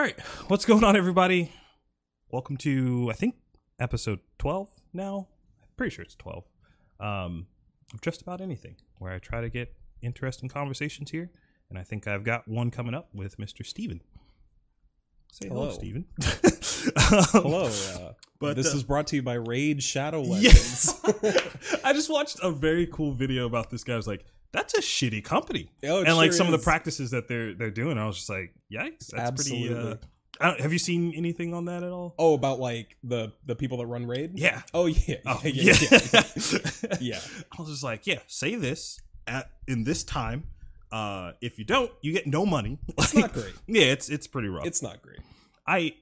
All right, what's going on, everybody? Welcome to I think episode twelve now. I'm pretty sure it's twelve. Um, of just about anything, where I try to get interesting conversations here, and I think I've got one coming up with Mr. Steven. Say hello, Hello. Steven. Hello, uh, But, this uh, is brought to you by Raid Shadow Yes. I just watched a very cool video about this guy. I was like, "That's a shitty company," Oh, and like sure some of the practices that they're they're doing. I was just like, "Yikes, that's pretty." Uh, I don't, have you seen anything on that at all? Oh, about like the the people that run Raid. Yeah. Oh yeah. Oh, yeah. yeah. Yeah. yeah. I was just like, yeah, say this at in this time. Uh, if you don't, you get no money. It's not great. yeah, it's it's pretty rough. It's not great. I.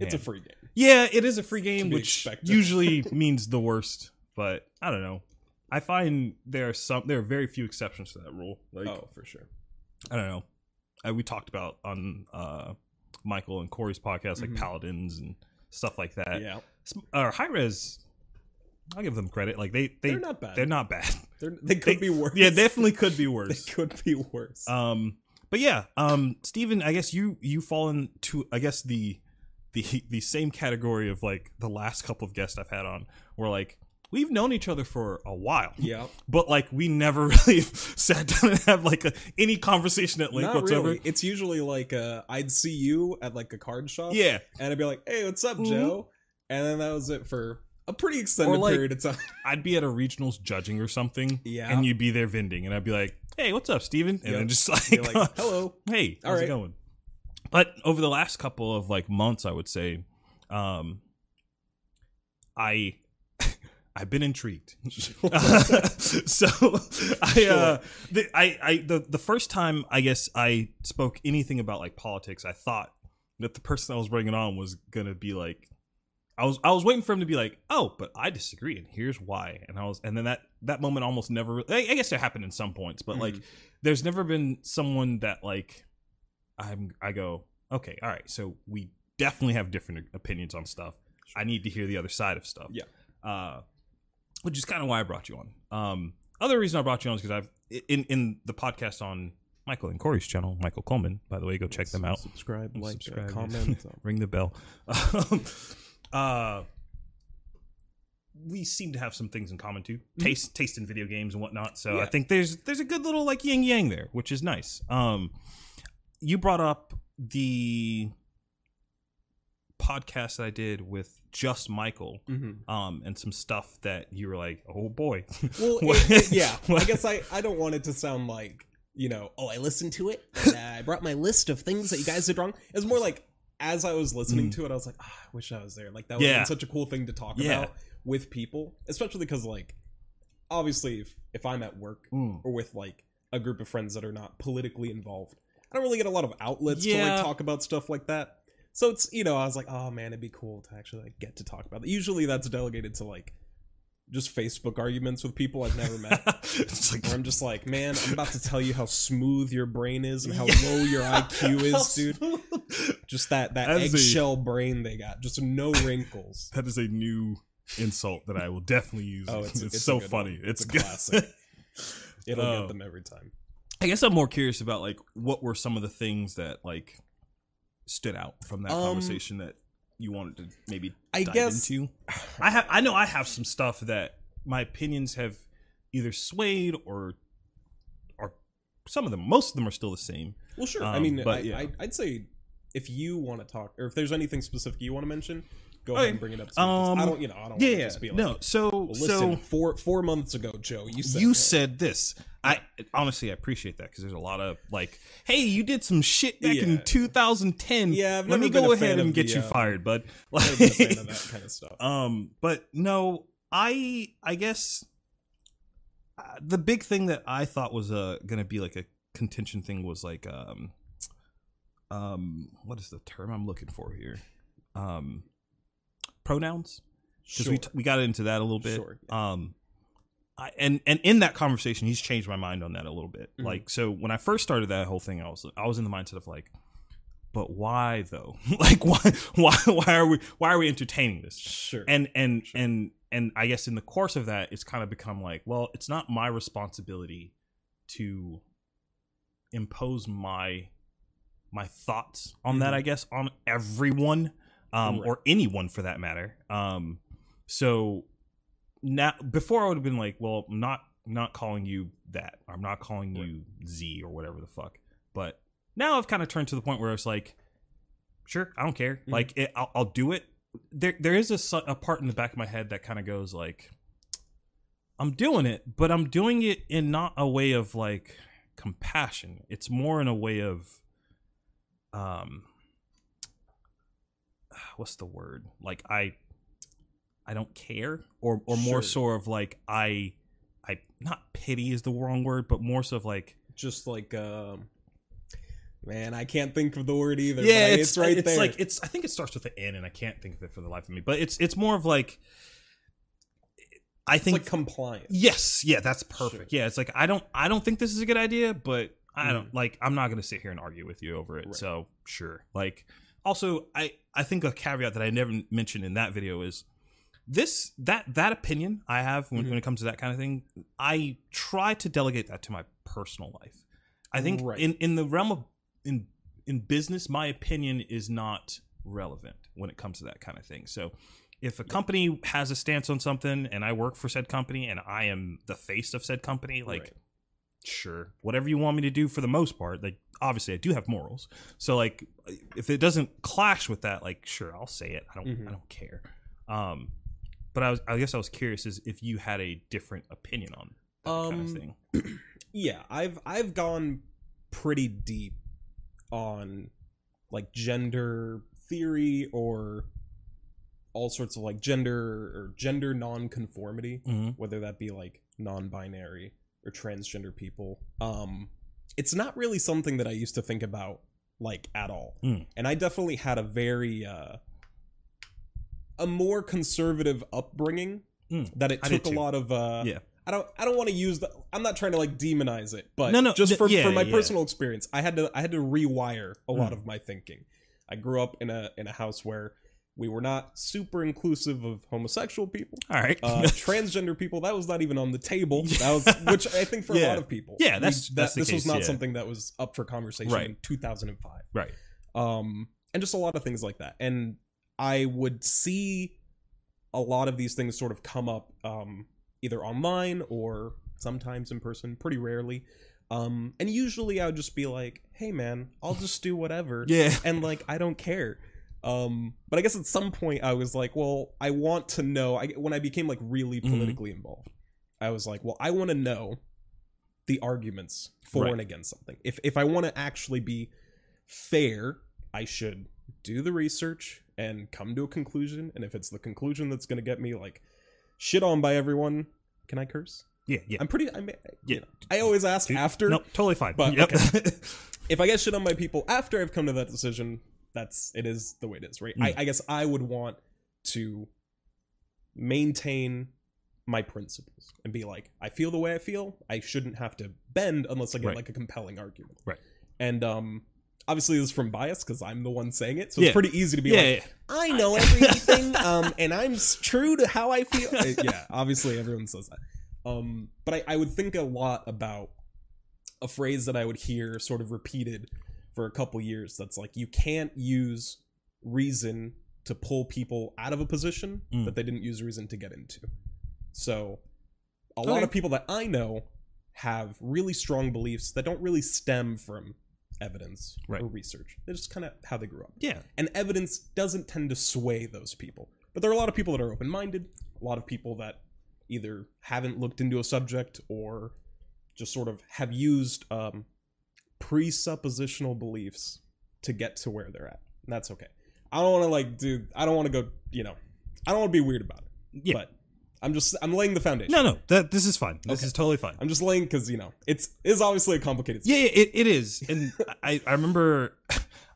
It's a free game. Yeah, it is a free game, which expected. usually means the worst. But I don't know. I find there are some there are very few exceptions to that rule. Like oh, for sure. I don't know. I, we talked about on uh, Michael and Corey's podcast like Mhm. paladins and stuff like that. yeah. Or Hi-Rez. I'll give them credit. Like they they They're not bad. they're not bad. They're, they could They- be worse. yeah, definitely could be worse. They could be worse. Um, but yeah, um, Steven, I guess you you fall into I guess the the the same category of like the last couple of guests I've had on, where like we've known each other for a while, yeah. but like we never really sat down and have like a, any conversation at length Not whatsoever. really. It's usually like uh, I'd see you at like a card shop. Yeah, And I'd be like, "Hey, what's up, Mhm. Joe?" And then that was it for a pretty extended like- period of time. I'd be at a regionals judging or something, Yeah. and you'd be there vending, and I'd be like, "Hey, what's up, Steven? And Yep. then just like, like, "Hello." hey, how's it going? But over the last couple of like months, I would say, um, I I've been intrigued. so I uh the, I I the the first time I guess I spoke anything about like politics, I thought that the person I was bringing on was gonna be like. I was I was waiting for him to be like, oh, but I disagree, and here's why. And I was, and then that that moment almost never. I, I guess it happened in some points, but like, Mhm. there's never been someone that like I'm I go, okay, all right, so we definitely have different opinions on stuff. I need to hear the other side of stuff. Yeah. Uh which is kind of why I brought you on. Um other reason I brought you on is because I've in in the podcast on Michael and Corey's channel, Michael Coleman, by the way, go check them out. Subscribe, like, Subscribe. comment. Ring the bell. Um, uh we seem to have some things in common too. Taste taste in video games and whatnot. So I think there's there's a good little like yin yang there, which is nice. Um you brought up the podcast that I did with just Michael, Mhm. um, and some stuff that you were like, oh boy. Well, it- it- yeah. I guess I, I don't want it to sound like, you know, oh, I listened to it. And, uh, I brought my list of things that you guys did wrong. It's more like, as I was listening Mm. to it, I was like, ah, I wish I was there. Like, that would Yeah. such a cool thing to talk Yeah. about with people, especially because, like, obviously, if, if I'm at work Mm. or with, like, a group of friends that are not politically involved, I don't really get a lot of outlets to, like, talk about stuff like that. So it's, you know, I was like, oh, man, it'd be cool to actually, like, get to talk about it. Usually that's delegated to, like, just Facebook arguments with people I've never met. it's like Where I'm just like, man, I'm about to tell you how smooth your brain is and how Yeah. low your IQ is, dude. Just that that That a- eggshell brain they got, just no wrinkles. That is a new insult that I will definitely use. Oh, it's, it's, it's so funny. one. It's, a good. classic. It'll Oh. get them every time. I guess I'm more curious about like what were some of the things that like stood out from that Um, conversation that you wanted to maybe I dive guess into. I have I know I have some stuff that my opinions have either swayed or or some of them most of them are still the same. Well, sure. I Um, mean, but I, yeah. I, I'd say if you want to talk, or if there's anything specific you want to mention, go ahead and bring it up. to Um, I don't, you know, I don't Yeah, want to just be like, no. So well, listen, so four four months ago, Joe, you said you that." said this. I honestly I appreciate that because there's a lot of like, hey, you did some shit back in 2010. Yeah, let me go ahead and get the, you uh, fired, bud. I've never been a fan of that kind of stuff. Um, but no, I I guess uh, the big thing that I thought was uh gonna be like a contention thing was like um um what is the term I'm looking for here? Um, pronouns because Sure. we t- we got into that a little bit. Sure, Um, I, and and in that conversation, he's changed my mind on that a little bit. Mhm. Like, so when I first started that whole thing, I was I was in the mindset of like, but why though? like, why why why are we why are we entertaining this? sure. And and and and I guess in the course of that, it's kind of become like, well, it's not my responsibility to impose my my thoughts on that. Mhm. I guess on everyone, um, Right. or anyone for that matter. Um, so now before I would have been like, well, I'm not not calling you that. I'm not calling Right. you Z or whatever the fuck. But now I've kind of turned to the point where it's like, sure, I don't care. Mhm. Like it, I'll, I'll do it. There there is a, a part in the back of my head that kind of goes like, I'm doing it, but I'm doing it in not a way of like compassion. It's more in a way of, um, what's the word? Like I, I don't care, or or more Sure. sort of like I, I not pity is the wrong word, but more so of like Just like, um, man, I can't think of the word either. yeah, but I- it's, right it's there. like it's. I think it starts with an N, and I can't think of it for the life of me. But it's it's more of like, I it's think like compliance. Yes, yeah, that's perfect. Sure. Yeah, it's like I don't I don't think this is a good idea, but I don't Mhm. like I'm not going to sit here and argue with you over it. Right. So, sure. Like also I I think a caveat that I never mentioned in that video is this that that opinion I have when, Mhm. when it comes to that kind of thing, I try to delegate that to my personal life. I think Right. in in the realm of in in business, my opinion is not relevant when it comes to that kind of thing. So if a company has a stance on something and I work for said company and I am the face of said company, like Right. sure, whatever you want me to do for the most part, like obviously I do have morals. So like if it doesn't clash with that, like sure, I'll say it. I don't Mhm. I don't care. Um but I was I guess I was curious is if you had a different opinion on that kind Um, of thing. yeah i've i've gone pretty deep on like gender theory or all sorts of like gender or gender non-conformity hmm whether that be like non-binary or transgender people um it's not really something that i used to think about like at all Mm. and i definitely had a very uh a more conservative upbringing Mm. that it took a lot of uh Yeah. I don't I don't want to use the I'm not trying to like demonize it, but No, no, just for, yeah, for my yeah. personal experience, I had to I had to rewire a lot Mm. of my thinking. I grew up in a in a house where we were not super inclusive of homosexual people. All right. Uh, transgender people, that was not even on the table. That was which I think for a lot of people. Yeah, we- that's- that, that's the this was not yeah. something that was up for conversation Right. in 2005 right. um, and just a lot of things like that. And I would see a lot of these things sort of come up um, either online or sometimes in person, pretty rarely. Um, and usually I would just be like, "Hey, man, I'll just do whatever," Yeah. and like I don't care. Um, but I guess at some point I was like, "Well, I want to know." I, when I became like really Mhm. politically involved, I was like, "Well, I want to know the arguments for Right. and against something. If if I want to actually be fair, I should do the research and come to a conclusion. And if it's the conclusion that's going to get me like shit on by everyone, can I curse? Yeah. Yeah. I'm pretty. I'm. Yeah. You know, I always ask Dude, after. No, totally fine. But, yep. If I get shit on by people after I've come to that decision, that's it is the way it is, right? I, Mm. I guess I would want to maintain my principles and be like, I feel the way I feel. I shouldn't have to bend unless I get Right. like a compelling argument. Right. And um, obviously this is from bias because I'm the one saying it, so Yeah. it's pretty easy to be yeah, like, yeah. I know everything, um, and I'm true to how I feel. Uh, yeah, obviously everyone says that. Um, but I, I would think a lot about a phrase that I would hear sort of repeated for a couple years. That's like you can't use reason to pull people out of a position Mm. that they didn't use reason to get into. So a lot of people that I know have really strong beliefs that don't really stem from evidence Right. or research. They're just kind of how they grew up Yeah. and evidence doesn't tend to sway those people. But there are a lot of people that are open minded, a lot of people that either haven't looked into a subject or just sort of have used um, presuppositional beliefs to get to where they're at. And that's okay. I don't want to like do. I don't want to go. You know, I don't want to be weird about it. Yeah. But I'm just I'm laying the foundation. No, no, that this is fine. This Okay. is totally fine. I'm just laying because you know it's is obviously a complicated. Yeah, yeah, it, it is. And I, I remember,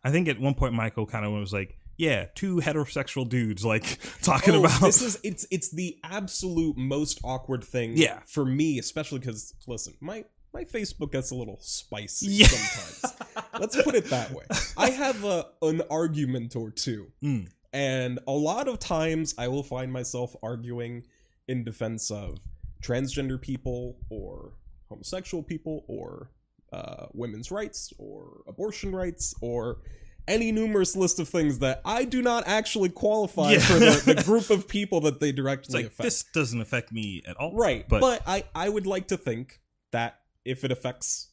I think at one point Michael kind of was like, yeah, two heterosexual dudes like talking Oh, about. this is it's it's the absolute most awkward thing Yeah. for me especially because listen my my facebook gets a little spicy Yeah. sometimes let's put it that way i have a an argument or two Mm. and a lot of times i will find myself arguing in defense of transgender people or homosexual people or uh, women's rights or abortion rights or any numerous list of things that I do not actually qualify Yeah. for the, the group of people that they directly like affect. this doesn't affect me at all. Right. But, But, I, I would like to think that if it affects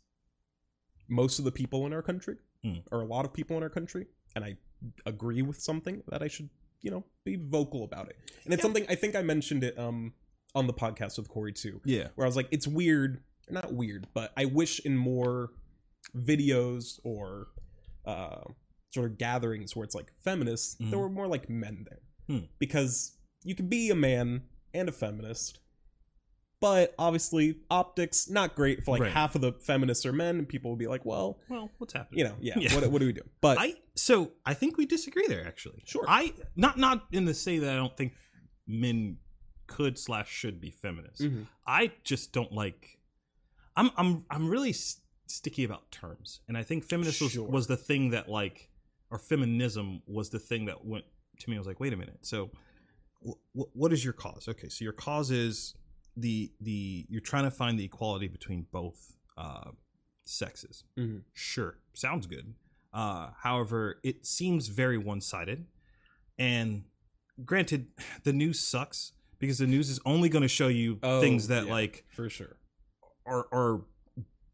most of the people in our country, Hmm. or a lot of people in our country, and I agree with something, that I should, you know, be vocal about it. And it's Yeah. something I think I mentioned it um on the podcast with Corey too, yeah, where I was like, it's weird, not weird, but I wish in more videos or uh sort of gatherings where it's like feminists, Mhm. there were more like men there. Hmm. Because you can be a man and a feminist, but obviously optics not great for like Right. half of the feminists are men, and people will be like, well, well, what's happening? you know, yeah, Yeah. What, what do we do? But I so I think we disagree there actually. Sure. I not not in the say that I don't think men could slash should be feminists. Mhm. I just don't like. I'm I'm I'm really s- sticky about terms, and I think feminist was, Sure. was the thing that like, or feminism was the thing that went to me. I was like, wait a minute. So, wh- what is your cause? Okay, so your cause is the the you're trying to find the equality between both uh, sexes. Mhm. Sure, sounds good. Uh, however, it seems very one sided, and granted, the news sucks because the news is only going to show you Oh, things that yeah, like for sure. are are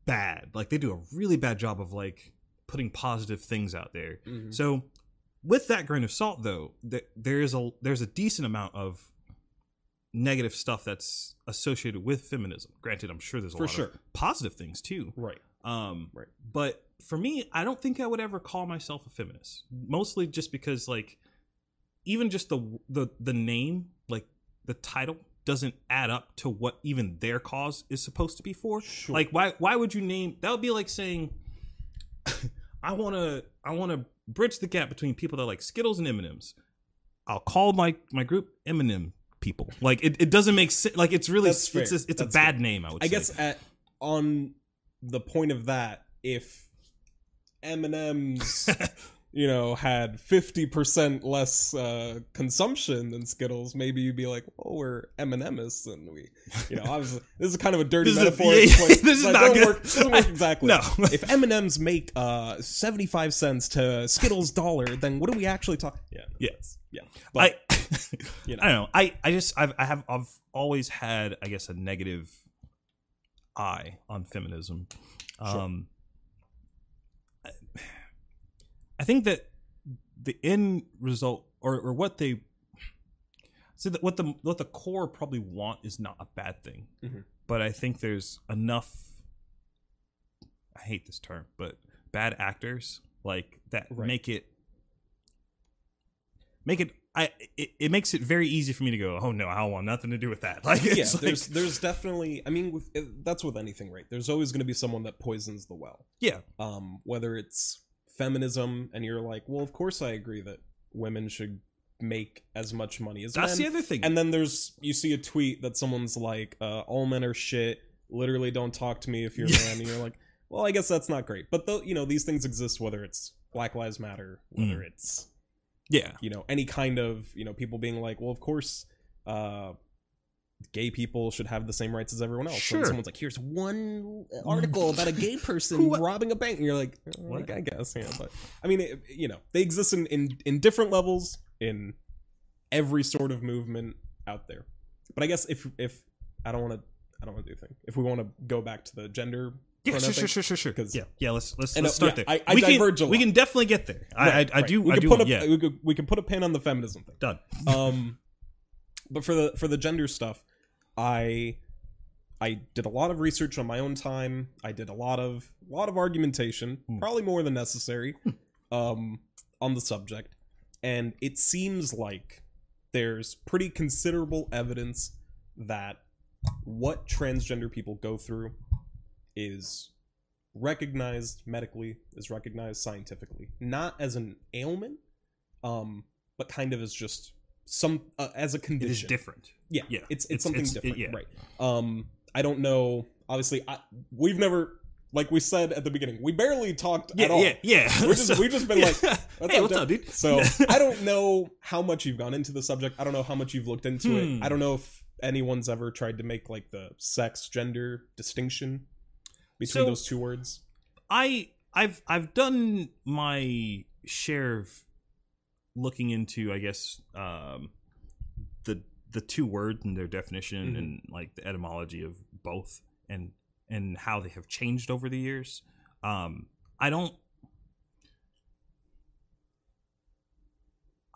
bad. Like they do a really bad job of like putting positive things out there. Mhm. So with that grain of salt though, th- there is a there's a decent amount of negative stuff that's associated with feminism. Granted, I'm sure there's a For lot sure. of positive things too. Right. Um, Right. But for me, I don't think I would ever call myself a feminist. Mostly just because, like, even just the the the name, like the title, doesn't add up to what even their cause is supposed to be for. Sure. Like, why why would you name? That would be like saying, I want to I want to bridge the gap between people that like Skittles and M and M's. I'll call my my group M&M people. Like, it, it doesn't make sense. Like, it's really That's it's fair. a, it's a That's bad fair. name. I would. Say. I say. guess at on the point of that, if M&M's you know had 50% less uh consumption than Skittles, maybe you'd be like, "Oh, we're M&Mists and we you know, obviously this is kind of a dirty This is a- metaphor. yeah, like- this is not good. Work, doesn't work exactly. No. if M&M's make uh 75 cents to Skittles dollar, then what do we actually talk? Yeah. Yeah. that's- Yeah. But I, you know. I don't know. I, I just I've I have I've always had I guess a negative eye on feminism. Sure. Um, I, I think that the end result or or what they so that what the what the core probably want is not a bad thing, Mhm. but I think there's enough. I hate this term, but bad actors like that Right. make it make it I it, it makes it very easy for me to go, oh no, I don't want nothing to do with that. Like yeah, like, there's there's definitely. I mean, with, that's with anything, right? There's always going to be someone that poisons the well. yeah, Um, whether it's feminism, and you're like, well, of course I agree that women should make as much money as that's men. the other thing. and then there's you see a tweet that someone's like, uh, all men are shit. Literally, don't talk to me if you're a man. And you're like, well, I guess that's not great. But though, you know, these things exist. Whether it's Black Lives Matter, whether Mm. it's yeah, you know any kind of you know people being like well of course uh gay people should have the same rights as everyone else Sure. and someone's like here's one article about a gay person robbing a bank and you're like, oh, What? i guess yeah but i mean it, you know they exist in, in in different levels in every sort of movement out there but i guess if if i don't want to i don't want to do thing if we want to go back to the gender yeah, sure, sure, sure, sure, sure. Yeah, yeah. Let's let's, let's start yeah, there. I- I we can diverge a we can definitely get there. I Right, I, I right. do we I can do put a, yeah we, could, we can put a pin on the feminism thing done. um but for the for the gender stuff i i did a lot of research on my own time. I did a lot of a lot of argumentation Hmm. probably more than necessary um on the subject. And it seems like there's pretty considerable evidence that what transgender people go through is recognized medically is recognized scientifically. Not as an ailment um but kind of as just some uh, as a condition is different. yeah, Yeah. It's it's, It's- something it's- different, it- yeah. right? Um, I don't know. Obviously, I, we've never, like we said at the beginning, we barely talked Yeah, at all. yeah, yeah. We're just we've just been like, Yeah. "What's hey, up, what's up, dude? So I don't know how much you've gone into the subject. I don't know how much you've looked into Hmm. it. I don't know if anyone's ever tried to make like the sex gender distinction between So- those two words. I I've I've done my share of looking into I guess um the the two words and their definition Mhm. and like the etymology of both and and how they have changed over the years. Um I don't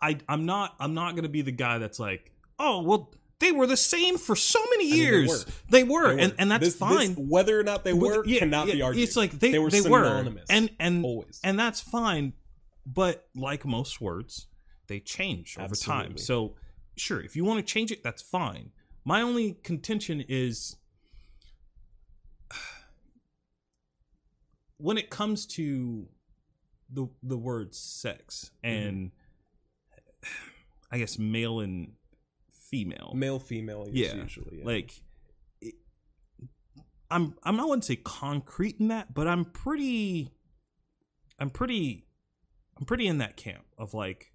I I'm not I'm not going to be the guy that's like, "Oh, well they were the same for so many I mean, they years." were. they were, They were. and and that's This- this- fine. whether or not they were cannot be argued. It's like they They were they were synonymous. and and always. and that's fine. But like most words, they change over time. So sure, if you want to change it, that's fine. My only contention is when it comes to the the word sex Mm-hmm. and I guess male and female male female Yeah, usually yeah. like it, i'm i'm not want to say concrete in that but i'm pretty i'm pretty i'm pretty in that camp of like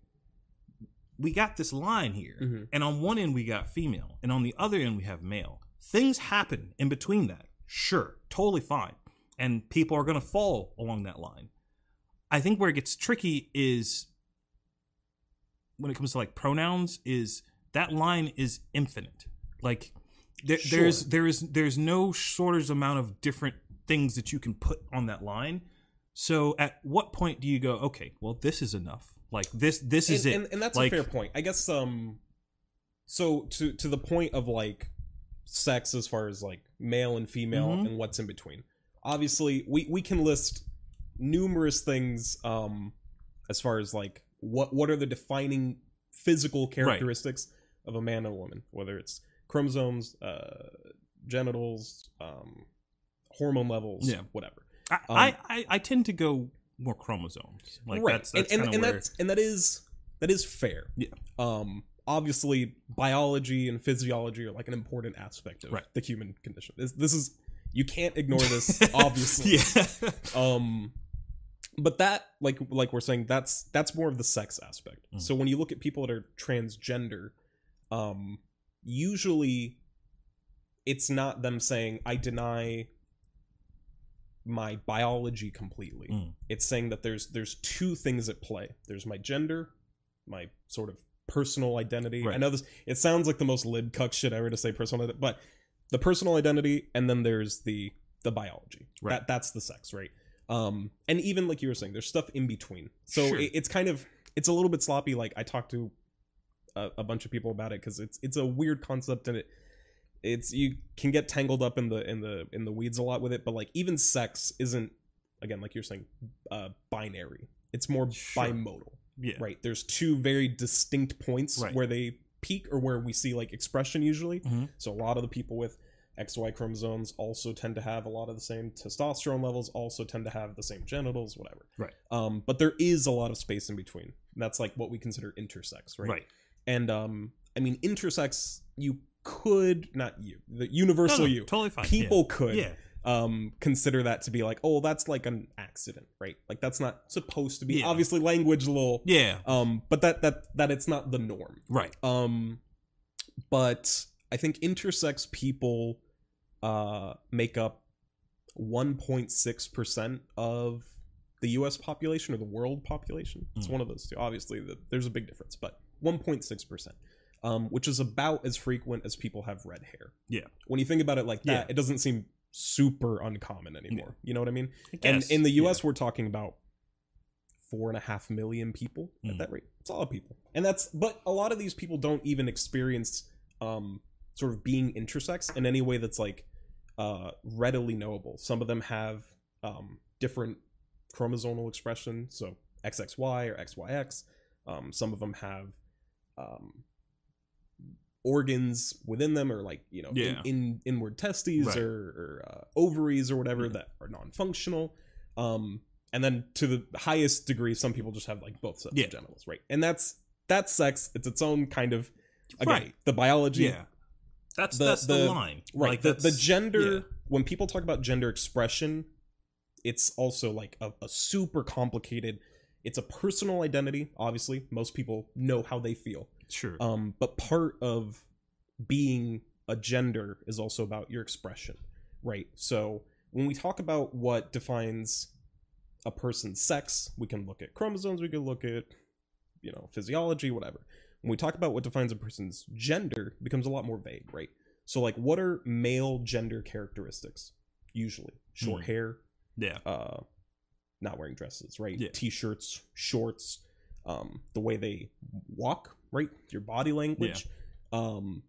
we got this line here Mhm. and on one end we got female and on the other end we have male. Things happen in between that. Sure totally fine. And people are going to fall along that line. I think where it gets tricky is when it comes to like pronouns is that line is infinite. Like there, Sure. there's there is there's no shortage amount of different things that you can put on that line. So at what point do you go okay well this is enough like this this is and, it. and, and that's like, a fair point. I guess um so to to the point of like sex as far as like male and female Mhm. and what's in between. Obviously we we can list numerous things um as far as like what what are the defining physical characteristics of a man and a woman? Whether it's chromosomes uh genitals um hormone levels Yeah. whatever. I, Um, I, I I tend to go more chromosomes. Like that's that's and, and, and where. that's and that is that is fair Yeah. um obviously biology and physiology are like an important aspect of Right. the human condition this, this is you can't ignore this obviously yeah. um but that like like we're saying that's that's more of the sex aspect Mm. so when you look at people that are transgender um usually it's not them saying i deny my biology completely. Mm. it's saying that there's there's two things at play. There's my gender my sort of personal identity i know this it sounds like the most lib cuck shit ever to say personal but the personal identity and then there's the the biology. Right. that that's the sex right? Um and even like you were saying there's stuff in between. So Sure. it, it's kind of it's a little bit sloppy. Like i talked to a, a bunch of people about it because it's it's a weird concept and it it's you can get tangled up in the in the in the weeds a lot with it but like even sex isn't again like you're saying uh binary it's more Sure. bimodal yeah. right there's two very distinct points Right. where they peak or where we see like expression usually Mhm. so a lot of the people with xy chromosomes also tend to have a lot of the same testosterone levels also tend to have the same genitals whatever Right. um but there is a lot of space in between that's like what we consider intersex right, Right. and um i mean intersex you could not you the universal No, no, you totally fine. people could Yeah. um consider that to be like oh that's like an accident right like that's not supposed to be Yeah. obviously language a little Yeah. um but that that that it's not the norm Right. um but i think intersex people uh make up 1.6% of the us population or the world population it's Mm. one of those two obviously the, there's a big difference but 1.6% um which is about as frequent as people have red hair. Yeah. when you think about it like that Yeah. it doesn't seem super uncommon anymore. You know what i mean? I and in the Yeah. us we're talking about four and a half million people at Mm. that rate. It's a lot of people. And that's but a lot of these people don't even experience um sort of being intersex in any way that's like uh readily knowable. Some of them have um different chromosomal expression. So xxy or xyx um some of them have um organs within them or like you know in- Yeah. in, inward testes Right. or, or uh, ovaries or whatever Yeah. that are non-functional um and then to the highest degree some people just have like both sets Yeah. of genitals right and that's that's sex it's its own kind of again Right. the biology Yeah. That's The- that's the, the- line. right Like, the, the gender when people talk about gender expression it's also like a, a super complicated it's a personal identity obviously most people know how they feel Sure. um but part of being a gender is also about your expression right so when we talk about what defines a person's sex, we can look at chromosomes, we can look at, you know, physiology, whatever. When we talk about what defines a person's gender, it becomes a lot more vague, right? So, like, what are male gender characteristics? Usually, short Mhm. hair, Yeah. uh, not wearing dresses, right? Yeah. T-shirts, shorts, um, the way they walk, right? Your body language, um,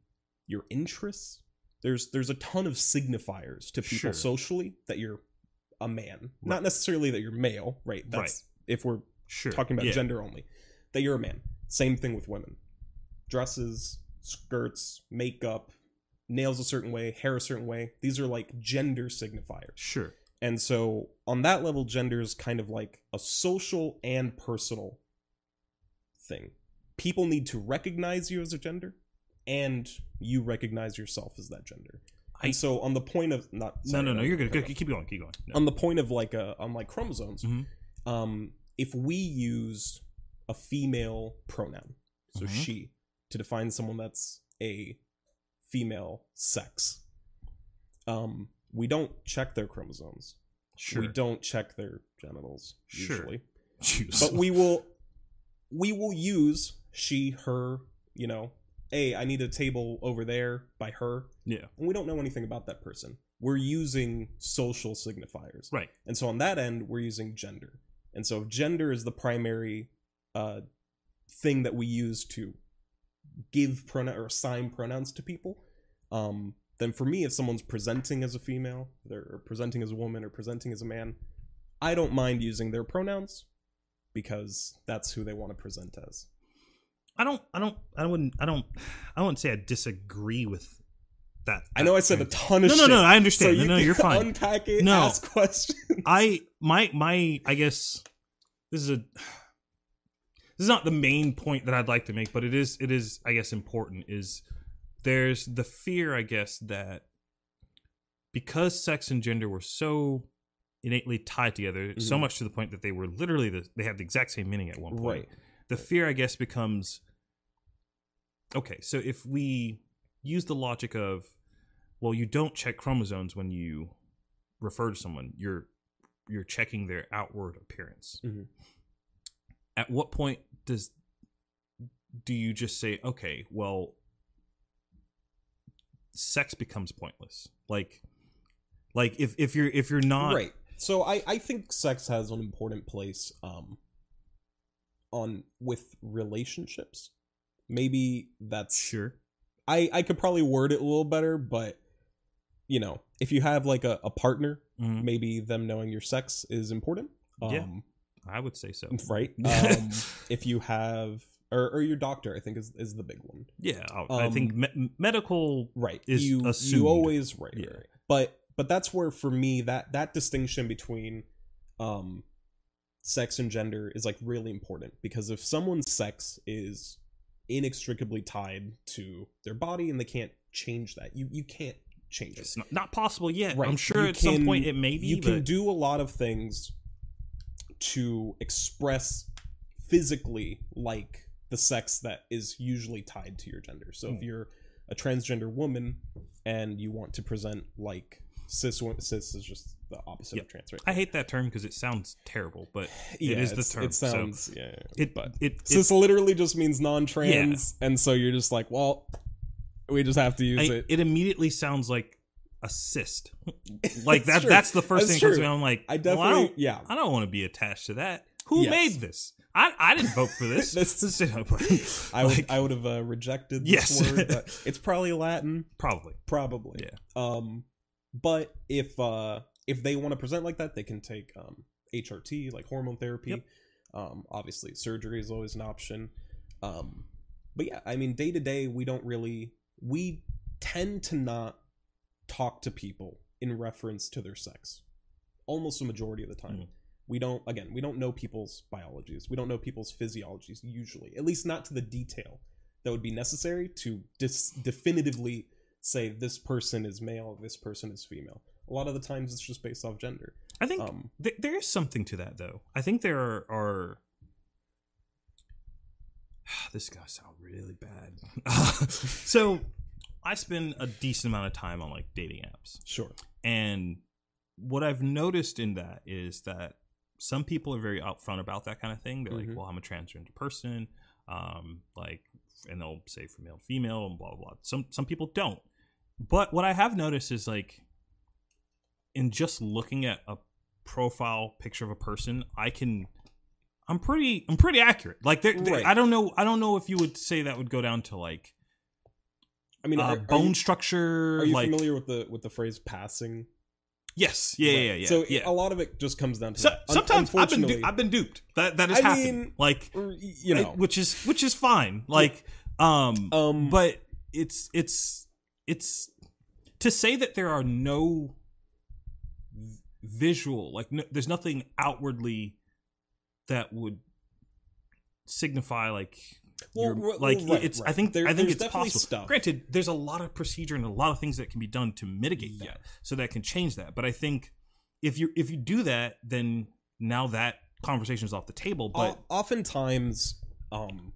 your interests. There's there's a ton of signifiers to people Sure. socially that you're a man, Right. not necessarily that you're male, right? That's if we're Sure. talking about yeah. gender only, that you're a man. Same thing with women. Dresses, skirts, makeup, nails a certain way, hair a certain way. These are like gender signifiers. Sure. And so on that level, gender is kind of like a social and personal thing. People need to recognize you as a gender, and you recognize yourself as that gender. I- and so on the point of not No, sorry, no, no. You're good. Good. Keep going. Keep going. No. On the point of like uh on like chromosomes, Mhm. um, if we use a female pronoun, so Mhm. she, to define someone that's a female sex, um, we don't check their chromosomes. Sure. We don't check their genitals Sure. usually, Jeez. but we will we will use she, her. You know, hey, I need a table over there by her, yeah. and we don't know anything about that person. We're using social signifiers, Right. and so on that end, we're using gender. And so if gender is the primary uh, thing that we use to give pronoun or assign pronouns to people, um, then for me, if someone's presenting as a female, they're presenting as a woman, or presenting as a man, I don't mind using their pronouns because that's who they want to present as. I don't. I don't. I wouldn't. I don't. I wouldn't say I disagree with that. I know I said a ton of shit. No, no, no. I So understand. you no, no, you're fine. Unpack it. No. Ask questions. I my my I guess this is a this is not the main point that I'd like to make, but it is it is I guess important is there's the fear I guess that because sex and gender were so innately tied together, so Mhm. much to the point that they were literally the, they had the exact same meaning at one point. Right. The fear I guess becomes okay, so if we use the logic of well, you don't check chromosomes when you refer to someone. You're you're checking their outward appearance. Mhm. At what point does do you just say, okay, well, sex becomes pointless? Like, like if if you're if you're not right so i i think sex has an important place um on with relationships maybe that's sure, i i could probably word it a little better but you know if you have like a, a partner Mhm. maybe them knowing your sex is important um Yeah. I would say so. right um if you have or, or your doctor i think is is the big one Yeah, I, I think Um, me- medical. right is you assumed. you always right, Yeah. right. but but that's where for me that that distinction between um sex and gender is like really important because if someone's sex is inextricably tied to their body and they can't change that you you can't change it not, not possible yet. Right. I'm sure You at some point it may be. you can do a lot of things to express physically like the sex that is usually tied to your gender. So if Hmm. you're a transgender woman and you want to present like cis cis is just the opposite of Yeah. trans right I hate that term because it sounds terrible, but yeah, is the term, it sounds yeah, yeah, it but it, it cis literally just means non-trans yeah. and so you're just like well we just have to use I- it it immediately sounds like a cyst. Like that. true. That's the first That's thing that comes to me. I'm like, i well, definitely I don't, yeah I don't want to be attached to that. Who Yes. made this? I I didn't vote for this. This This I would like, I would have uh, rejected this Yes. word, but it's probably Latin, probably. probably. Yeah. Um, but if uh if they want to present like that, they can take um HRT like hormone therapy. Yep. Um, obviously surgery is always an option. Um, but yeah, I mean day to day we don't really we tend to not talk to people in reference to their sex. Almost a majority of the time. Mm. We don't again, we don't know people's biologies. We don't know people's physiologies usually. At least not to the detail that would be necessary to dis- definitively say this person is male, this person is female. A lot of the times it's just based off gender. I think Um th- there is something to that, though. I think there are. are this guy sound really bad. so, I spend a decent amount of time on like dating apps, sure. and what I've noticed in that is that some people are very upfront about that kind of thing. They're Mhm. like, "Well, I'm a transgender person," um, like, and they'll say for male to female and blah blah blah. Some some people don't. But what I have noticed is like, in just looking at a profile picture of a person, I can. I'm pretty. I'm pretty accurate. Like, there, there- Right. I don't know. I don't know if you would say that would go down to like I mean, uh, are, are bone you, structure. are you like, familiar with the with the phrase passing? yes. Yeah. Yeah. Right. Yeah. yeah So yeah. a lot of it just comes down to So. Sometimes I've been du- I've been duped. That that has I happened. mean, like you know, which is which is fine. Like um, um, but it's it's it's to say that there are no visual like no, there's nothing outwardly that would signify like Well, like right, it's I think There- I think it's possible. stuff. Granted, there's a lot of procedure and a lot of things that can be done to mitigate that, so that can change that. But I think if you if you do that, then now that conversation is off the table. But O- oftentimes um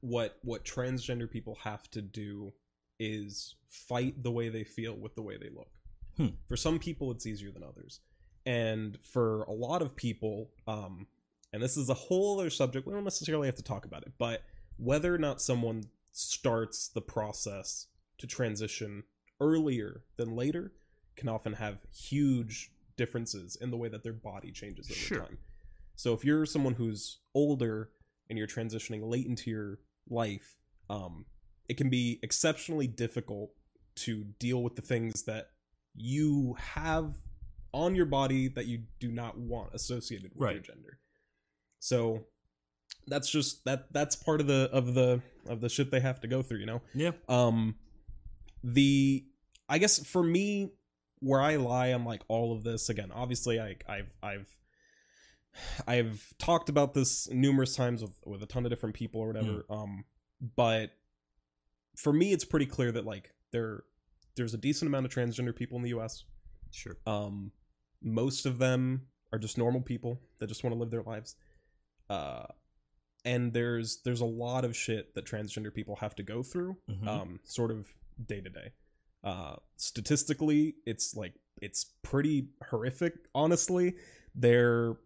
what what transgender people have to do is fight the way they feel with the way they look Hmm. for some people it's easier than others and for a lot of people um and this is a whole other subject we don't necessarily have to talk about it but whether or not someone starts the process to transition earlier than later can often have huge differences in the way that their body changes over Sure. time so if you're someone who's older and you're transitioning late into your life, um, it can be exceptionally difficult to deal with the things that you have on your body that you do not want associated with your gender. So that's just that that's part of the of the of the shit they have to go through, you know? Yeah, um the i guess for me where i lie on like all of this again obviously i i've i've i've talked about this numerous times with with a ton of different people or whatever um but for me it's pretty clear that like there there's a decent amount of transgender people in the us sure. um most of them are just normal people that just want to live their lives uh and there's there's a lot of shit that transgender people have to go through Mhm. um sort of day to day uh statistically it's like it's pretty horrific honestly they're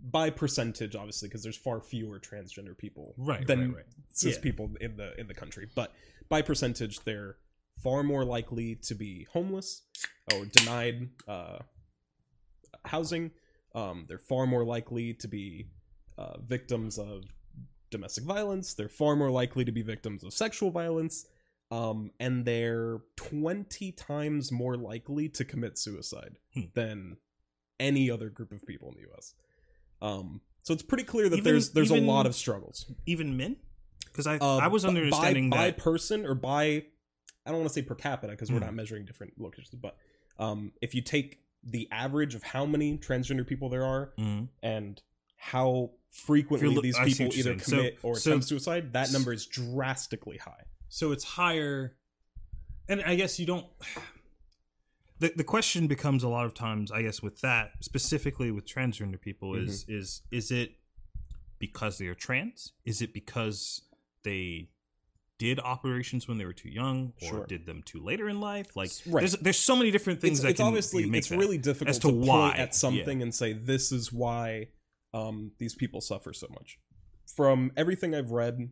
by percentage obviously because there's far fewer transgender people right, than right, right. cis Yeah. people in the in the country but by percentage they're far more likely to be homeless or denied uh, housing. Um, they're far more likely to be uh, victims of domestic violence. They're far more likely to be victims of sexual violence. Um, and they're 20 times more likely to commit suicide Hmm. than any other group of people in the us um, so it's pretty clear that Even- there's there's even- a lot of struggles. Even men, because I uh, I was understanding by, by that person or by I don't want to say per capita because we're Hmm. not measuring different locations, but um, if you take the average of how many transgender people there are Mhm. and how frequently lo- these people either saying. So- commit or so- attempt suicide, that number is drastically high. so it's higher and i guess you don't the, the question becomes a lot of times i guess with that specifically with transgender people is Mm-hmm. is is it because they are trans is it because they did operations when they were too young or Sure. did them too later in life like Right. there's there's so many different things It's, that it's can obviously make it's that. really difficult as to to, point why, at something and say this is why um, these people suffer so much. From everything I've read,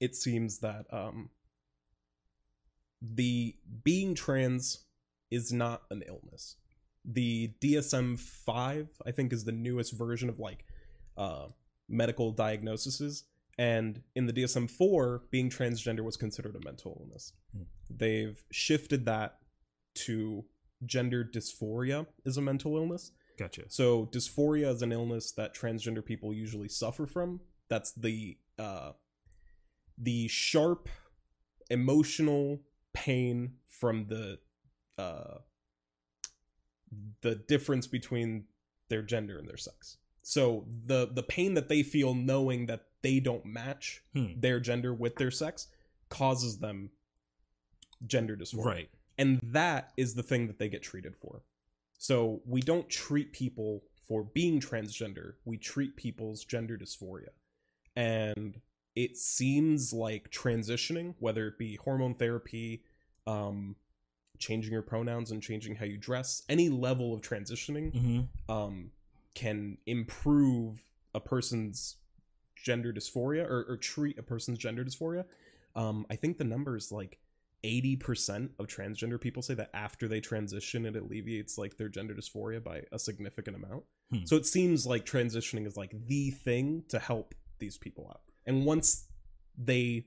it seems that um, the being trans is not an illness. The DSM five, I think, is the newest version of like uh, medical diagnoses, and in the DSM four, being transgender was considered a mental illness. Hmm. They've shifted that to gender dysphoria is a mental illness. gotcha So dysphoria is an illness that transgender people usually suffer from. That's the uh, the sharp emotional pain from the uh, the difference between their gender and their sex. So the the pain that they feel knowing that they don't match Hmm. their gender with their sex causes them gender dysphoria. Right. And that is the thing that they get treated for. So we don't treat people for being transgender. We treat people's gender dysphoria. And it seems like transitioning whether it be hormone therapy um changing your pronouns and changing how you dress any level of transitioning hmm um can improve a person's gender dysphoria or, or treat a person's gender dysphoria. Um, I think the number is like 80% of transgender people say that after they transition, it alleviates like their gender dysphoria by a significant amount. Hmm. So it seems like transitioning is like the thing to help these people out. And once they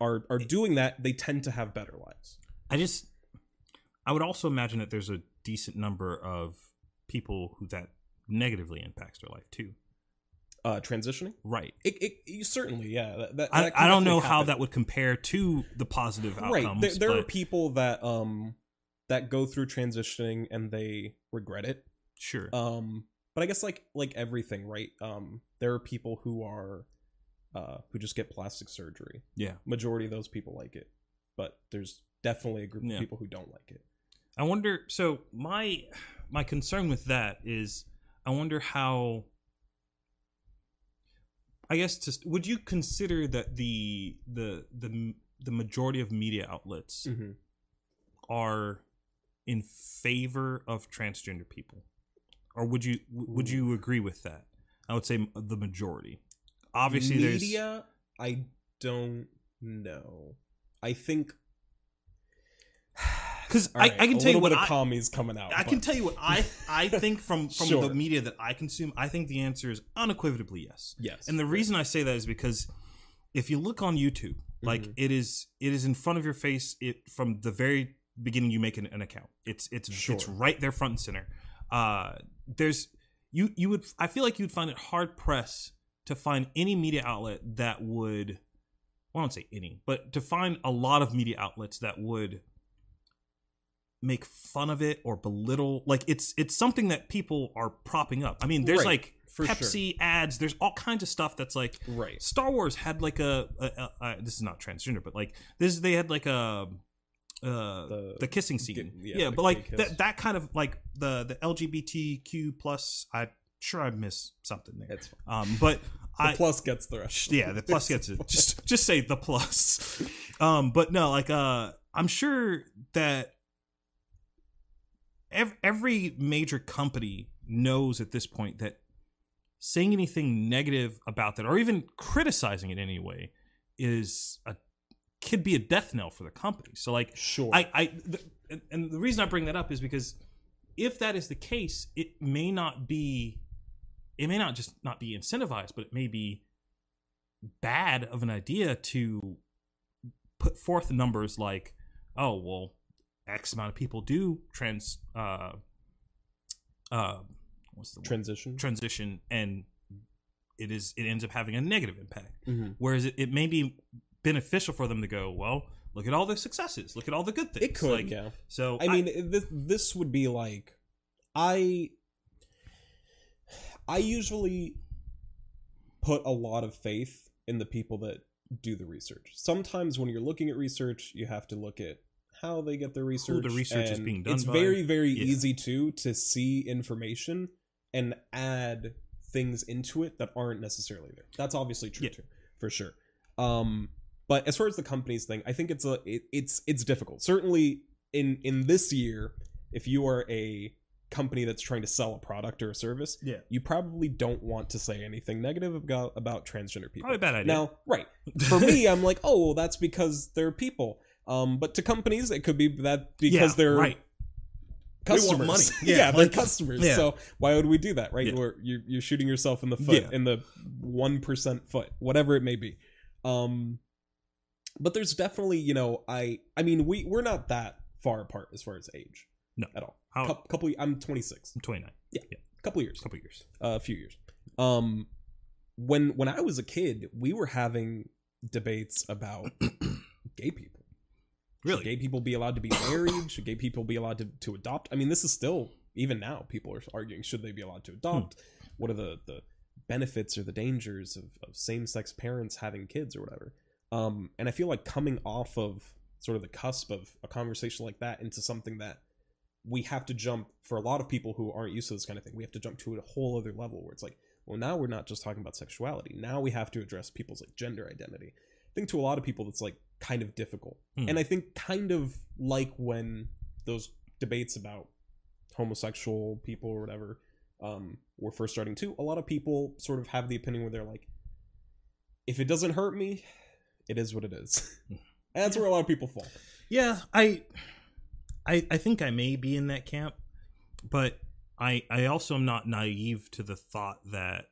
are are doing that, they tend to have better lives. I just, I would also imagine that there's a decent number of people who that negatively impacts their life too. Uh, transitioning, Right. it, it, you certainly, yeah. That, that, I, that I don't know definitely how that would compare to the positive right outcomes. there, there are people that um that go through transitioning and they regret it sure. um but i guess like like everything right um there are people who are uh who just get plastic surgery yeah. majority of those people like it but there's definitely a group Yeah. of people who don't like it I wonder. So my my concern with that is, I wonder how. I guess just would you consider that the the the the majority of media outlets mm-hmm. are in favor of transgender people, or would you would Ooh. you agree with that? I would say the majority. Obviously, there's media i don't know i think because I, right, I can tell you what I, commies coming out I can tell you what I I think from from Sure. the media that I consume. I think the answer is unequivocally yes. yes And the reason I say that is because if you look on YouTube, like Mhm. it is it is in front of your face. It from the very beginning you make an, an account. It's it's it's right there front and center. Uh, there's you you would I feel like you'd find it hard pressed to find any media outlet that would well, I don't say any, but to find a lot of media outlets that would make fun of it or belittle like it's it's something that people are propping up. I mean, there's Right, like for sure. Pepsi ads, there's all kinds of stuff that's like right Star Wars had like a, a, a, a this is not transgender, but like this they had like a uh the, The- kissing scene. yeah, yeah, but like that that kind of like the the LGBTQ plus I sure I missed something there. it's fine. Um but the I plus gets the rest yeah, the plus gets it. Just just say the plus. Um but no, like uh I'm sure that ev- every major company knows at this point that saying anything negative about that or even criticizing it in any way is a could be a death knell for the company. So like sure I I th- and- and the reason I bring that up is because if that is the case, it may not be it may not just not be incentivized, but it may be bad of an idea to put forth numbers like, oh well, X amount of people do trans uh uh what's the word? transition transition and it is it ends up having a negative impact. Mhm. Whereas it, it may be beneficial for them to go, well, look at all the successes, look at all the good things. it could Like, yeah So I mean, this this would be like, I, I usually put a lot of faith in the people that do the research. Sometimes when you're looking at research, you have to look at how they get their research. The research is being done It's by. very very Yeah. easy too to see information and add things into it that aren't necessarily there. That's obviously true Yeah. too, for sure. Um, but as far as the companies thing, I think it's a it, it's it's difficult. Certainly in in this year, if you are a company that's trying to sell a product or a service, yeah, you probably don't want to say anything negative about about transgender people. probably a bad idea. Now, right. For me, I'm like, oh, well, that's because they're people. Um, but to companies, it could be that because Yeah, they're right. They want customers. money. yeah, Yeah, they're like- customers. yeah. So why would we do that, right? Yeah. Where you're you're shooting yourself in the foot Yeah. in the one percent foot, whatever it may be. Um, but there's definitely, you know, I I mean, we we're not that far apart as far as age, No. at all. How, Cou- couple, I'm 26. I'm 29, couple years a couple years. a few years. Um, when when I was a kid, we were having debates about gay people. Should gay people be allowed to be married? Should gay people be allowed to, to adopt? I mean, this is still even now people are arguing should they be allowed to adopt? What are the the benefits or the dangers of, of same sex parents having kids or whatever? Um, and I feel like coming off of sort of the cusp of a conversation like that into something that we have to jump for a lot of people who aren't used to this kind of thing. We have to jump to a whole other level where it's like, well, now we're not just talking about sexuality. Now we have to address people's like gender identity. I think to a lot of people that's like kind of difficult, Hmm. and I think kind of like when those debates about homosexual people or whatever um, were first starting too, a lot of people sort of have the opinion where they're like, if it doesn't hurt me, it is what it is. and that's where a lot of people fall. Yeah, I, I, I think I may be in that camp, but I, I also am not naive to the thought that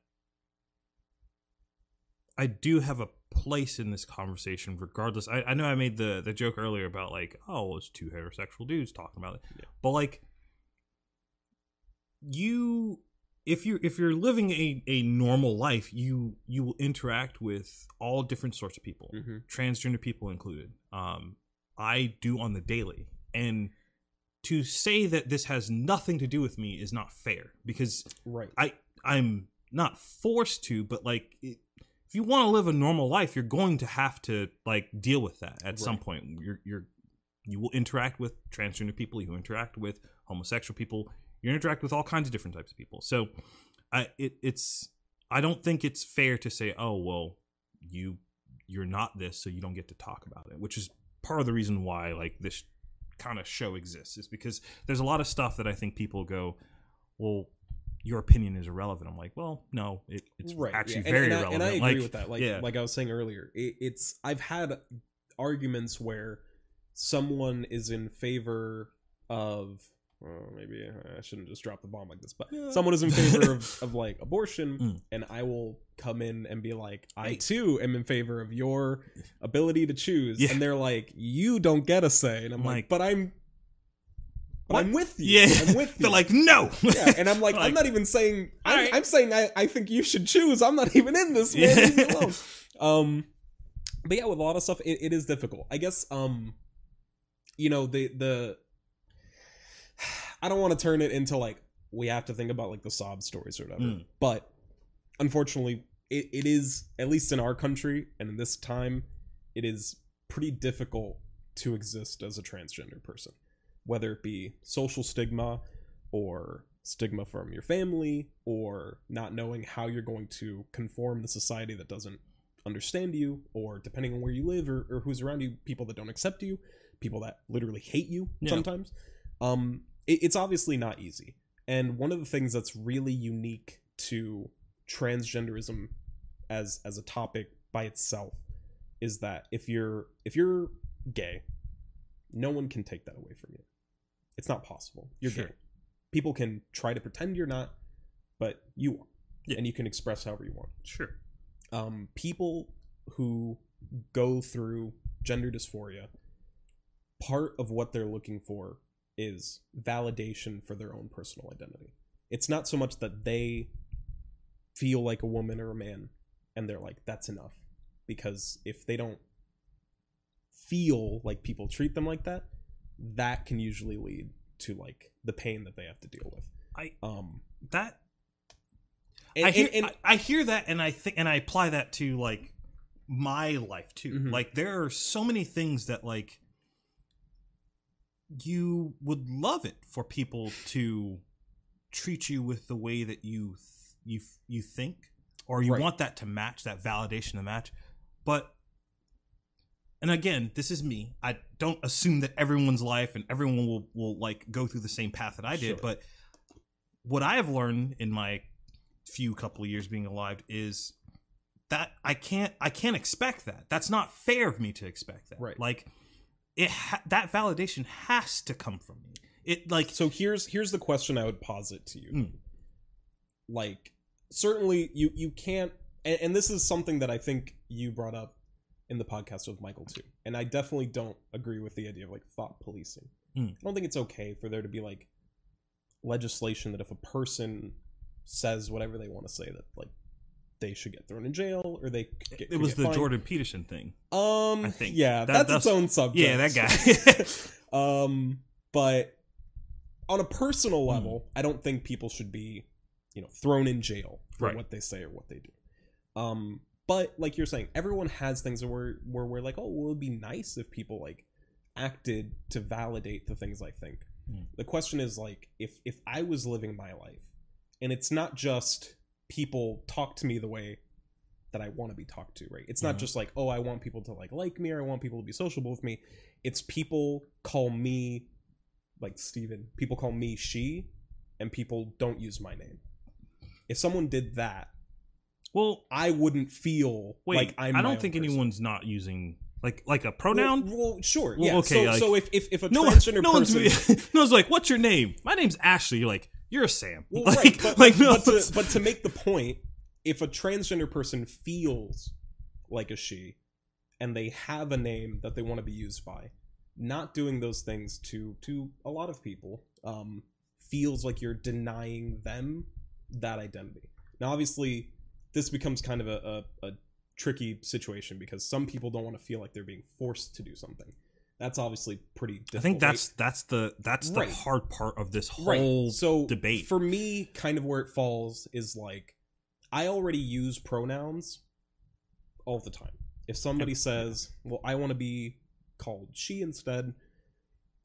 I do have a place in this conversation, regardless. I, I know I made the the joke earlier about like, oh, it's two heterosexual dudes talking about it, Yeah. but like, you if you if you're living a, a normal life, you you will interact with all different sorts of people Mm-hmm. transgender people included. Um, I do on the daily, and to say that this has nothing to do with me is not fair because Right. I I'm not forced to, but like it, if you want to live a normal life, you're going to have to like deal with that at some point. You're you're you will interact with transgender people, you interact with homosexual people, you interact with all kinds of different types of people. So, I it, it's I don't think it's fair to say, oh well, you you're not this, so you don't get to talk about it, which is part of the reason why like this kind of show exists is because there's a lot of stuff that I think people go, well, your opinion is irrelevant. I'm like, well, no, it, it's right. actually yeah. And- very and, I, irrelevant. and I agree like, with that. Like yeah. like I was saying earlier, it, it's I've had arguments where someone is in favor of well, maybe I shouldn't just drop the bomb like this, but Yeah. someone is in favor of, of like abortion, Mm. and I will come in and be like, I too am in favor of your ability to choose, Yeah. and they're like, you don't get a say, and I'm like, Like- but I'm, What? I'm with you, yeah, I'm with you. they're like, no, Yeah, and I'm like, I'm not even saying. I'm, alright. I'm saying I, I think you should choose. I'm not even in this. Man. Yeah. Leave me alone. Um, but yeah, with a lot of stuff, it, it is difficult. I guess. Um, you know the the. I don't want to turn it into like we have to think about like the sob stories or whatever, Mm. but unfortunately, it, it is at least in our country and in this time, it is pretty difficult to exist as a transgender person, whether it be social stigma or stigma from your family or not knowing how you're going to conform to society that doesn't understand you or depending on where you live or, or who's around you people that don't accept you people that literally hate you Yeah. sometimes um it, it's obviously not easy and one of the things that's really unique to transgenderism as as a topic by itself is that if you're if you're gay no one can take that away from you it's not possible you're Sure. gay people can try to pretend you're not but you are Yeah. and you can express however you want sure, um, people who go through gender dysphoria, part of what they're looking for is validation for their own personal identity. It's not so much that they feel like a woman or a man and they're like, that's enough. Because if they don't feel like people treat them like that, that can usually lead to like the pain that they have to deal with. I Um, that and, I hear and- and- I, I hear that and I think and I apply that to like my life too. Mhm. Like there are so many things that like you would love it for people to treat you with the way that you th- you you think or you Right. want that to match that validation to match. But and again, this is me. I don't assume that everyone's life and everyone will will like go through the same path that I did, Sure. but what I have learned in my few couple of years being alive is that I can't I can't expect that. That's not fair of me to expect that. Right. Like it ha- that validation has to come from me. It like so here's here's the question I would posit to you. Mm. Like certainly you you can't and, and this is something that I think you brought up in the podcast with Michael too. And I definitely don't agree with the idea of like thought policing. Mm. I don't think it's okay for there to be like legislation that if a person says whatever they want to say that like they should get thrown in jail or they get, it was the fined. Jordan Peterson thing. Um, I think. yeah, That- that's, its own subject. Yeah, that guy. um, but on a personal Hmm. level, I don't think people should be, you know, thrown in jail for Right. what they say or what they do. Um, but like you're saying, everyone has things where where we're like, oh, well, it'd be nice if people like acted to validate the things I think. Hmm. The question is like, if if I was living my life, and it's not just people talk to me the way that I want to be talked to, right? It's not Mhm. just like, oh, I want people to like like me or I want people to be sociable with me. It's people call me like Steven. People call me she and people don't use my name. if someone did that, Well, I wouldn't feel wait. like I'm. I don't think person. anyone's not using like like a pronoun. Well, sure, Well, yeah. okay, so, like- so if if if a no transgender no one's, person, no one's like, "What's your name?" My name's Ashley. You're like, "You're a Sam." well, like, right, but, like no, but, to, but to make the point, if a transgender person feels like a she, and they have a name that they want to be used by, not doing those things to to a lot of people um, feels like you're denying them that identity. Now, obviously, this becomes kind of a, a, a tricky situation because some people don't want to feel like they're being forced to do something. That's obviously pretty. Difficult, I think right? that's that's the that's the Right. hard part of this whole right. So debate. for me, kind of where it falls is like I already use pronouns all the time. If somebody says, "Well, I want to be called she instead,"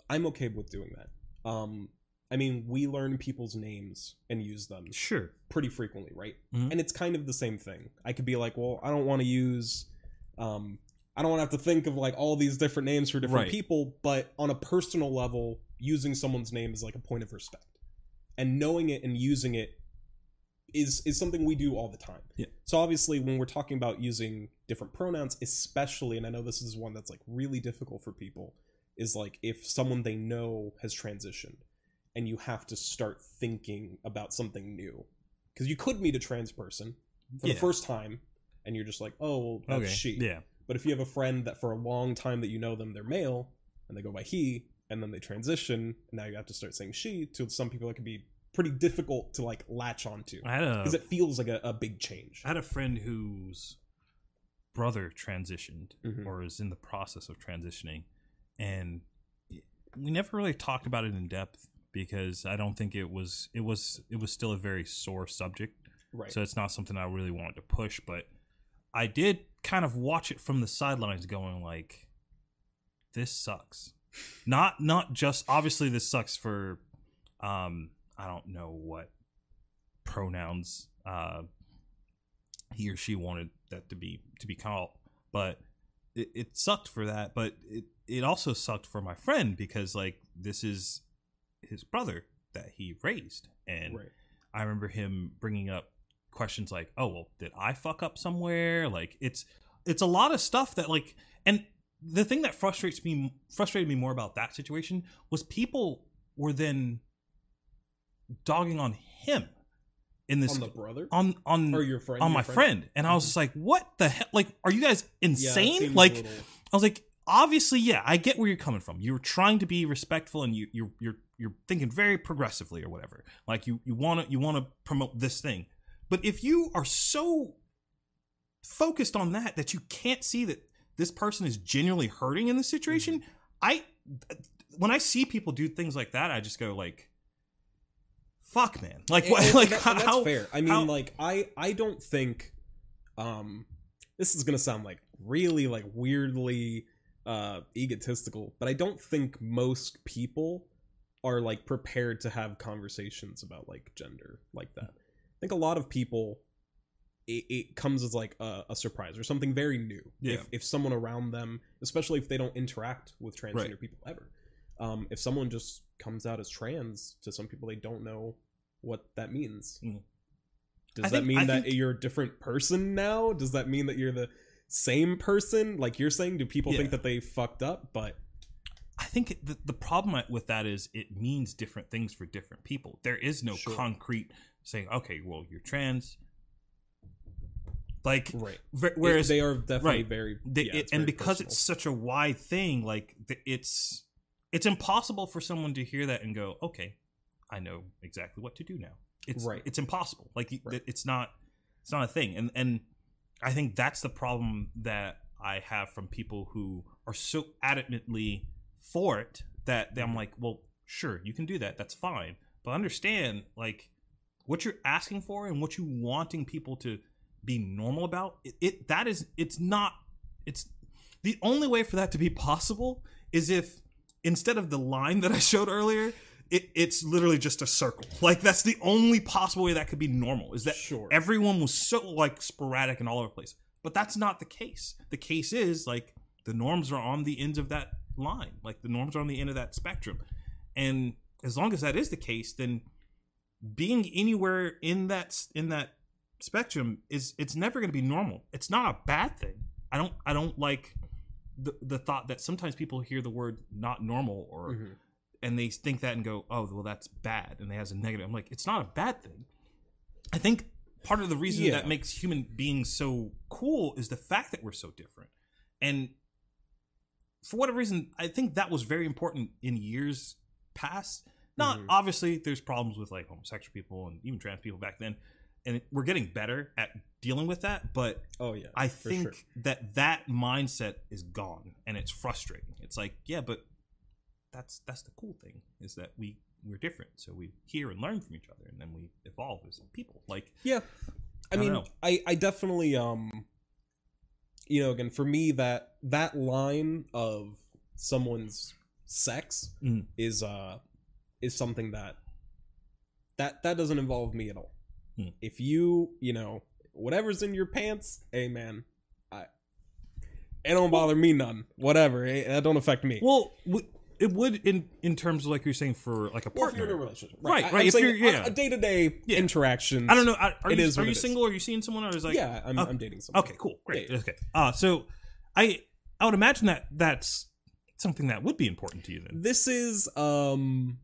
I'm okay with doing that. Um, I mean, we learn people's names and use them Sure. pretty frequently, right? Mhm. And it's kind of the same thing. I could be like, well, I don't want to use, um, I don't want to have to think of like all these different names for different Right. people, but on a personal level, using someone's name is like a point of respect, and knowing it and using it is is something we do all the time. Yeah. So obviously, when we're talking about using different pronouns, especially, and I know this is one that's like really difficult for people, is like if someone they know has transitioned and you have to start thinking about something new because you could meet a trans person for Yeah. the first time and you're just like oh well, that's Okay. she Yeah. but if you have a friend that for a long time that you know them they're male and they go by he and then they transition and now you have to start saying she to some people it can be pretty difficult to like latch onto I because it feels like a, a big change I had a friend whose brother transitioned Mhm. or is in the process of transitioning, and we never really talked about it in depth because I don't think it was it was it was still a very sore subject. right So it's not something I really wanted to push, but I did kind of watch it from the sidelines, going like, "This sucks." Not not just obviously this sucks for, um, I don't know what pronouns uh, he or she wanted that to be to be called, but it, it sucked for that. But it it also sucked for my friend because like this is his brother that he raised, and right I remember him bringing up questions like, "Oh, well, did I fuck up somewhere?" Like it's it's a lot of stuff that like and the thing that frustrates me frustrated me more about that situation was people were then dogging on him in this on the brother on on or your friend on your my friend. and I was mm-hmm. just like, "What the hell? Like are you guys insane?" a like little- I was like, obviously, yeah, I get where you're coming from. You're trying to be respectful, and you, you're you're you're thinking very progressively or whatever. Like you you want to you want to promote this thing, but if you are so focused on that that you can't see that this person is genuinely hurting in this situation, I when I see people do things like that, I just go like, "Fuck, man!" Like And- what? and Like that- how? that's fair. I mean, how- like I I don't think um this is gonna sound like really like weirdly uh egotistical, but I don't think most people are like prepared to have conversations about like gender like that. I think a lot of people it, it comes as like a, a surprise or something very new. Yeah. If if someone around them, especially if they don't interact with transgender Right. people ever, um, if someone just comes out as trans to some people, they don't know what that means. Mm. Does I that think- mean I that think- you're a different person now? Does that mean that you're the same person? Like you're saying, do people think that they fucked up? But I think the, the problem with that is it means different things for different people. There is no Sure. concrete saying, okay, well, you're trans. Like, right, ver- whereas they are definitely right. very they, yeah, it, and very because personal. it's such a wide thing, like it's it's impossible for someone to hear that and go, okay, I know exactly what to do now. It's Right. It's impossible. Like Right. it's not it's not a thing. And and I think that's the problem that I have from people who are so adamantly for it that I'm mm-hmm. like, well, sure, you can do that. That's fine. But understand, like, what you're asking for and what you wanting people to be normal about, it, it that is it's not it's the only way for that to be possible is if instead of the line that I showed earlier, it, it's literally just a circle. Like that's the only possible way that could be normal. Is that Sure. everyone was so like sporadic and all over the place. But that's not the case. The case is like the norms are on the ends of that line. Like the norms are on the end of that spectrum. And as long as that is the case, then being anywhere in that in that spectrum is it's never going to be normal. It's not a bad thing. I don't I don't like the the thought that sometimes people hear the word not normal or Mhm. and they think that and go, "Oh, well that's bad." And they has a negative. I'm like, "It's not a bad thing." I think part of the reason Yeah. that makes human beings so cool is the fact that we're so different. And for whatever reason, I think that was very important in years past. Not Mhm. obviously there's problems with like homosexual people and even trans people back then. And we're getting better at dealing with that, but Oh yeah. I think sure. that that mindset is gone and it's frustrating. It's like, yeah, but that's that's the cool thing is that we we're different, so we hear and learn from each other, and then we evolve as people. Like, Yeah. I I mean, know. I I definitely um you know, again, for me that that line of someone's sex Mm. is uh is something that that that doesn't involve me at all. Hmm. If you, you know, whatever's in your pants, hey man, I it don't bother me none. Whatever, it, that don't affect me. well, w- it would in in terms of like you're saying for like a Well, partner. you're in a relationship, Right, I- right, I'm if you're- yeah. a day to day Yeah. interaction. I don't know. Are, are It you, is are you is. single? Are you seeing someone? Or is like, yeah, I'm, okay. I'm dating someone. okay, cool, great, Yeah, okay. Uh, so I I would imagine that that's something that would be important to you then. this is um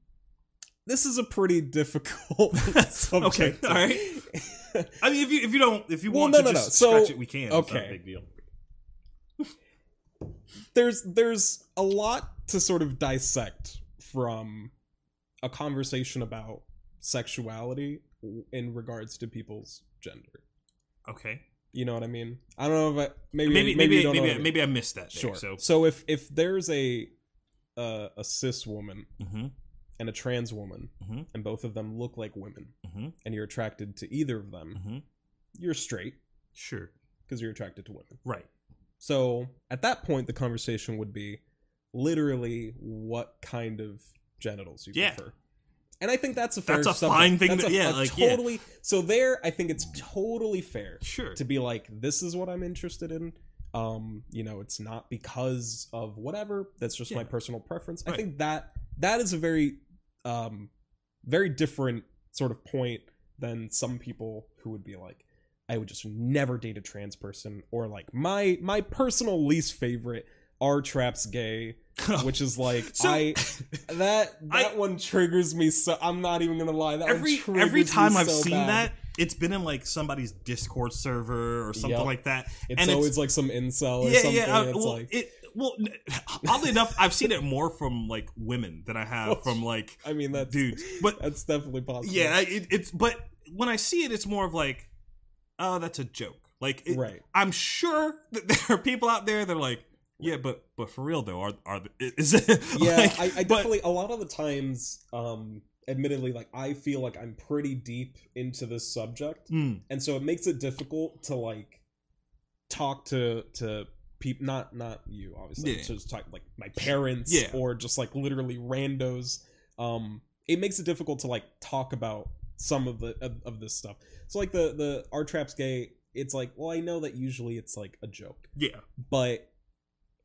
this is a pretty difficult subject. Okay all right. I mean, if you if you don't if you Well, want no, to no, no. just So- stretch it, we can. It's not a okay. big deal. there's there's a lot to sort of dissect from a conversation about sexuality in regards to people's gender. Okay. You know what I mean? I don't know if I maybe maybe maybe maybe maybe I, maybe I missed that. sure. There, so So if if there's a uh, a cis woman hmm and a trans woman Mhm. and both of them look like women hmm and you're attracted to either of them, hmm you're straight sure, because you're attracted to women. right. So at that point, the conversation would be literally what kind of genitals you Yeah. prefer. And I think that's a fair That's a subject. fine thing That's a- yeah, a like, yeah. totally. So there, I think it's totally fair Sure. to be like, this is what I'm interested in. Um, you know, it's not because of whatever. That's just my personal preference. I think that that is a very, um, very different sort of point than some people who would be like, I would just never date a trans person, or like my my personal least favorite are traps gay, which is like So- I that that I- one triggers me so I'm not even gonna lie that one every every me time I've so seen bad. that, it's been in like somebody's Discord server or something Yep. like that. it's and it's- always like some incel or yeah, something. yeah. it's well, like it well, oddly enough, I've seen it more from like women than I have from like I mean that's dudes. But that's definitely possible. yeah, it, it's but when I see it, it's more of like, oh, that's a joke. Like, it, right. I'm sure that there are people out there that are like, yeah, but but for real though, are are is it? Yeah, like, I, I but- definitely a lot of the times, um, admittedly, like I feel like I'm pretty deep into this subject, Mm, and so it makes it difficult to like talk to to people not not you obviously Yeah. just talk like my parents Yeah. or just like literally randos um it makes it difficult to like talk about some of the of, of this stuff so like the the r traps gay it's like well i know that usually it's like a joke yeah, but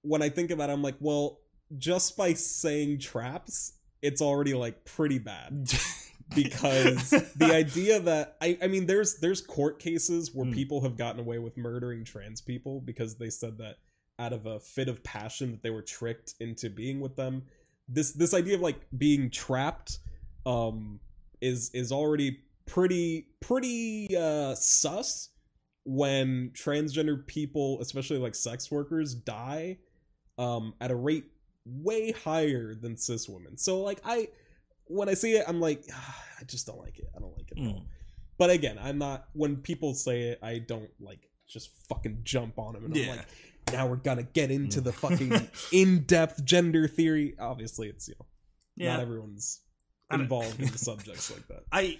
when i think about it i'm like well just by saying traps it's already like pretty bad because the idea that I, I mean there's there's court cases where Hmm. people have gotten away with murdering trans people because they said that out of a fit of passion that they were tricked into being with them this this idea of like being trapped um is is already pretty pretty uh sus when transgender people especially like sex workers die um at a rate way higher than cis women so like i when I see it, I'm like, "Ah, I just don't like it. I don't like it. Mm. But again, I'm not. When people say it, I don't like just fucking jump on them. And I'm like, now we're gonna get into Mm. the fucking in-depth gender theory. Obviously, it's you know, yeah. not everyone's involved in the subjects like that. I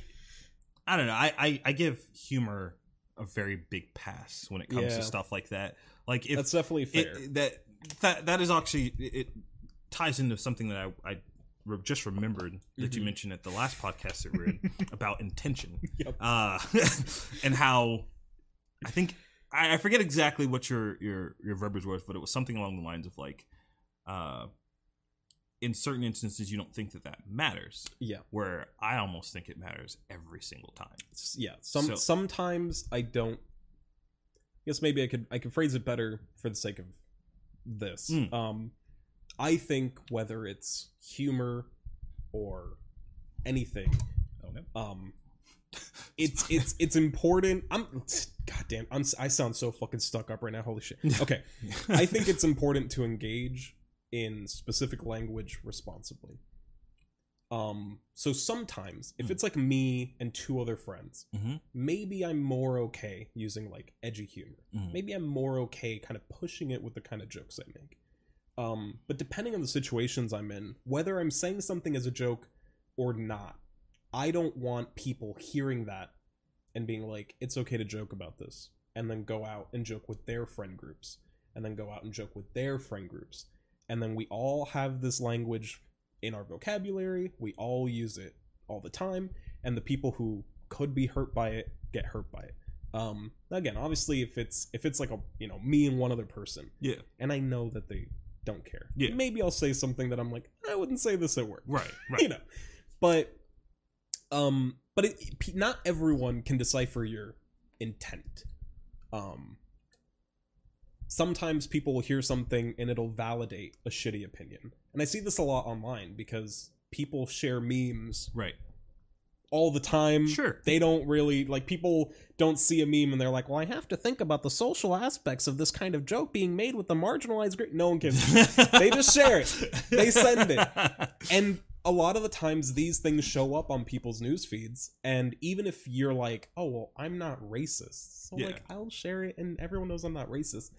I don't know. I, I I give humor a very big pass when it comes Yeah. to stuff like that. Like if That's definitely fair. it, that that that is actually it, ties into something that I, I re- just remembered that you Mhm. mentioned at the last podcast that we're in about intention Yep. uh and how i think I, I forget exactly what your your your verbiage was but it was something along the lines of like uh in certain instances you don't think that that matters. Yeah. Where I almost think it matters every single time. Yeah some So- sometimes i don't I guess maybe i could i could phrase it better for the sake of this. Mm. um i think whether it's humor or anything Oh no. um it's it's it's important. I'm god damn i'm i sound so fucking stuck up right now. Holy shit. Okay. I think it's important to engage in specific language responsibly um so sometimes if Hmm. it's like me and two other friends Mhm. maybe i'm more okay using like edgy humor Mhm. maybe i'm more okay kind of pushing it with the kind of jokes i make um but depending on the situations i'm in whether i'm saying something as a joke or not i don't want people hearing that and being like it's okay to joke about this and then go out and joke with their friend groups and then go out and joke with their friend groups and then we all have this language in our vocabulary we all use it all the time and the people who could be hurt by it get hurt by it um again obviously if it's if it's like a you know me and one other person Yeah. and i know that they don't care Yeah. maybe i'll say something that i'm like i wouldn't say this at work Right. Right. you know but um but it, not everyone can decipher your intent um sometimes people will hear something and it'll validate a shitty opinion and i see this a lot online because people share memes Right. all the time Sure. they don't really like people don't see a meme and they're like well i have to think about the social aspects of this kind of joke being made with the marginalized group no one cares They just share it. They send it. and a lot of the times these things show up on people's news feeds and even if you're like oh well i'm not racist so Yeah. like i'll share it and everyone knows i'm not racist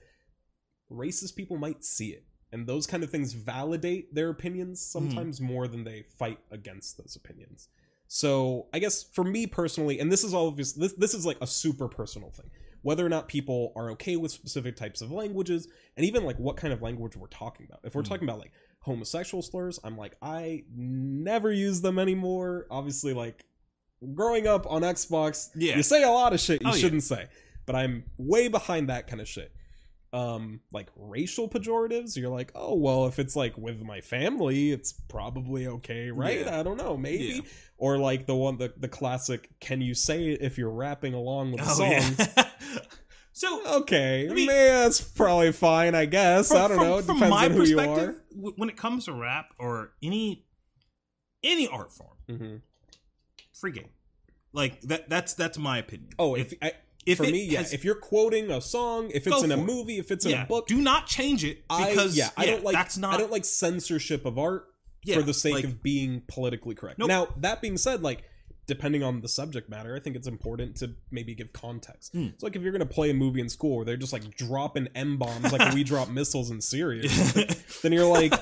racist people might see it. And those kind of things validate their opinions sometimes more than they fight against those opinions. So i guess for me personally and this is all this, this is like a super personal thing. Whether or not people are okay with specific types of languages and even like what kind of language we're talking about. If we're Mm. talking about like homosexual slurs i'm like i never use them anymore. Obviously like growing up on xbox Yeah. you say a lot of shit you Oh, shouldn't say but i'm way behind that kind of shit um like racial pejoratives you're like oh well if it's like with my family it's probably okay right Yeah. i don't know maybe Yeah. or like the one the, the classic can you say it if you're rapping along with the Oh, song yeah. so okay I mean- yeah, that's probably fine i guess i don't know it depends on who you are when it comes to rap or any any art form, hmm free game. Like that. That's that's my opinion. oh if, I, if for me yeah has- if you're quoting a song if it's in a movie if it's in yeah, a book do not change it I, because yeah, I don't like that's not I don't like censorship of art yeah, for the sake like, of being politically correct. Nope. Now, that being said, like depending on the subject matter, I think it's important to maybe give context. Hmm. It's like if you're gonna play a movie in school where they're just like dropping M bombs like we drop missiles in Syria, then you're like,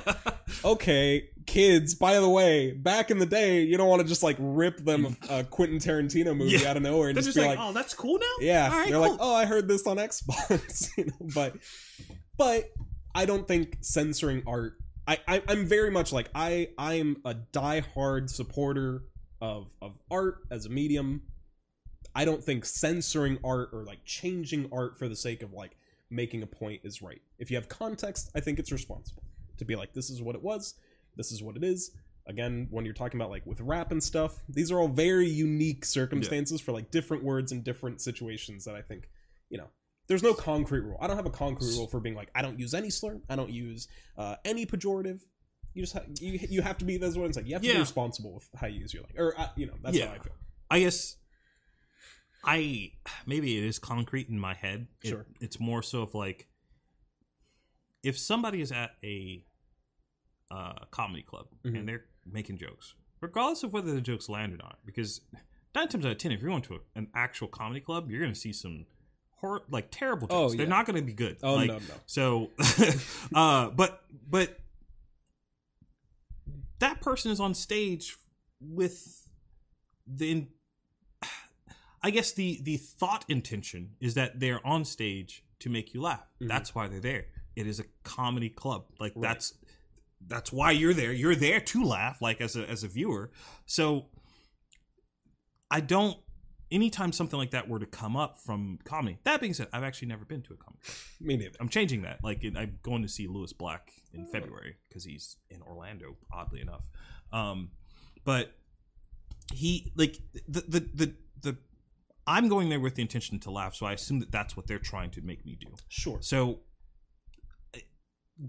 okay, kids. By the way, back in the day, you don't want to just like rip them a, a Quentin Tarantino movie Yeah. out of nowhere and They're just, just be like, like, oh, that's cool now. yeah, right, they're cool. like, oh, I heard this on Xbox, you know. But, but I don't think censoring art. I, I I'm very much like I I am a diehard supporter of of art as a medium. I don't think censoring art or like changing art for the sake of like making a point is right. If you have context, I think it's responsible to be like, this is what it was, this is what it is. Again, when you're talking about like with rap and stuff, these are all very unique circumstances for like different words and different situations that I think, you know, there's no concrete rule. I don't have a concrete rule for being like, I don't use any slur, I don't use uh, any pejorative. You just ha- you you have to be that's what it's like. You have to be responsible with how you use your language, or uh, you know that's Yeah. how I feel. I guess I maybe it is concrete in my head. It- Sure. it's more so of like if somebody is at a uh, comedy club Mhm. and they're making jokes, regardless of whether the jokes land or not, because nine times out of ten, if you're going to a, an actual comedy club, you're going to see some hor- like terrible Oh, jokes. They're not going to be good. Oh like, no no. so, uh, but but that person is on stage with the. In, I guess the the thought intention is that they're on stage to make you laugh. Mhm. That's why they're there. It is a comedy club. Like Right. that's that's why you're there. You're there to laugh, like as a as a viewer. So I don't anytime something like that were to come up from comedy. That being said, I've actually never been to a comedy. club. Me neither. I'm changing that. Like I'm going to see Lewis Black in February because he's in Orlando. Oddly enough, um, but he like the the the the. I'm going there with the intention to laugh, so I assume that that's what they're trying to make me do. Sure. So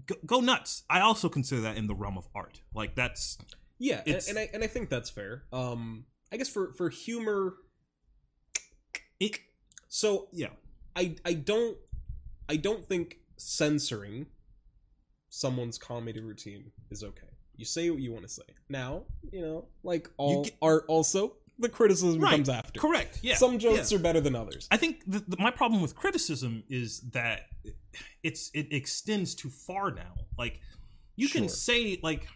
go, go nuts. I also consider that in the realm of art. Like that's Yeah, and, and I and I think that's fair. Um, I guess for for humor, it. so Yeah. I I don't I don't think censoring someone's comedy routine is okay. You say what you want to say. Now, you know, like all get- art also, the criticism Right. comes after. Correct. Yeah. Some jokes yeah. are better than others. I think the, the, my problem with criticism is that it's it extends too far now. Like you can say like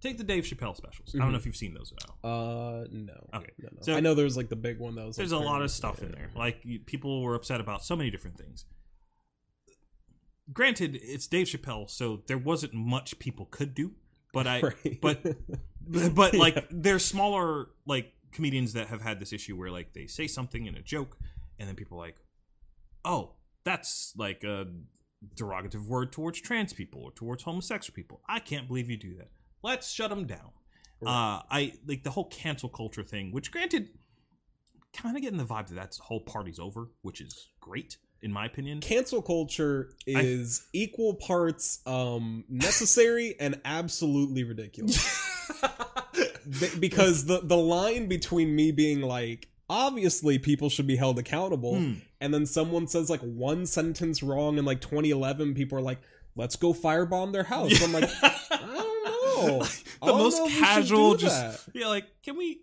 take the Dave Chappelle specials. I Mhm. don't know if you've seen those all. Uh, no. Okay. No, no. So- I know there was like the big one that was. There's like, a lot of stuff in there. Like you, people were upset about so many different things. Granted, it's Dave Chappelle, so there wasn't much people could do. But I, Right. but but, but like Yeah. there's smaller like comedians that have had this issue where like they say something in a joke and then people are like oh that's like a derogative word towards trans people or towards homosexual people. I can't believe you do that. Let's shut them down. Uh i like the whole cancel culture thing which granted kind of getting the vibe that that's whole party's over which is great in my opinion. Cancel culture is equal parts um necessary and absolutely ridiculous because the the line between me being like obviously people should be held accountable Hmm. and then someone says like one sentence wrong in like 2011 people are like let's go firebomb their house i'm like i don't know Like, the don't most know if we should casual just yeah like can we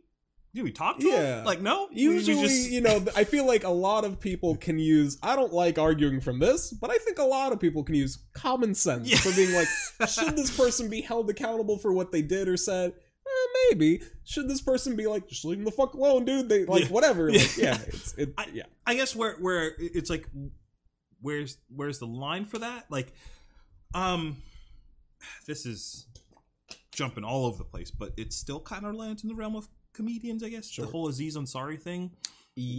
do we talk to Yeah. him like no Usually, just- you know, I feel like a lot of people can use. I don't like arguing from this, but I think a lot of people can use common sense Yeah. for being like, should this person be held accountable for what they did or said? Maybe. Should this person be like, just leave them the fuck alone, dude? They like Yeah. whatever. Like, Yeah. yeah, it's it. I- yeah, I guess where where it's like where's where's the line for that? Like um this is jumping all over the place, but it still kind of lands in the realm of comedians, I guess. Sure. The whole Aziz Ansari thing.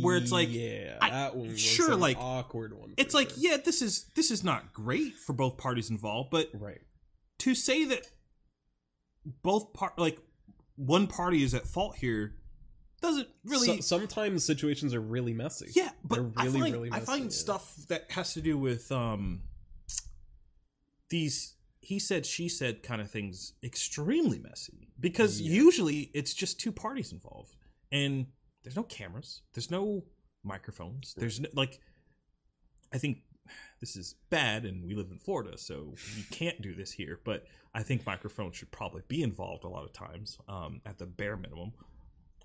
Where it's like, yeah, I- that one sure, an like, awkward one. It's like, sure. yeah, this is this is not great for both parties involved, but right. to say that both part like one party is at fault here doesn't really So- sometimes situations are really messy. Yeah, but They're I really, find really I find yeah. stuff that has to do with um these he said she said kind of things extremely messy because Yeah. usually it's just two parties involved and there's no cameras, there's no microphones, there's no, like I think this is bad and we live in Florida so you can't do this here, but I think microphones should probably be involved a lot of times um at the bare minimum.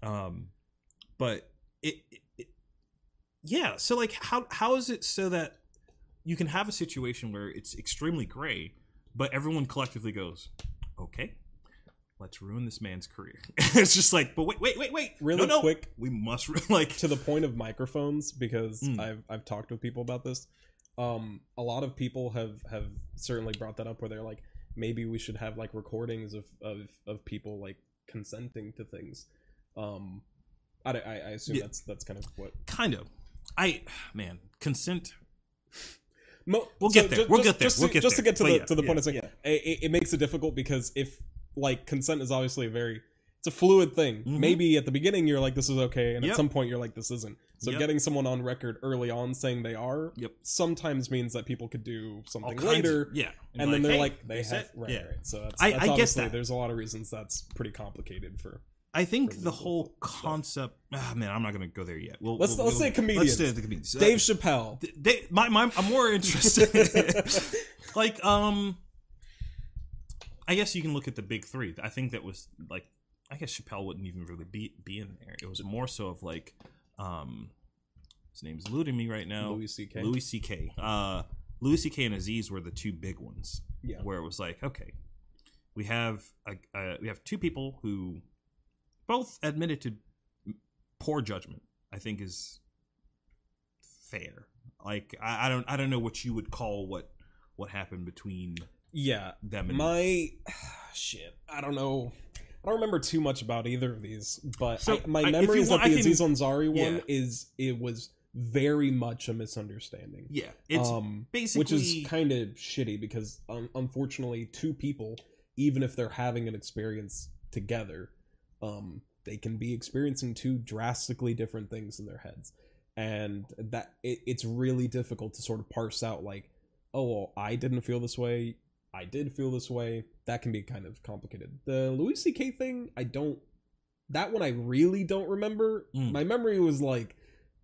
Um but it, it, it yeah so like how how is it so that you can have a situation where it's extremely gray but everyone collectively goes okay let's ruin this man's career it's just like but wait wait wait wait Really no, no, quick, we must like to the point of microphones because Mm. I've I've talked with people about this. Um, a lot of people have have certainly brought that up where they're like, maybe we should have like recordings of of, of people like consenting to things. Um, I, I, I assume Yeah. that's that's kind of what. kind of i man consent Mo- We'll so get there. ju- We'll just- get there. Just We'll to, get just there. to get to But the yeah, to the point yeah, of saying it, it makes it difficult because if like consent is obviously a very it's a fluid thing. Mhm. Maybe at the beginning you're like this is okay, and Yep. at some point you're like this isn't. So Yep. getting someone on record early on saying they are Yep. sometimes means that people could do something later. of, yeah and then they're hey, like they have right, yeah right. So that's, I- that's I obviously that. there's a lot of reasons that's pretty complicated for. I think the whole concept. Ah, man, I'm not going to go there yet. We'll, Let's- we'll- let's we'll- say comedians. Let's stay at the comedians. Dave Chappelle. My, my, I'm more interested. like, um, I guess you can look at the big three. I think that was like, I guess Chappelle wouldn't even really be be in there. It was more so of like, um, his name's eluding me right now. Louis C.K. Louis C.K. Uh, Louis C.K. and Aziz were the two big ones. Yeah. Where it was like, okay, we have a, uh, we have two people who both admitted to poor judgment. I think is fair. Like I, I don't I don't know what you would call what what happened between Yeah, them and my shit i don't know I don't remember too much about either of these, but So, I, my I- memory is want- that the can- Aziz Ansari one Yeah. is it was very much a misunderstanding. Yeah, it's um, basically which is kind of shitty because um, unfortunately, two people, even if they're having an experience together, um, they can be experiencing two drastically different things in their heads, and that it, it's really difficult to sort of parse out like, oh, well, I didn't feel this way, I did feel this way. That can be kind of complicated. The Louis C.K. thing, I don't. That one I really don't remember. Mm. My memory was like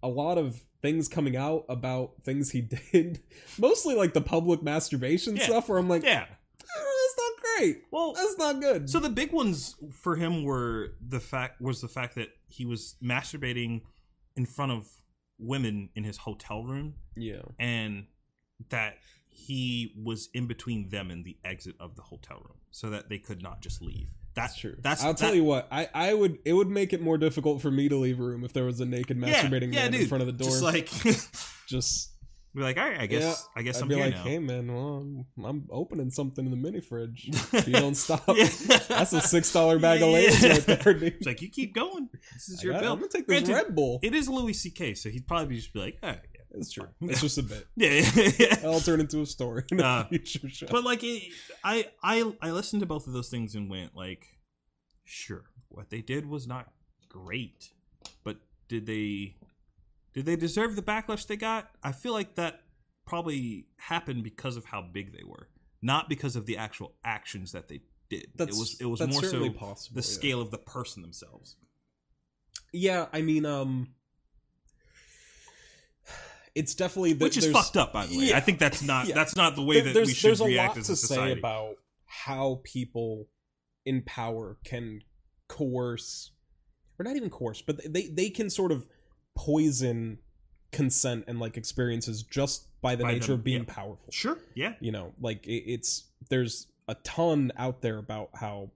a lot of things coming out about things he did, mostly like the public masturbation Yeah. stuff. Where I'm like, yeah. "Oh, that's not great. Well, That's not good. So the big ones for him were the fact was the fact that he was masturbating in front of women in his hotel room yeah, and that he was in between them and the exit of the hotel room so that they could not just leave. That's true. That's I'll tell you what. I I would. It would make it more difficult for me to leave a room if there was a naked masturbating man in front of the door. Just like Just be like, all right, I guess Yeah, I guess I'd I'm be here like, now. hey man, well, I'm, I'm opening something in the mini fridge. If you don't stop, that's a six dollar bag of Yeah. Lay's right there, dude. It's like you keep going. This is I your it. bill. I'm gonna take this Granted, Red Bull. It is Louis C.K., so he'd probably just be like, all right, yeah, It's true. It's just a bit. yeah, yeah, yeah. I'll turn into a story in a Uh, future show. but like it, I I I listened to both of those things and went like, sure, what they did was not great, but did they did they deserve the backlash they got? I feel like that probably happened because of how big they were, not because of the actual actions that they did. that's it was it was more so possible. the yeah. scale of the person themselves. Yeah, I mean, um, it's definitely the, Which is fucked up, by the way. Yeah. I think that's not Yeah. that's not the way there- that we should there's a react lot as to a society. say about how people in power can coerce, or not even coerce, but they they can sort of poison consent and like experiences just by the By nature them, of being yeah. powerful. Sure, yeah, you know like it, it's there's a ton out there about how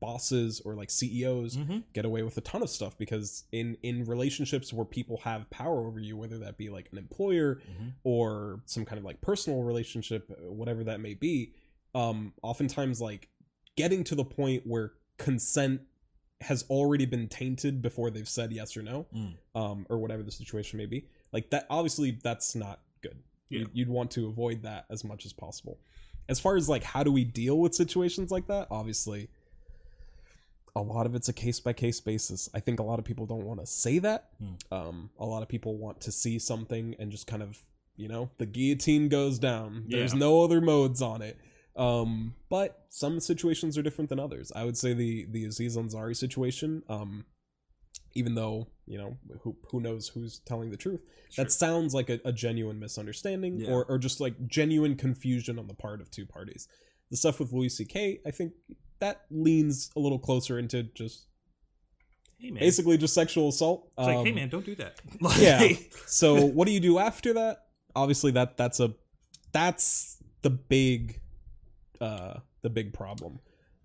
bosses or like ceos hmm get away with a ton of stuff because in in relationships where people have power over you whether that be like an employer hmm or some kind of like personal relationship whatever that may be um oftentimes like getting to the point where consent has already been tainted before they've said yes or no Mm. um or whatever the situation may be like that obviously that's not good. Yeah. you, you'd want to avoid that as much as possible. As far as like how do we deal with situations like that? Obviously a lot of it's a case by case basis i think a lot of people don't want to say that Hmm. um a lot of people want to see something and just kind of you know the guillotine goes down there's Yeah. no other modes on it um but some situations are different than others i would say the the aziz ansari situation um even though you know who who knows who's telling the truth Sure. that sounds like a, a genuine misunderstanding Yeah. or, or just like genuine confusion on the part of two parties the stuff with louis ck i think that leans a little closer into just hey man, basically just sexual assault it's like, hey Um, man, don't do that. yeah. so what do you do after that obviously that that's a that's the big uh the big problem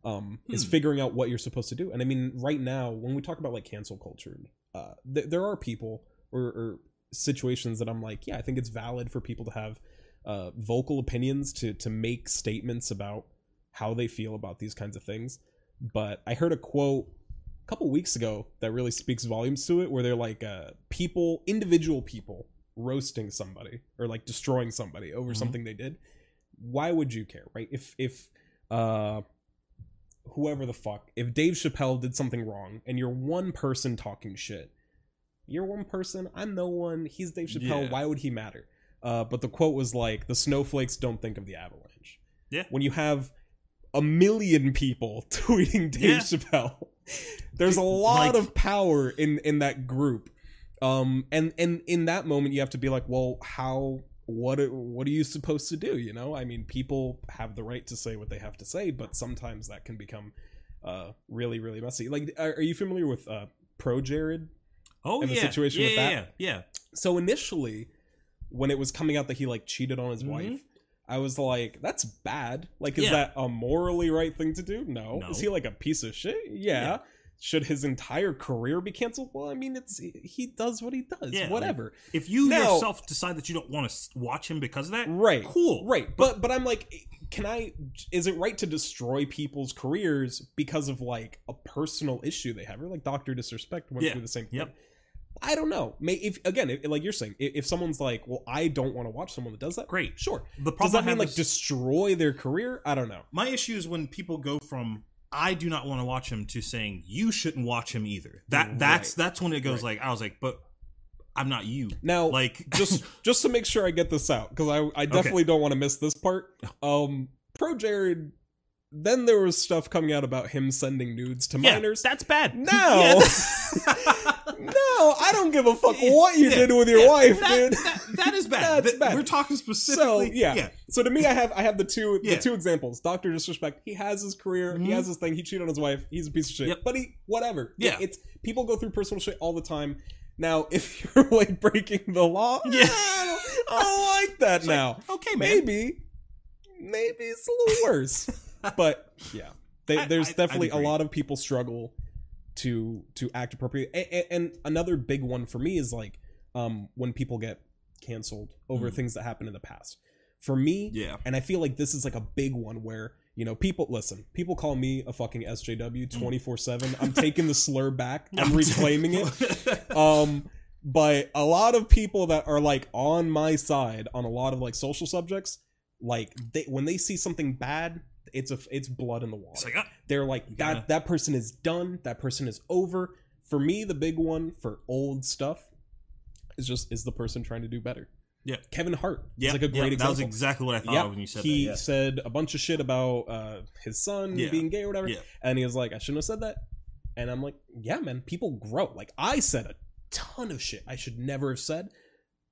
um is Hmm. figuring out what you're supposed to do and i mean right now when we talk about like cancel culture uh th- there are people or, or situations that i'm like yeah i think it's valid for people to have uh vocal opinions to to make statements about how they feel about these kinds of things but i heard a quote a couple weeks ago that really speaks volumes to it where they're like uh people individual people roasting somebody or like destroying somebody over Mhm. something they did why would you care right if if uh whoever the fuck if dave chappelle did something wrong and you're one person talking shit you're one person i'm no one he's dave chappelle Yeah. why would he matter uh but the quote was like the snowflakes don't think of the avalanche Yeah. when you have a million people tweeting dave Yeah. chappelle there's a lot like- of power in in that group um and and in that moment you have to be like well how what are- what are you supposed to do you know i mean people have the right to say what they have to say but sometimes that can become uh really really messy like are, are you familiar with uh pro jared oh and the yeah, situation yeah, with yeah, that? yeah, yeah. so initially when it was coming out that he like cheated on his Mhm. wife i was like that's bad like is Yeah. that a morally right thing to do no, No. is he like a piece of shit yeah, Yeah. should his entire career be canceled? Well, I mean, it's he does what he does. Yeah, like- whatever. If you Now- yourself decide that you don't want to watch him because of that, Right. cool. Right. But but I'm like, can I? Is it right to destroy people's careers because of like a personal issue they have, or like Doctor Disrespect went Yeah. through the same thing? Yep. I don't know. May if again, if, like you're saying, if, if someone's like, well, I don't want to watch someone that does that. Great. Sure. The Does that mean like is- destroy their career? I don't know. my issue is when people go from I do not want to watch him to saying you shouldn't watch him either. That that's Right. that's when it goes like I was like, but I'm not you. Now, Like just just to make sure I get this out because I I definitely don't want to miss this part. Um, pro Jared. Then there was stuff coming out about him sending nudes to yeah, minors. that's bad. No. Yeah. no, I don't give a fuck what you Yeah, did with your wife, that, dude. that- that is bad. That's Th- bad. We're talking So specifically. yeah. yeah, So to me, I have I have the two the two examples. Doctor Disrespect. He has his career. He Mhm. has his thing. He cheated on his wife. He's a piece of shit. Yep. But he whatever. Yeah. It's people go through personal shit all the time. Now, if you're like breaking the law, Yeah. I, don't, I don't like that It's like, now. okay, man. maybe, maybe it's a little worse. But yeah, they, there's I- definitely a lot of people struggle to to act appropriately. And, and another big one for me is like um when people get canceled over Mm. things that happened in the past. For me, Yeah. and I feel like this is like a big one where you know people listen. People call me a fucking Mm. SJW twenty four seven. I'm taking the slur back. I'm reclaiming it um but a lot of people that are like on my side on a lot of like social subjects like they when they see something bad it's a it's blood in the water like, ah, they're like that gotta- that person is done that person is over for me the big one for old stuff is just is the person trying to do better Yeah. kevin hart yeah, like a yeah, great That was example exactly what I thought yeah, when you said he that. said a bunch of shit about uh, his son Yeah. being gay or whatever, Yeah. and he was like, "I shouldn't have said that." And I'm like, "Yeah, man, people grow. Like I said a ton of shit I should never have said,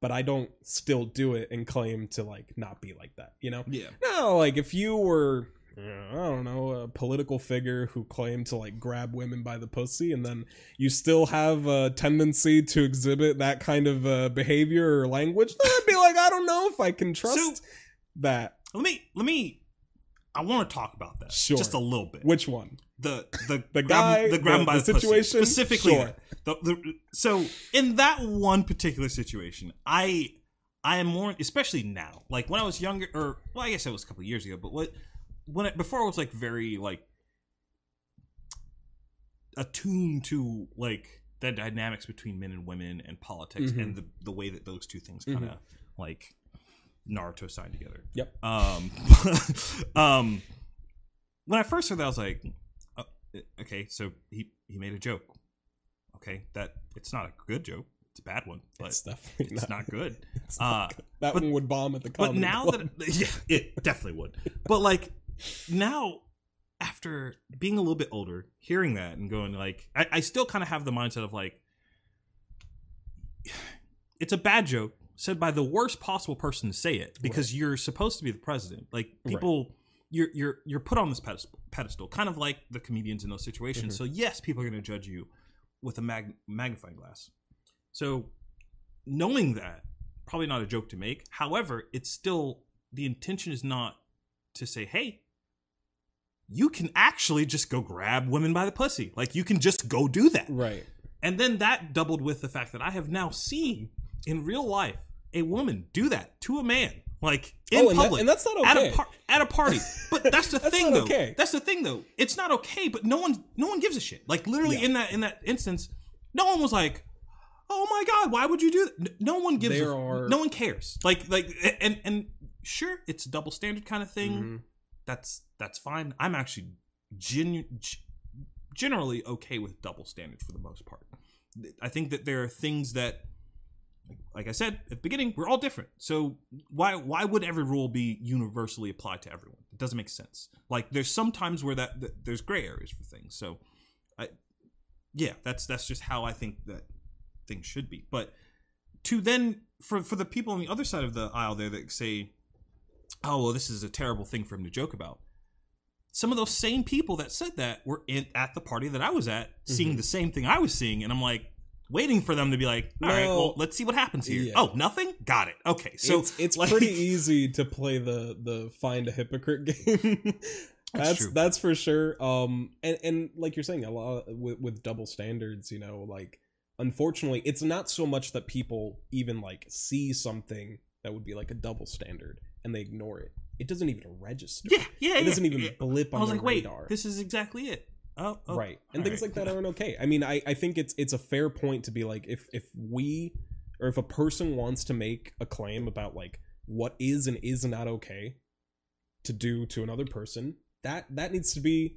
but I don't still do it and claim to like not be like that. You know? Yeah. yeah. No, like if you were." I don't know, a political figure who claimed to like grab women by the pussy, and then you still have a tendency to exhibit that kind of uh, behavior or language, then I'd be like, I don't know if I can trust that. Let me let me. I want to talk about that Sure. just a little bit. Which one? the the The grab- guy, the grab the- by the the, pussy. situation? specifically. Sure. The, the, so in that one particular situation, I I am more, especially now. Like when I was younger, or well, I guess it was a couple of years ago. But what when it, before it was like very like attuned to like the dynamics between men and women and politics Mhm. and the the way that those two things kind of like Naruto signed together. Yep. Um, um, when I first heard that, I was like, uh, okay, so he he made a joke. Okay, that it's not a good joke. It's a bad one, but It's it's, definitely not. not good. it's Uh, not good. that but- one would bomb at the but now club. that yeah, it definitely would. But like now, after being a little bit older, hearing that and going like, I, I still kind of have the mindset of like, it's a bad joke said by the worst possible person to say it because you're supposed to be the president. Like people. You're you're you're put on this pedestal, pedestal, kind of like the comedians in those situations. Mhm. So yes, people are going to judge you with a mag- magnifying glass. So knowing that, probably not a joke to make. However, it's still the intention is not to say, hey, you can actually just go grab women by the pussy. Like you can just go do that. right. And then that doubled with the fact that I have now seen in real life a woman do that to a man, like in oh, and, that- public. and that's not At a par- at a party, but that's the That's thing, though. okay. That's the thing, though. It's not okay, but no one, no one gives a shit. Like literally Yeah. in that in that instance, no one was like, "Oh my god, why would you do that?" No one gives. There a, are- no one cares. Like like and and sure, it's a double standard kind of thing. Mhm. That's that's fine. I'm actually genu- generally okay with double standards for the most part. I think that there are things that like I said at the beginning, we're all different. So why why would every rule be universally applied to everyone? It doesn't make sense. Like there's some times where that, that there's gray areas for things. So I yeah, that's that's just how I think that things should be. But to then for for the people on the other side of the aisle there that say, "Oh, well, this is a terrible thing for him to joke about." Some of those same people that said that were in, at the party that I was at, seeing Mhm. the same thing I was seeing, and I'm like, waiting for them to be like, "All right, No. well, let's see what happens here." Yeah. Oh, nothing. Got it. Okay, so it's, it's like- pretty easy to play the the find a hypocrite game. That's that's true. that's for sure um and and like you're saying a lot with, with double standards you know like unfortunately it's not so much that people even like see something that would be like a double standard and they ignore it it doesn't even register yeah, yeah. it doesn't even yeah. blip I on was the like, wait, radar this is exactly it. Oh, oh right and things right. like that aren't okay i mean i i think it's it's a fair point to be like if if we or if a person wants to make a claim about like what is and is not okay to do to another person that that needs to be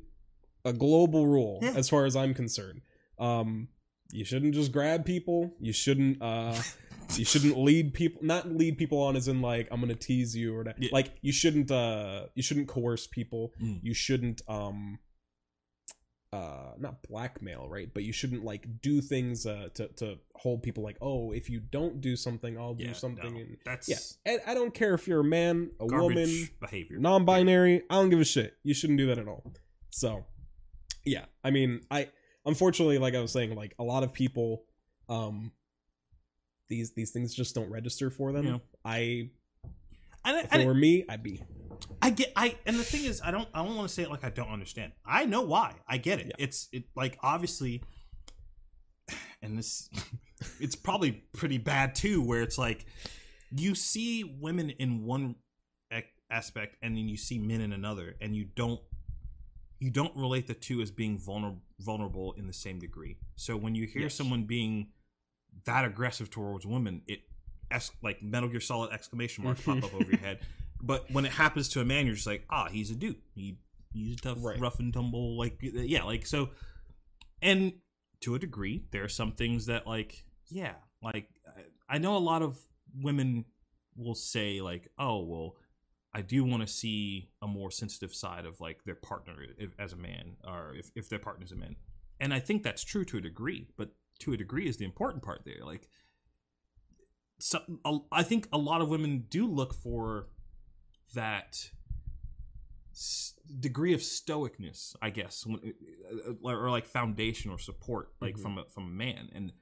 a global rule Yeah. as far as i'm concerned um you shouldn't just grab people you shouldn't uh you shouldn't lead people not lead people on as in like i'm gonna tease you or that. Yeah. like you shouldn't uh you shouldn't coerce people Mm. you shouldn't um uh not blackmail right but you shouldn't like do things uh to to hold people like oh if you don't do something i'll do something no, and that's yeah and i don't care if you're a man a woman behavior. non-binary i don't give a shit you shouldn't do that at all so yeah i mean i unfortunately like i was saying like a lot of people um these these things just don't register for them Yeah. i And I, if and it me i'd be I get I and the thing is I don't I don't want to say it like I don't understand. I know why. I get it. Yeah. It's it like obviously and this it's probably pretty bad too where it's like you see women in one aspect and then you see men in another and you don't you don't relate the two as being vulnerable vulnerable in the same degree. So when you hear Yes. someone being that aggressive towards women, it es- like Metal Gear Solid exclamation marks pop up over your head. But when it happens to a man, you're just like, ah, he's a dude. He he's a tough, Right. rough and tumble, like yeah, like so. And to a degree, there are some things that like yeah, like I- I know a lot of women will say like, oh well, I do want to see a more sensitive side of like their partner if, as a man, or if if their partner's a man. And I think that's true to a degree, but to a degree is the important part there. Like, so, I think a lot of women do look for that degree of stoicness, I guess, uh, or like foundation or support, like Mhm. from a, from a man, and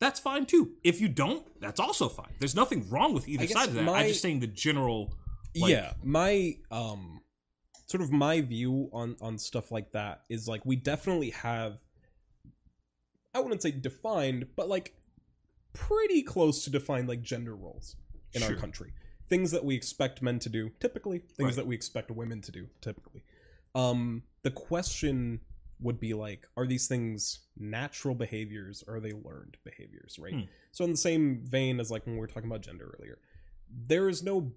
that's fine too. If you don't, that's also fine. There's nothing wrong with either side of that. my- I'm just saying the general. Like- yeah my um sort of my view on on stuff like that is like we definitely have i wouldn't say defined but like pretty close to defined like gender roles in Sure. our country things that we expect men to do typically things Right. that we expect women to do typically um the question would be like are these things natural behaviors or are they learned behaviors right Hmm. so in the same vein as like when we were talking about gender earlier there is no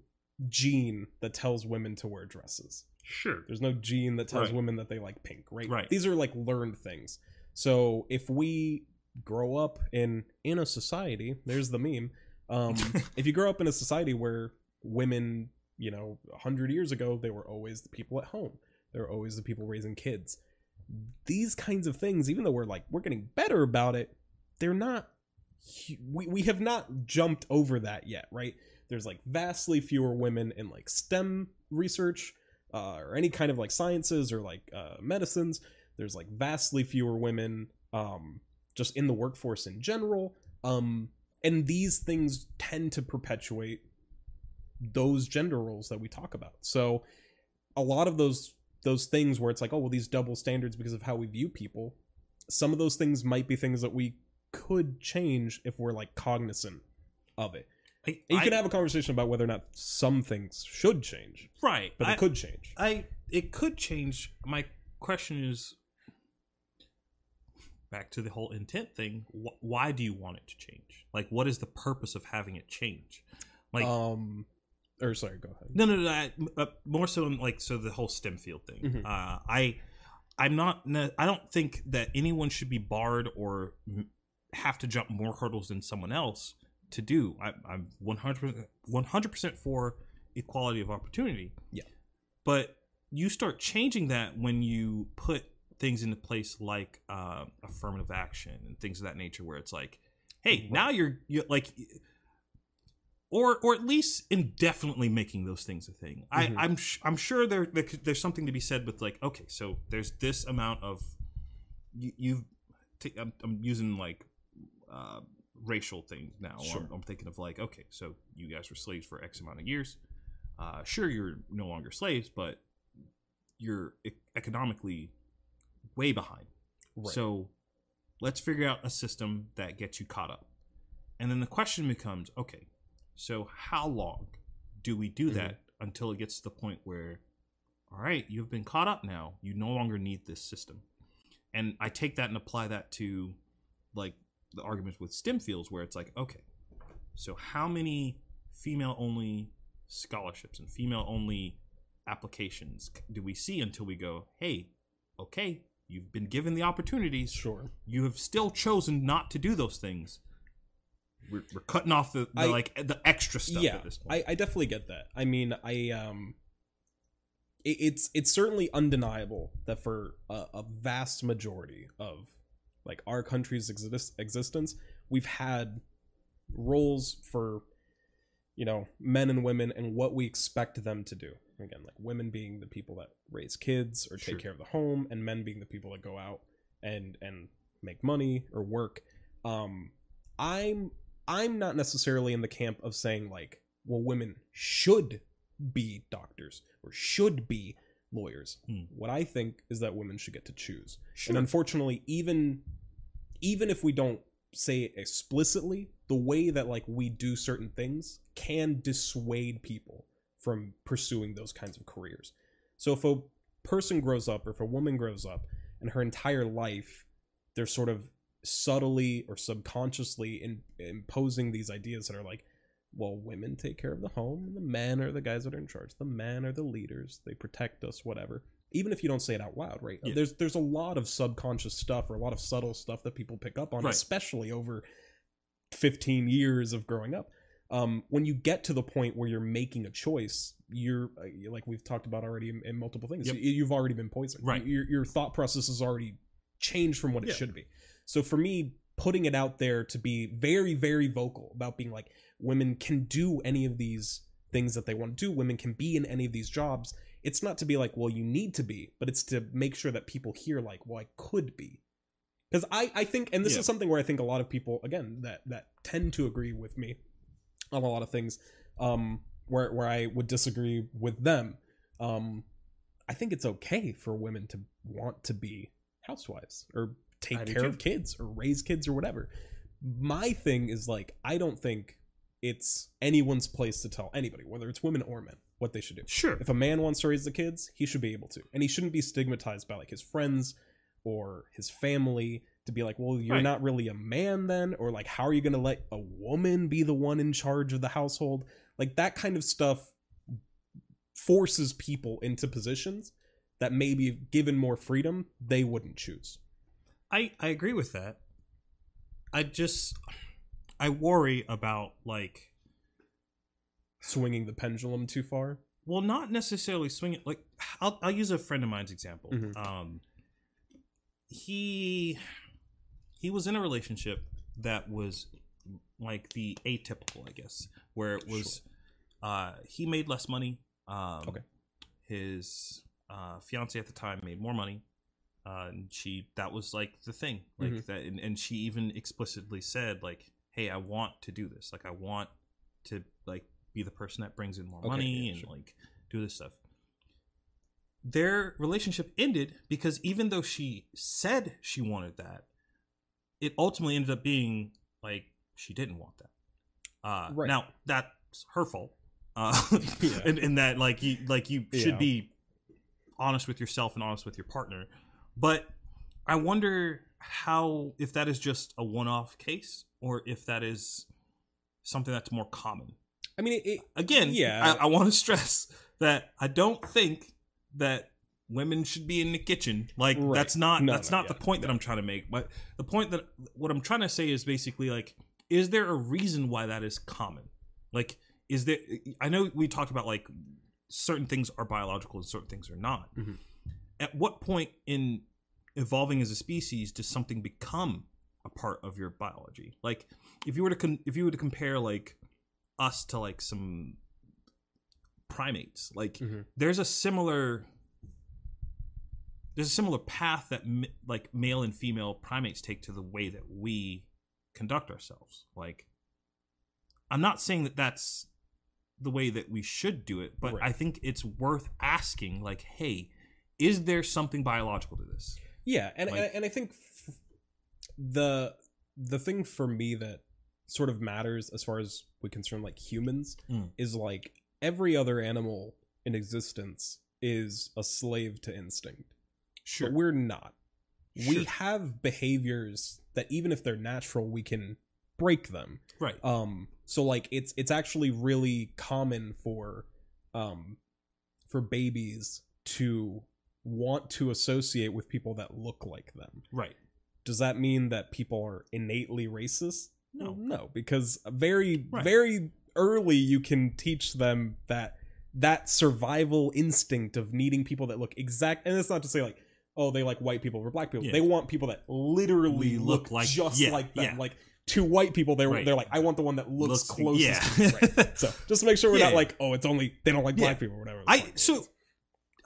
gene that tells women to wear dresses Sure. there's no gene that tells Right. women that they like pink right Right. these are like learned things so if we grow up in in a society there's the meme um if you grow up in a society where women you know 100 years ago they were always the people at home they were always the people raising kids these kinds of things even though we're like we're getting better about it they're not we, we have not jumped over that yet right? There's like vastly fewer women in like stem research uh, or any kind of like sciences or like uh, medicines there's like vastly fewer women um, just in the workforce in general um, and these things tend to perpetuate those gender roles that we talk about. So a lot of those those things where it's like oh well these double standards because of how we view people some of those things might be things that we could change if we're like cognizant of it. I, you I- can have a conversation about whether or not some things should change right, but I, it could change. I it could change. My question is back to the whole intent thing. Wh- why do you want it to change? Like, what is the purpose of having it change? Like, um or sorry go ahead No, no, no. I, uh, more so in like so the whole STEM field thing. Mhm. Uh, I, I'm not. I don't think that anyone should be barred or m- have to jump more hurdles than someone else to do. I, I'm 100 percent for equality of opportunity. Yeah. but you start changing that when you put things into place like uh, affirmative action and things of that nature, where it's like, hey, Right. now you're, you're like or or at least indefinitely making those things a thing. Mhm. I, I'm sh- I'm sure there, there there's something to be said with like okay, so there's this amount of you, you've t- I'm, I'm using like uh, racial things now. Sure. I'm, I'm thinking of like okay, so you guys were slaves for X amount of years. Uh, sure, you're no longer slaves, but you're e- economically way behind. Right. So let's figure out a system that gets you caught up. And then the question becomes okay, so how long do we do that mm-hmm. until it gets to the point where, all right, you've been caught up now, you no longer need this system? And I take that and apply that to like the arguments with STEM fields where it's like, okay, so how many female only scholarships and female only applications do we see until we go, hey, okay, you've been given the opportunities, sure. you have still chosen not to do those things. We're, we're cutting off the, the I- like the extra stuff yeah, at this point. I, I definitely get that. I mean, I um, it, it's it's certainly undeniable that for a, a vast majority of like our country's exist- existence, we've had roles for you know men and women and what we expect them to do. Again, like women being the people that raise kids or take Sure. care of the home, and men being the people that go out and and make money or work. Um, I'm I'm not necessarily in the camp of saying like, well, women should be doctors or should be lawyers. Hmm. What I think is that women should get to choose. sure. And unfortunately, even even if we don't say it explicitly, the way that like we do certain things can dissuade people from pursuing those kinds of careers. So if a person grows up or if a woman grows up and her entire life they're sort of subtly or subconsciously in, imposing these ideas that are like well women take care of the home and the men are the guys that are in charge the men are the leaders they protect us whatever even if you don't say it out loud right Yeah. there's there's a lot of subconscious stuff or a lot of subtle stuff that people pick up on Right. especially over 15 years of growing up um, when you get to the point where you're making a choice you're uh, like we've talked about already in, in multiple things Yep. you, you've already been poisoned Right. your, your thought process is already changed from what it Yeah. should be so for me putting it out there to be very very vocal about being like women can do any of these things that they want to do women can be in any of these jobs it's not to be like well you need to be but it's to make sure that people hear like well i could be because i i think and this Yeah. is something where i think a lot of people again that that tend to agree with me on a lot of things um where where i would disagree with them. Um i think it's okay for women to want to be housewives or take I care of kids or raise kids or whatever. My thing is like i don't think it's anyone's place to tell anybody whether it's women or men what they should do. Sure. if a man wants to raise the kids he should be able to. And he shouldn't be stigmatized by like his friends or his family to be like well you're Right. not really a man then or like how are you going to let a woman be the one in charge of the household like that kind of stuff forces people into positions that maybe given more freedom they wouldn't choose I I agree with that. I just I worry about like swinging the pendulum too far well not necessarily swinging like I'll I'll use a friend of mine's example. Mhm. Um he he was in a relationship that was like the atypical, I guess, where it was uh he made less money. Um Okay. his uh fiance at the time made more money. Uh, and she that was like the thing like Mhm. that and, and she even explicitly said like hey i want to do this like i want to like be the person that brings in more Okay, money yeah, and sure. like do this stuff their relationship ended because even though she said she wanted that it ultimately ended up being like she didn't want that uh Right. now that's her fault uh Yeah. and, and that like you like you should Yeah. be honest with yourself and honest with your partner but i wonder how if that is just a one-off case or if that is something that's more common i mean it, it again Yeah. i, I want to stress that i don't think that women should be in the kitchen like Right. that's not No, that's no, not the yeah, point that i'm trying to make but the point that what i'm trying to say is basically like is there a reason why that is common like is there i know we talked about like certain things are biological and certain things are not Mhm. at what point in evolving as a species does something become a part of your biology like if you were to con- if you were to compare like us to like some primates like Mhm. there's a similar there's a similar path that like male and female primates take to the way that we conduct ourselves like i'm not saying that that's the way that we should do it but Right. i think it's worth asking like hey is there something biological to this? Yeah, and Like- and, and I think f- the the thing for me that sort of matters as far as we concern like humans Mm. is like every other animal in existence is a slave to instinct. Sure. But we're not. We have behaviors that even if they're natural, we can break them. right. Um so like it's it's actually really common for um for babies to want to associate with people that look like them right. does that mean that people are innately racist? No. no, because very, Right. very early you can teach them that that survival instinct of needing people that look exact. And it's not to say like, oh, they like white people or black people. Yeah. They want people that literally We look, look like- just yeah, like them. yeah. Like to white people, they're Right. they're like, I want the one that looks, Looks- closest. yeah. to me. Right. So just to make sure we're Yeah. not like, oh, it's only they don't like black people or whatever. I so is.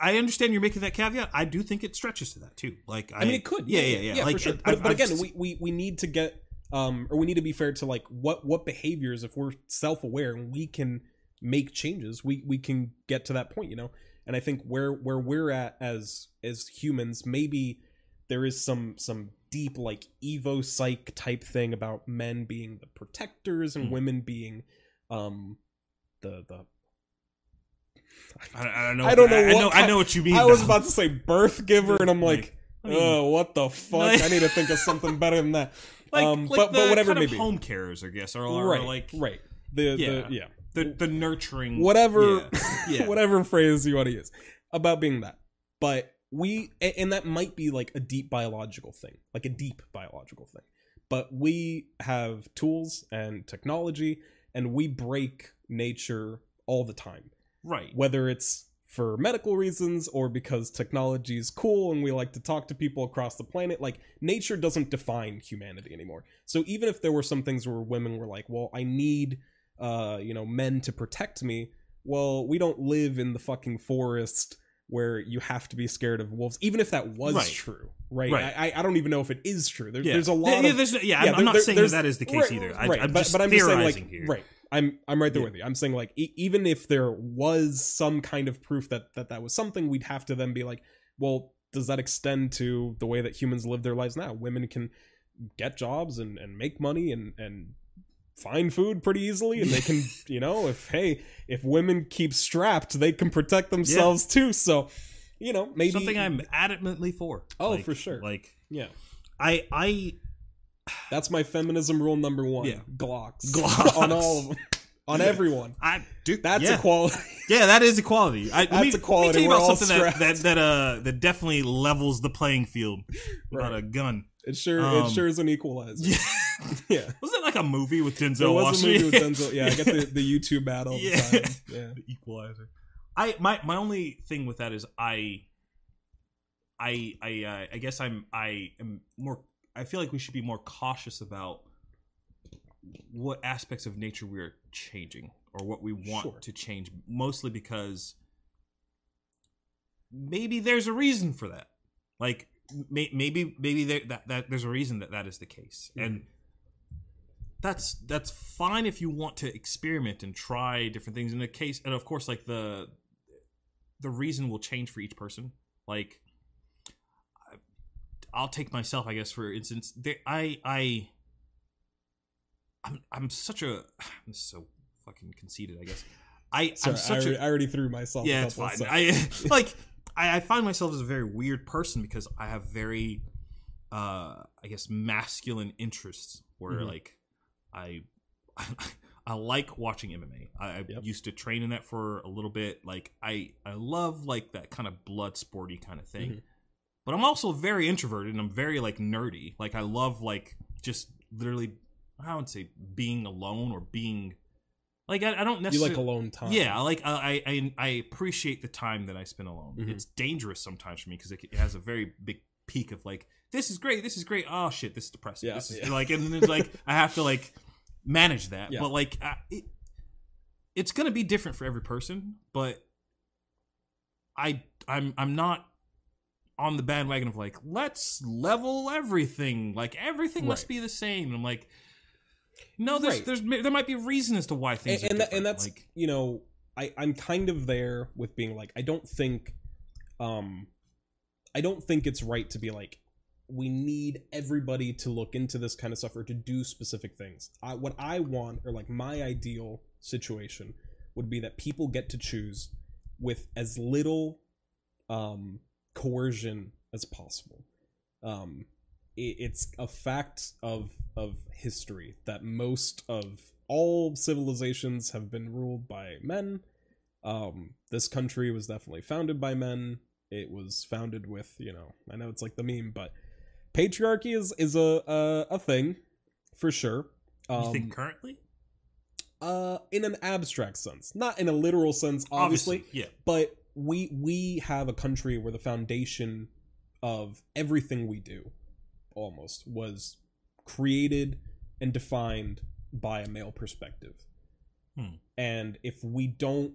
I understand you're making that caveat. I do think it stretches to that too. Like I, I mean, it could. Yeah, yeah, yeah. like for sure. But, I've- but I've again, we, we we need to get um or we need to be fair to like what what behaviors if we're self aware and we can make changes, we we can get to that point, you know. And I think where where we're at as as humans, maybe there is some some deep like evo psych type thing about men being the protectors and Mhm. women being um the the I, I don't know. I don't know I, I what know. I know what you mean. I was about to say birth giver and I'm like mean, oh, what the fuck? I need to think of something better than that. like, um, like but- but whatever of home carers, I guess, or, or right, like right. The Yeah. the yeah. The the nurturing Whatever Yeah. yeah. whatever phrase you want to use about being that. But we and that might be like a deep biological thing, like a deep biological thing. But we have tools and technology and we break nature all the time. right. Whether it's for medical reasons or because technology is cool and we like to talk to people across the planet like nature doesn't define humanity anymore so even if there were some things where women were like well i need uh you know men to protect me well we don't live in the fucking forest where you have to be scared of wolves even if that was Right. true right, Right. I, I don't even know if it is true there, Yeah. there's a lot yeah, of yeah, yeah, I'm, there- not there- saying that is the case right, either. I, right, I'm but, just but I'm just saying, theorizing like, here. right. I'm I'm right there Yeah. with you. I'm saying like e- even if there was some kind of proof that that that was something, we'd have to then be like, well, does that extend to the way that humans live their lives now? Women can get jobs and and make money and and find food pretty easily and they can you know if hey if women keep strapped they can protect themselves too so you know maybe Something I'm adamantly for. Oh, Like- for sure. Like yeah I I that's my feminism rule number one Yeah. glocks Glocks. on all of them on everyone I dude, that's yeah. equality Yeah, that is equality. I, let That's me, equality. Let me tell you We're about all something that, that that uh that definitely levels the playing field about Right. a gun. It sure Um, it sure is an equalizer. Yeah. Yeah. Was it like a movie with Denzel There was a movie with Denzel. Yeah, I got the, the YouTube battle. all the Yeah. Yeah. the equalizer. I my my only thing with that is I I I uh, I guess I'm I am more I feel like we should be more cautious about what aspects of nature we're changing or what we want Sure. to change mostly because maybe there's a reason for that like may, maybe maybe there, that, that there's a reason that that is the case. And that's that's fine if you want to experiment and try different things. In the case and of course like the the reason will change for each person. Like I- i'll take myself i guess for instance there, i i i'm i'm such a i'm so fucking conceited i guess. I Sorry, i'm I, such already, a I already threw myself. yeah it's fine. i like I, I find myself as a very weird person because i have very uh i guess masculine interests where Mhm. like i I like watching MMA. I, I Yep. used to train in that for a little bit. Like I, I love like that kind of blood sporty kind of thing. Mhm. But I'm also very introverted and I'm very like nerdy. Like I love like just literally, I would say being alone or being like I, I don't necessarily you like alone time. yeah, I like I, I I appreciate the time that I spend alone. Mhm. It's dangerous sometimes for me because it, it has a very big peak of like this is great, this is great. Oh shit, this is depressing. Yeah, this is yeah. like, and then it's like I have to like manage that. Yeah. But like, uh, it, it's gonna be different for every person. But I I'm I'm not on the bandwagon of like let's level everything. Like everything must be the same. And I'm like. No, there's, Right. there's there might be reason as to why things and, are and, that, and that's like, you know I I'm kind of there with being like I don't think um I don't think it's right to be like we need everybody to look into this kind of stuff or to do specific things. I, what I want or like my ideal situation would be that people get to choose with as little um, coercion as possible. Um, it's a fact of of history that most of all civilizations have been ruled by men. Um, this country was definitely founded by men. It was founded with, you know, I know it's like the meme, but patriarchy is is a a, a thing for sure. Um, you think currently? uh, in an abstract sense, not in a literal sense, obviously, yeah. but we we have a country where the foundation of everything we do almost was created and defined by a male perspective. Hmm. And if we don't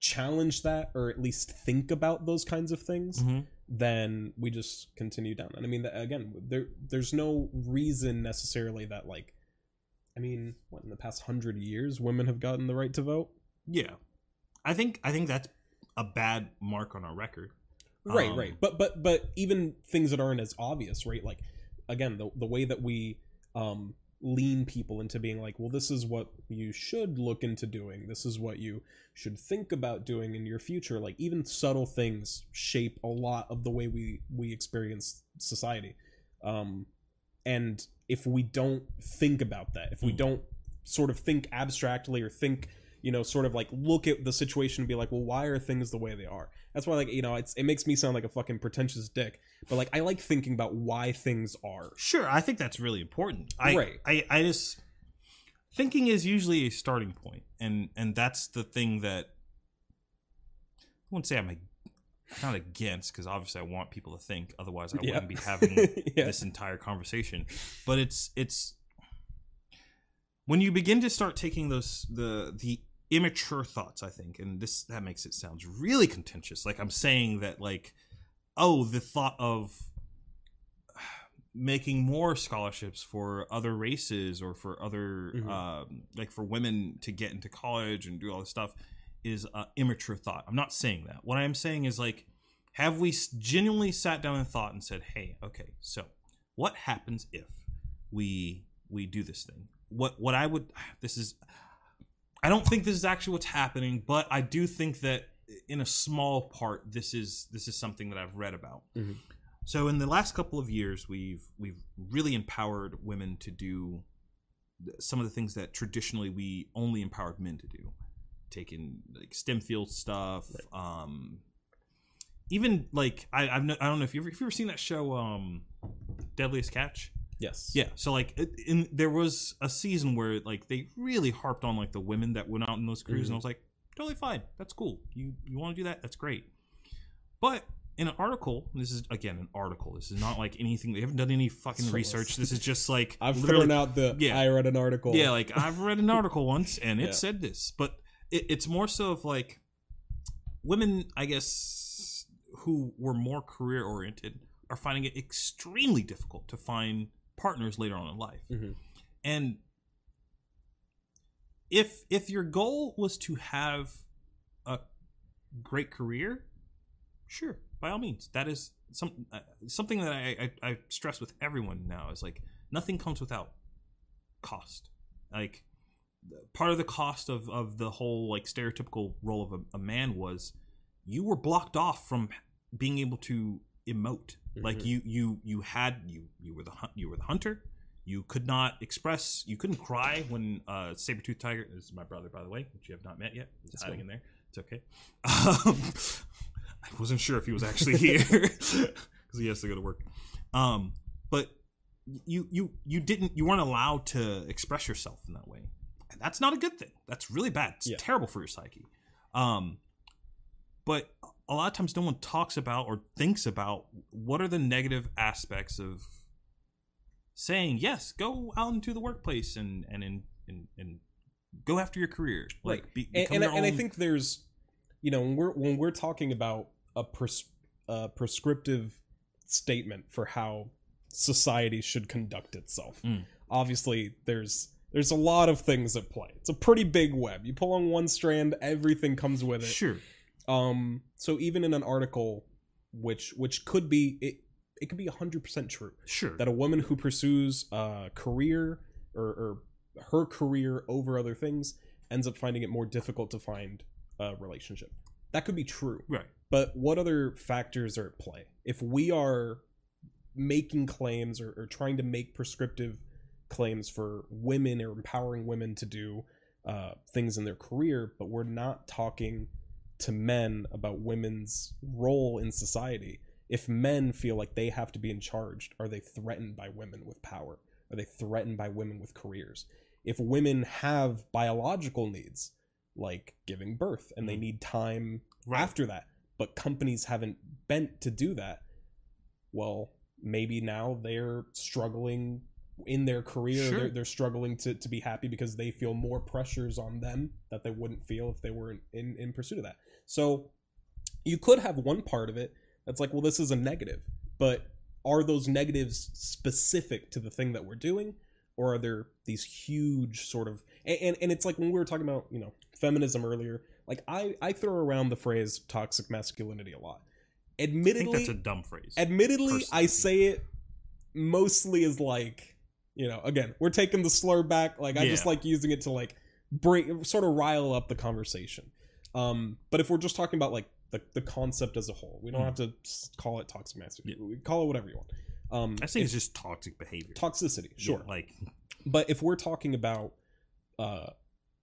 challenge that or at least think about those kinds of things, Mm-hmm. then we just continue down. And I mean, again, there there's no reason necessarily that like, I mean, what in the past hundred years, women have gotten the right to vote. Yeah, I think I think that's a bad mark on our record. Right Um, right. But but but even things that aren't as obvious right? Like again the, the way that we um lean people into being like well this is what you should look into doing. This is what you should think about doing in your future. Like even subtle things shape a lot of the way we we experience society. Um and if we don't think about that if we Hmm. don't sort of think abstractly or think you know sort of like look at the situation and be like well why are things the way they are that's why like you know it's it makes me sound like a fucking pretentious dick but like i like thinking about why things are Sure, I think that's really important. I, Right. I, I just thinking is usually a starting point, and and that's the thing that I wouldn't say I'm a, not against because obviously I want people to think. Otherwise, I Yeah. wouldn't be having yeah this entire conversation. But it's it's when you begin to start taking those the the immature thoughts, I think, and this that makes it sounds really contentious. Like I'm saying that like, oh, the thought of making more scholarships for other races or for other Mhm. um, like for women to get into college and do all this stuff is a immature thought. I'm not saying that. What I am saying is like have we genuinely sat down and thought and said, "Hey, okay, so what happens if we we do this thing?" What what I would this is I don't think this is actually what's happening, but I do think that in a small part this is this is something that I've read about. Mhm. So in the last couple of years, we've we've really empowered women to do some of the things that traditionally we only empowered men to do, taking like STEM field stuff, um, even like I I've no, I don't know if you ever if you ever seen that show um, Deadliest Catch. Yes Yeah, so like it- in there was a season where like they really harped on like the women that went out in those crews, and mm-hmm. I was like, totally fine, that's cool. You you want to do that? That's great. But in an article, this is again an article. This is not like anything. They haven't done any fucking Source. research. This is just like i've thrown out the yeah. i read an article yeah, like I've read an article once and it Yeah. said this, but it, it's more so of like women, I guess, who were more career oriented are finding it extremely difficult to find partners later on in life. Mhm. And if if your goal was to have a great career, sure, by all means, that is some uh, something that I, I I stress with everyone now is like nothing comes without cost. Like part of the cost of of the whole like stereotypical role of a, a man was you were blocked off from being able to emote. Like Mhm. you you you had you you were the you were the hunter. You could not express. You couldn't cry when uh, saber tooth tiger this is my brother, by the way, which you have not met yet. He's That's hiding cool. in there. It's okay. Um, I wasn't sure if he was actually here because he has to go to work. Um, but you you you didn't you weren't allowed to express yourself in that way, and that's not a good thing. That's really bad. It's Yeah. terrible for your psyche. Um, but a lot of times no one talks about or thinks about what are the negative aspects of saying yes go out into the workplace and and and, and, and go after your career. Like Right. be, and, and, I- and I think there's you know when we're when we're talking about a pres- uh, prescriptive statement for how society should conduct itself Mm. obviously there's there's a lot of things at play. It's a pretty big web. You pull on one strand everything comes with it. Sure um so even in an article which which could be it it could be 100% true Sure. that a woman who pursues a career or, or her career over other things ends up finding it more difficult to find a relationship that could be true right. but what other factors are at play if we are making claims or, or trying to make prescriptive claims for women or empowering women to do uh, things in their career but we're not talking to men about women's role in society if men feel like they have to be in charge are they threatened by women with power are they threatened by women with careers if women have biological needs like giving birth and they Mhm. need time Right. after that but companies haven't bent to do that well maybe now they're struggling in their career Sure. they're, they're struggling to, to be happy because they feel more pressures on them that they wouldn't feel if they were in, in, in pursuit of that so you could have one part of it that's like well this is a negative but are those negatives specific to the thing that we're doing? Or are there these huge sort of and, and, and it's like when we were talking about you know feminism earlier like i i throw around the phrase toxic masculinity a lot. I think admittedly that's a dumb phrase. admittedly i say it mostly as like you know again we're taking the slur back like i just like using it to like bring sort of rile up the conversation um but if we're just talking about like the, the concept as a whole we don't Mm. have to call it toxic masculinity we call it whatever you want um I think it's just toxic behavior. toxicity sure Yeah, like but if we're talking about uh,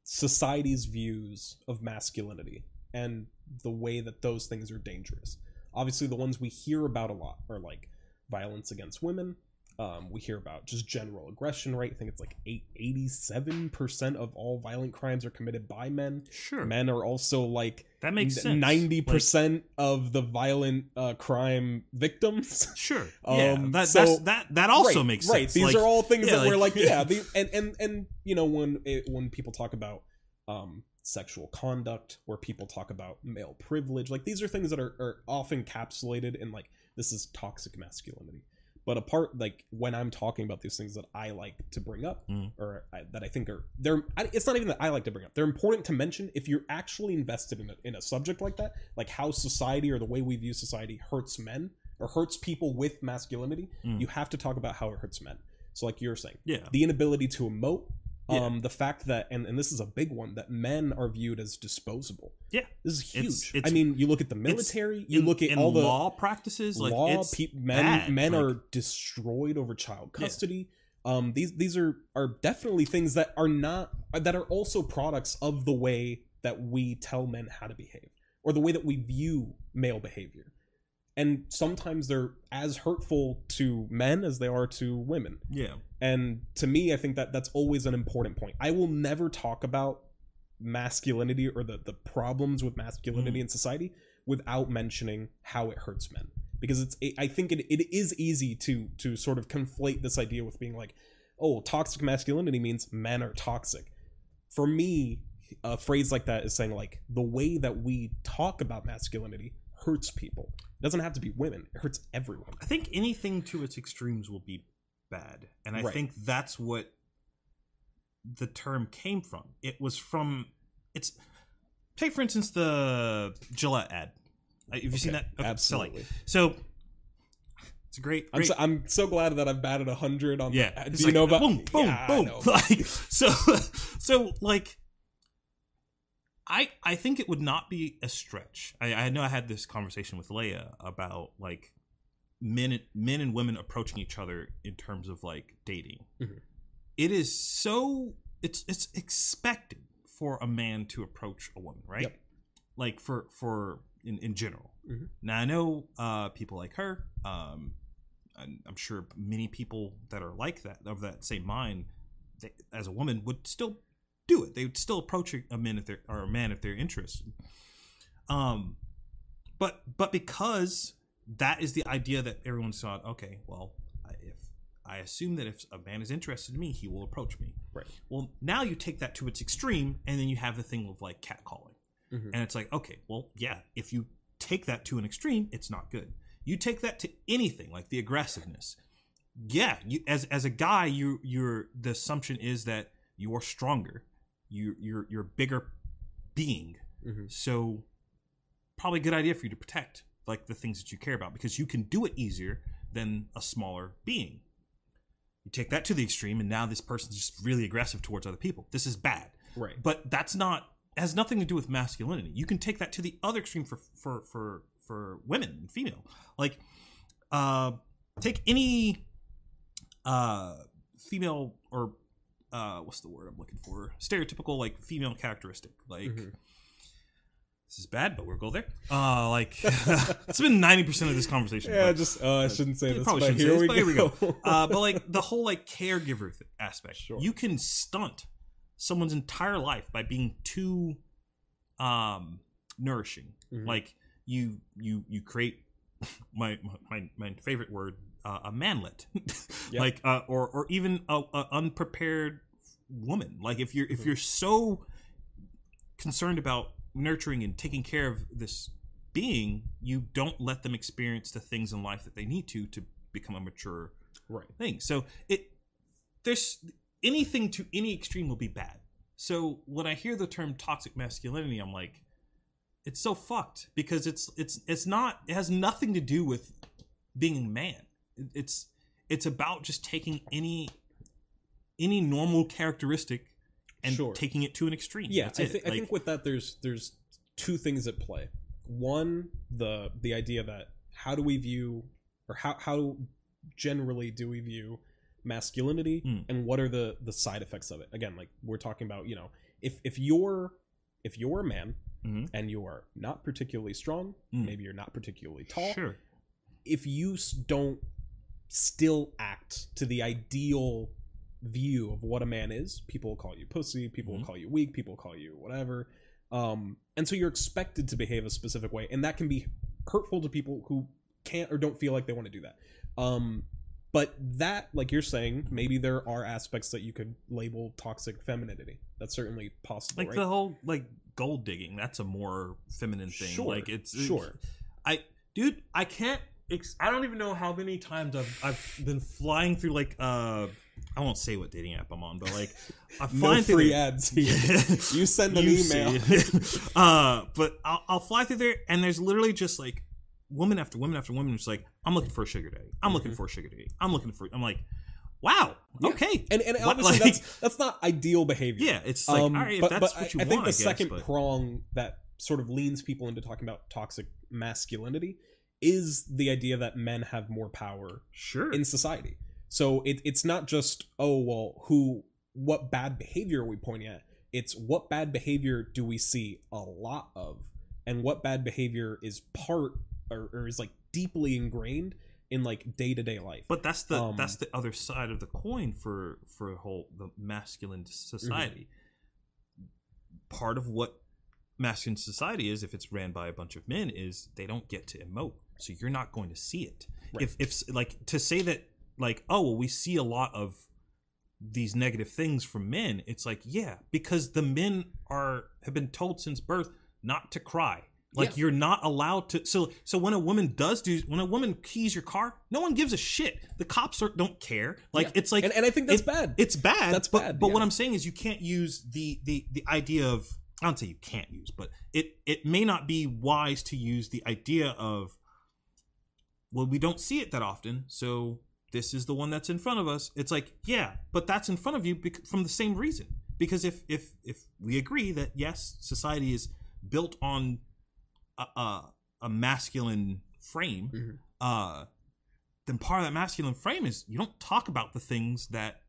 society's views of masculinity and the way that those things are dangerous, obviously the ones we hear about a lot are like violence against women. Um, we hear about just general aggression rate. I think it's like 87% of all violent crimes are committed by men. sure. Men are also like that makes sense. ninety percent of the violent uh, crime victims. Like, sure. yeah. Um, That so- that's, that that also right, makes right. sense. These Like, are all things yeah, that we're like- like, yeah, the, and and and you know when it, when people talk about um, sexual conduct, where people talk about male privilege, like these are things that are, are often encapsulated in like this is toxic masculinity. But apart, like when I'm talking about these things that I like to bring up, Mm. or I, that I think are they're, I, it's not even that I like to bring up. They're important to mention if you're actually invested in a, in a subject like that, like how society or the way we view society hurts men or hurts people with masculinity. Mm. You have to talk about how it hurts men. So, like you're saying, yeah. the inability to emote, Yeah. um, the fact that, and, and this is a big one, that men are viewed as disposable. Yeah. This is huge. It's- I mean, you look at the military, you In- look at all the law practices. Like law it's pe- men bad, men like- are destroyed over child Yeah. custody um these these are are definitely things that are not that are also products of the way that we tell men how to behave or the way that we view male behavior and sometimes they're as hurtful to men as they are to women. Yeah. and to me i think that that's always an important point. I will never talk about masculinity or the, the problems with masculinity mm-hmm. in society without mentioning how it hurts men. Because it's it, i think it, it is easy to to sort of conflate this idea with being like oh toxic masculinity means men are toxic. For me a phrase like that is saying like the way that we talk about masculinity hurts people it doesn't have to be women it hurts everyone I think anything to its extremes will be bad, and I Right. think that's what the term came from. It was from it's. Take for instance the Gillette ad. Uh, Have you seen that? Okay, so, like, absolutely So it's a great. I'm so, I'm so glad that I've batted a hundred on. Yeah, do you like, know about? boom, boom, Yeah, boom? Like so, so like, I I think it would not be a stretch. I, I know I had this conversation with Leia about like men men and women approaching each other in terms of like dating. Mhm. It is so it's it's expected for a man to approach a woman, right? Yep. Like for for in in general. Mhm. Now I know uh, people like her. Um, I'm sure many people that are like that of that same mind, they, as a woman, would still do it. They would still approach a, man if they're or a man if they're interested. Um, but but because that is the idea that everyone saw. Okay, well, I- if I assume that if a man is interested in me, he will approach me. Right. Well, now you take that to its extreme, and then you have the thing of like catcalling. Mhm. And it's like, okay, well, yeah, if you take that to an extreme, it's not good. You take that to anything, like the aggressiveness. Yeah, you as as a guy, you you're the assumption is that you're stronger. You you're you're a bigger being. Mhm. So probably a good idea for you to protect like the things that you care about because you can do it easier than a smaller being. You take that to the extreme, and now this person's just really aggressive towards other people. This is bad. Right. But that's not has nothing to do with masculinity. You can take that to the other extreme for for for for women and female. Like, uh, take any uh female or uh what's the word I'm looking for? Stereotypical like female characteristic. Like Mhm. this is bad, but we'll go there. Uh like it's been ninety percent of this conversation. Yeah, but- just uh, I shouldn't say this, probably shouldn't say here, this, we but here we go. uh, but like the whole like caregiver th- aspect, Sure. you can stunt someone's entire life by being too um nourishing. Mhm. Like you you you create my my my favorite word uh, a manlet, Yep. like uh, or or even a, a unprepared woman. Like if you're if Mhm. you're so concerned about nurturing and taking care of this being, you don't let them experience the things in life that they need to to become a mature right. thing. So it there's anything to any extreme will be bad. So when I hear the term toxic masculinity, I'm like, it's so fucked because it's it's it's not it has nothing to do with being a man. It- It's it's about just taking any any normal characteristic and Sure. taking it to an extreme. Yeah, That's I, it. thi- I think with that there's there's two things at play. One, the the idea that how do we view or how how generally do we view masculinity Mm. and what are the the side effects of it? Again, like we're talking about, you know, if if you're if you're a man Mhm. and you are not particularly strong, Mm. maybe you're not particularly tall, Sure. if you don't still act to the ideal view of what a man is, people will call you pussy, people Mhm. will call you weak, people will call you whatever. Um, and so you're expected to behave a specific way, and that can be hurtful to people who can't or don't feel like they want to do that. Um, but that, like you're saying, maybe there are aspects that you could label toxic femininity. That's certainly possible, Like right? the whole like gold digging, that's a more feminine thing. Sure, Like it's sure. I dude, I can't. Ex- I don't even know how many times I've I've been flying through like uh I won't say what dating app I'm on, but like I'm no flying through free ads. here. you send an You email. uh, but I'll, I'll fly through there, and there's literally just like woman after woman after woman. Just like I'm looking for a sugar daddy. I'm looking Mhm. for a sugar daddy. I'm looking for. I'm like, wow, Yeah. okay, and and obviously like- that's that's not ideal behavior. yeah. It's like Um, all right, if but, that's but what you I, I think the I guess, second but- prong that sort of leans people into talking about toxic masculinity is the idea that men have more power sure, in society. So it, it's not just oh well who what bad behavior are we pointing at? It's what bad behavior do we see a lot of, and what bad behavior is part or, or is like deeply ingrained in like day to day life. But that's the Um, that's the other side of the coin for for a whole the masculine society. Part of what masculine society is, if it's ran by a bunch of men, is they don't get to emote, so you're not going to see it. Right. If if like to say that like oh well we see a lot of these negative things from men, it's like yeah because the men are have been told since birth not to cry. Like Yeah. you're not allowed to. So so when a woman does do when a woman keys your car, no one gives a shit. The cops are, don't care. Like Yeah. it's like and, and I think that's it- bad. it's bad. That's but, bad, But yeah. what I'm saying is you can't use the the the idea of I don't say you can't use, but it it may not be wise to use the idea of well we don't see it that often, so this is the one that's in front of us. It's like yeah, but that's in front of you bec- from the same reason. Because if if if we agree that yes, society is built on a a, a masculine frame, Mhm. uh, then part of that masculine frame is you don't talk about the things that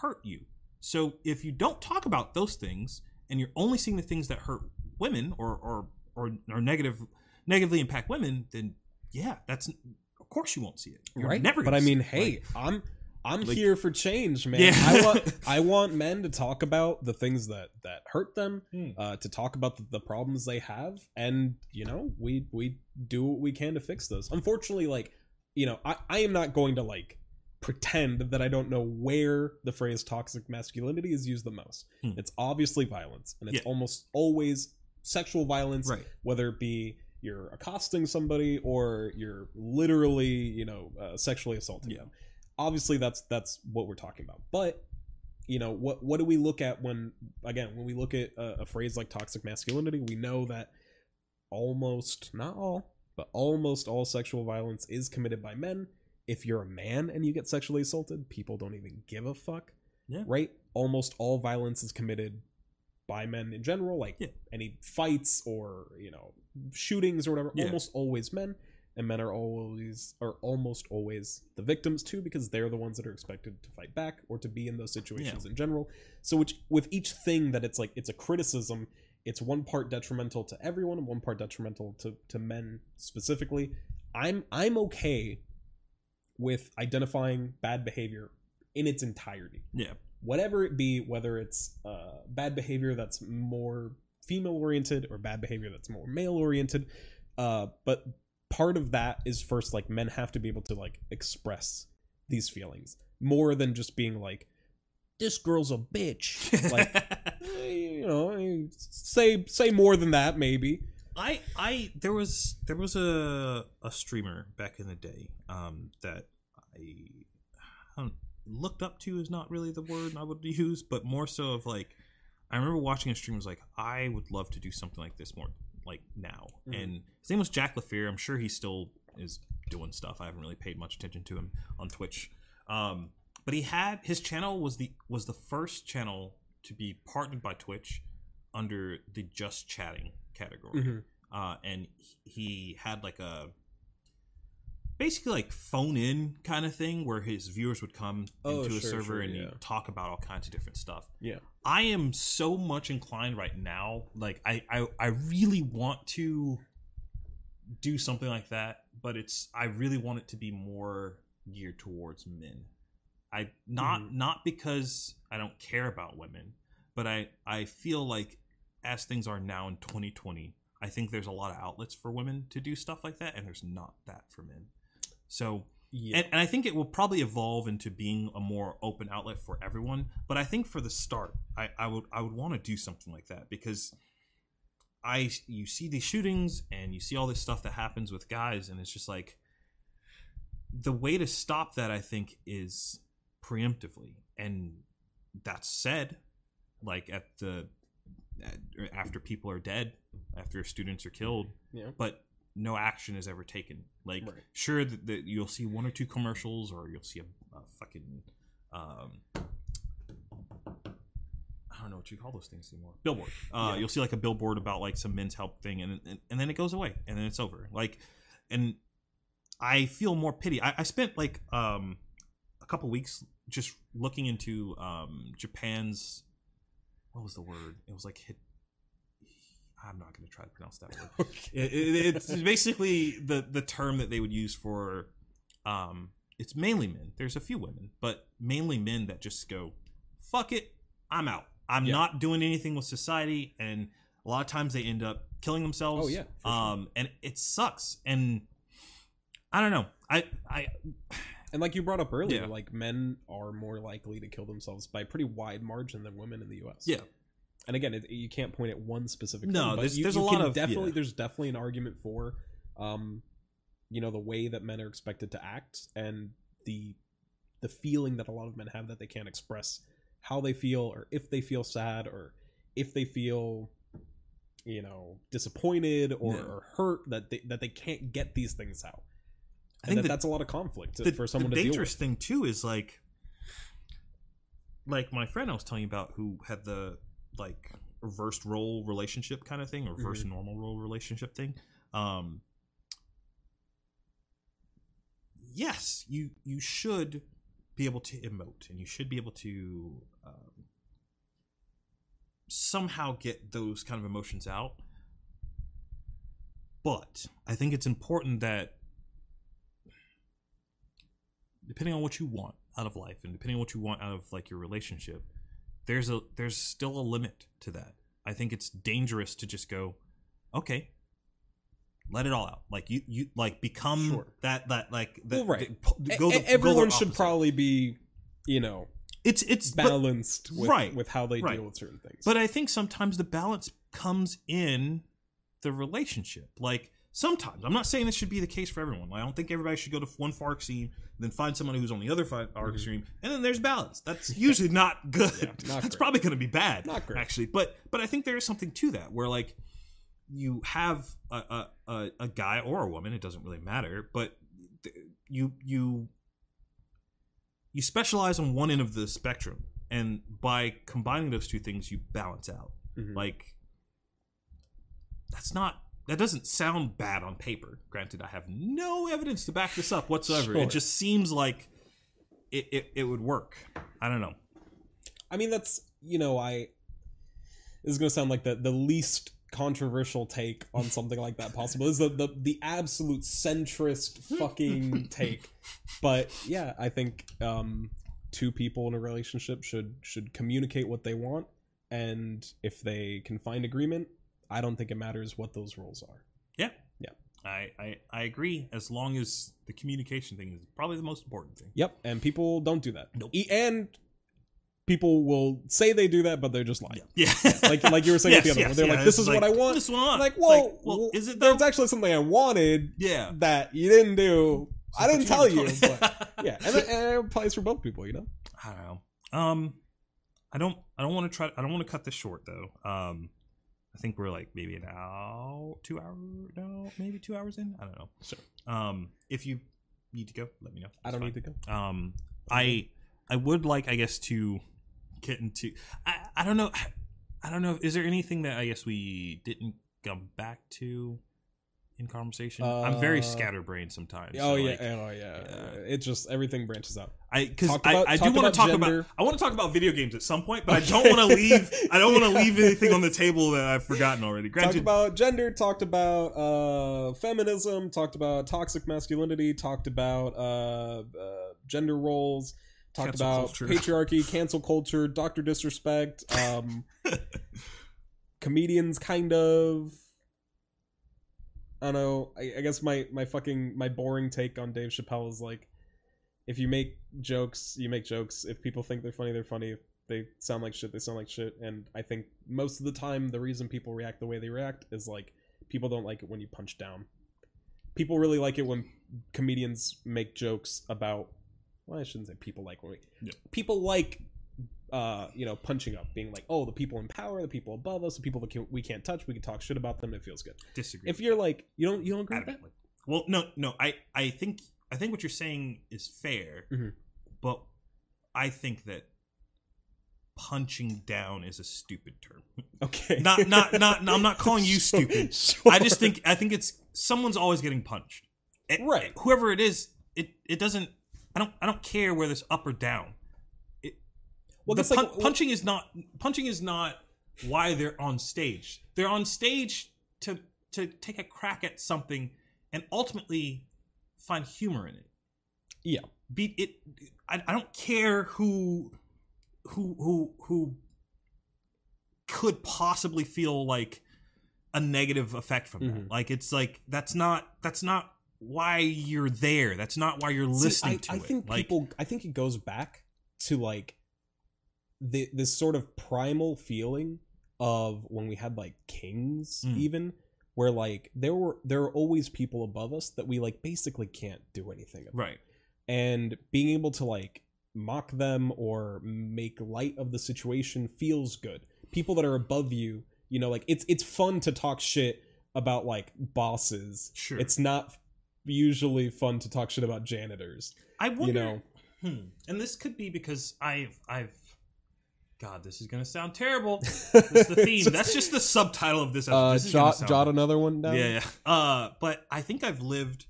hurt you. So if you don't talk about those things and you're only seeing the things that hurt women or or or, or negative negatively impact women, then yeah, that's of course you won't see it. You're right never. but i mean hey Like, i'm i'm like- here for change man Yeah. i want i want men to talk about the things that that hurt them Hmm. uh to talk about the, the problems they have and you know we we do what we can to fix those unfortunately like you know i i am not going to like pretend that i don't know where the phrase toxic masculinity is used the most Hmm. it's obviously violence and it's Yeah. almost always sexual violence right. whether it be you're accosting somebody or you're literally you know uh, sexually assaulting Yeah. them obviously that's that's what we're talking about but you know what what do we look at when again when we look at a, a phrase like toxic masculinity we know that almost not all but almost all sexual violence is committed by men. If you're a man and you get sexually assaulted, people don't even give a fuck. Yeah. Right? Almost all violence is committed by men in general, like Yeah. any fights or, you know, shootings or whatever. Yeah. Almost always men. And men are always are almost always the victims too, because they're the ones that are expected to fight back or to be in those situations in general. So which with each thing that it's like it's a criticism, it's one part detrimental to everyone and one part detrimental to, to men specifically. I'm I'm okay with identifying bad behavior in its entirety. Yeah. Whatever it be, whether it's uh, bad behavior that's more female oriented or bad behavior that's more male oriented. Uh, but part of that is first like men have to be able to like express these feelings more than just being like this girl's a bitch like you know say say more than that maybe I I there was there was a a streamer back in the day um that I, I don't, looked up to is not really the word I would use, but more so of like I remember watching a stream was like I would love to do something like this more like now. Mhm. And his name was Jack LaFear. I'm sure he still is doing stuff. I haven't really paid much attention to him on Twitch. Um, but he had his channel was the was the first channel to be partnered by Twitch under the just chatting category Mm-hmm. uh, and he had like a basically like phone in kind of thing where his viewers would come Oh, into a server sure, and yeah. talk about all kinds of different stuff. Yeah. I am so much inclined right now, like I I, I really want to do something like that, but it's I really want it to be more geared towards men. I not Mhm. not because I don't care about women, but I I feel like as things are now in 2020, I think there's a lot of outlets for women to do stuff like that, and there's not that for men. So, yeah and, and I think it will probably evolve into being a more open outlet for everyone. But I think for the start, I, I would I would want to do something like that because I you see these shootings and you see all this stuff that happens with guys, and it's just like the way to stop that. I think is preemptively, and that's said, like at the after people are dead, after students are killed, yeah but no action is ever taken. Like, Right. sure that, that you'll see one or two commercials, or you'll see a, a fucking, um, I don't know what you call those things anymore. Billboard. Uh, Yeah. You'll see like a billboard about like some men's help thing, and, and and then it goes away, and then it's over. Like, and I feel more pity. I, I spent like um a couple weeks just looking into um Japan's what was the word? It was like hit. I'm not going to try to pronounce that word. It, it, it's basically the the term that they would use for um it's mainly men there's a few women but mainly men that just go fuck it i'm out i'm Yeah. not doing anything with society and a lot of times they end up killing themselves Oh, yeah, for sure. um and it sucks and i don't know i i and like you brought up earlier Yeah. like men are more likely to kill themselves by a pretty wide margin than women in the us yeah and again it, you can't point at one specific No, thing, but there's- you, there's you a lot of- definitely yeah. there's definitely an argument for um you know the way that men are expected to act and the the feeling that a lot of men have that they can't express how they feel or if they feel sad or if they feel you know disappointed or, Yeah. or hurt that they that they can't get these things out I and think that the- that's a lot of conflict the, for someone the to deal dangerous thing too is like like my friend I was telling you about who had the like reversed role relationship kind of thing, or reverse Mm-hmm. normal role relationship thing. Um yes, you you should be able to emote and you should be able to um, somehow get those kind of emotions out. But I think it's important that depending on what you want out of life and depending on what you want out of like your relationship there's a there's still a limit to that i think it's dangerous to just go okay let it all out like you you like become Sure. that that like that, Well, right. the- go the- go everyone the should probably be you know it's it's but, balanced with, right, with how they right. deal with certain things but i think sometimes the balance comes in the relationship like sometimes i'm not saying this should be the case for everyone i don't think everybody should go to one far extreme then find someone who's on the other far Mhm. extreme and then there's balance that's usually not good Yeah, not that's great. probably going to be bad Not great. actually but but i think there is something to that where like you have a, a, a, guy or a woman, it doesn't really matter, but you you you specialize on one end of the spectrum, and by combining those two things, you balance out. Mhm. Like that's not that doesn't sound bad on paper. Granted, I have no evidence to back this up whatsoever. Sure. It just seems like it, it, it would work. I don't know. I mean, that's you know, I this is gonna sound like the the least controversial take on something like that possible. This is the the, the absolute centrist fucking take. But yeah, I think um, two people in a relationship should should communicate what they want, and if they can find agreement, I don't think it matters what those roles are. Yeah. Yeah. I, I, I agree as long as the communication thing is probably the most important thing. Yep, and people don't do that. Nope. E- and people will say they do that, but they're just lying. Yeah. Like like you were saying with the other yes, one, they're yeah, like, "This is what I want." This one, I want. like, well, well, is it though? There's actually something I wanted Yeah. that you didn't do. I didn't tell you, but but yeah, and it, and it applies for both people, you know. I don't know. Um, I don't. I don't want to try. I don't want to cut this short though. Um, I think we're like maybe an hour, two hour, no, maybe two hours in. I don't know. Sure. Um, if you need to go, let me know. I don't need to go. Um, I I would like, I guess, to get into. I I don't know. I don't know. Is there anything that I guess we didn't come back to in conversation? I'm very Uh, scatterbrained sometimes. Oh so, yeah, like, oh yeah. yeah. It just everything branches out. I because I, I do want to talk gender. about I want to talk about video games at some point, but I don't want to leave. I don't want to leave anything on the table that I've forgotten already. Talked about gender. Talked about uh, feminism. Talked about toxic masculinity. Talked about uh, uh, gender roles. Talked Cancel about culture. patriarchy, cancel culture, Doctor Disrespect, um, comedians, kind of. I don't know. I, I guess my my fucking my boring take on Dave Chappelle is like, if you make jokes, you make jokes. If people think they're funny, they're funny. If they sound like shit, they sound like shit. And I think most of the time, the reason people react the way they react is like people don't like it when you punch down. People really like it when comedians make jokes about. Well, I shouldn't say people like when we. Yeah. People like, uh, you know, punching up, being like, oh, the people in power, the people above us, the people that can, we can't touch, we can talk shit about them. It feels good. disagree. If you're like, you don't, you don't agree with that? Well, no, no. I I think I think what you're saying is fair, Mhm. but I think that punching down is a stupid term. Okay. Not not not. no, I'm not calling you Sure, stupid. sure. I just think I think it's someone's always getting punched. It- Right. Whoever it is, it it doesn't. I don't I don't care whether it's up or down. Well, the that's like- punching is not punching is not why they're on stage. They're on stage to to take a crack at something and ultimately find humor in it. Yeah. Be it. I, I don't care who who who who could possibly feel like a negative effect from that. Mhm. Like it's like that's not that's not why you're there. That's not why you're See, listening I, to I it. think like, people. I think it goes back to like the this sort of primal feeling of when we had like kings, Mm. even where like there were there are always people above us that we like basically can't do anything about, right. and being able to like mock them or make light of the situation feels good. People that are above you, you know, like it's it's fun to talk shit about like bosses. Sure. It's not usually fun to talk shit about janitors. I wonder. you know, Hmm. And this could be because I've I've God, this is gonna sound terrible. That's the theme. That's just the subtitle of this episode. uh, this jot, jot another one down. Yeah, yeah. Uh, but I think I've lived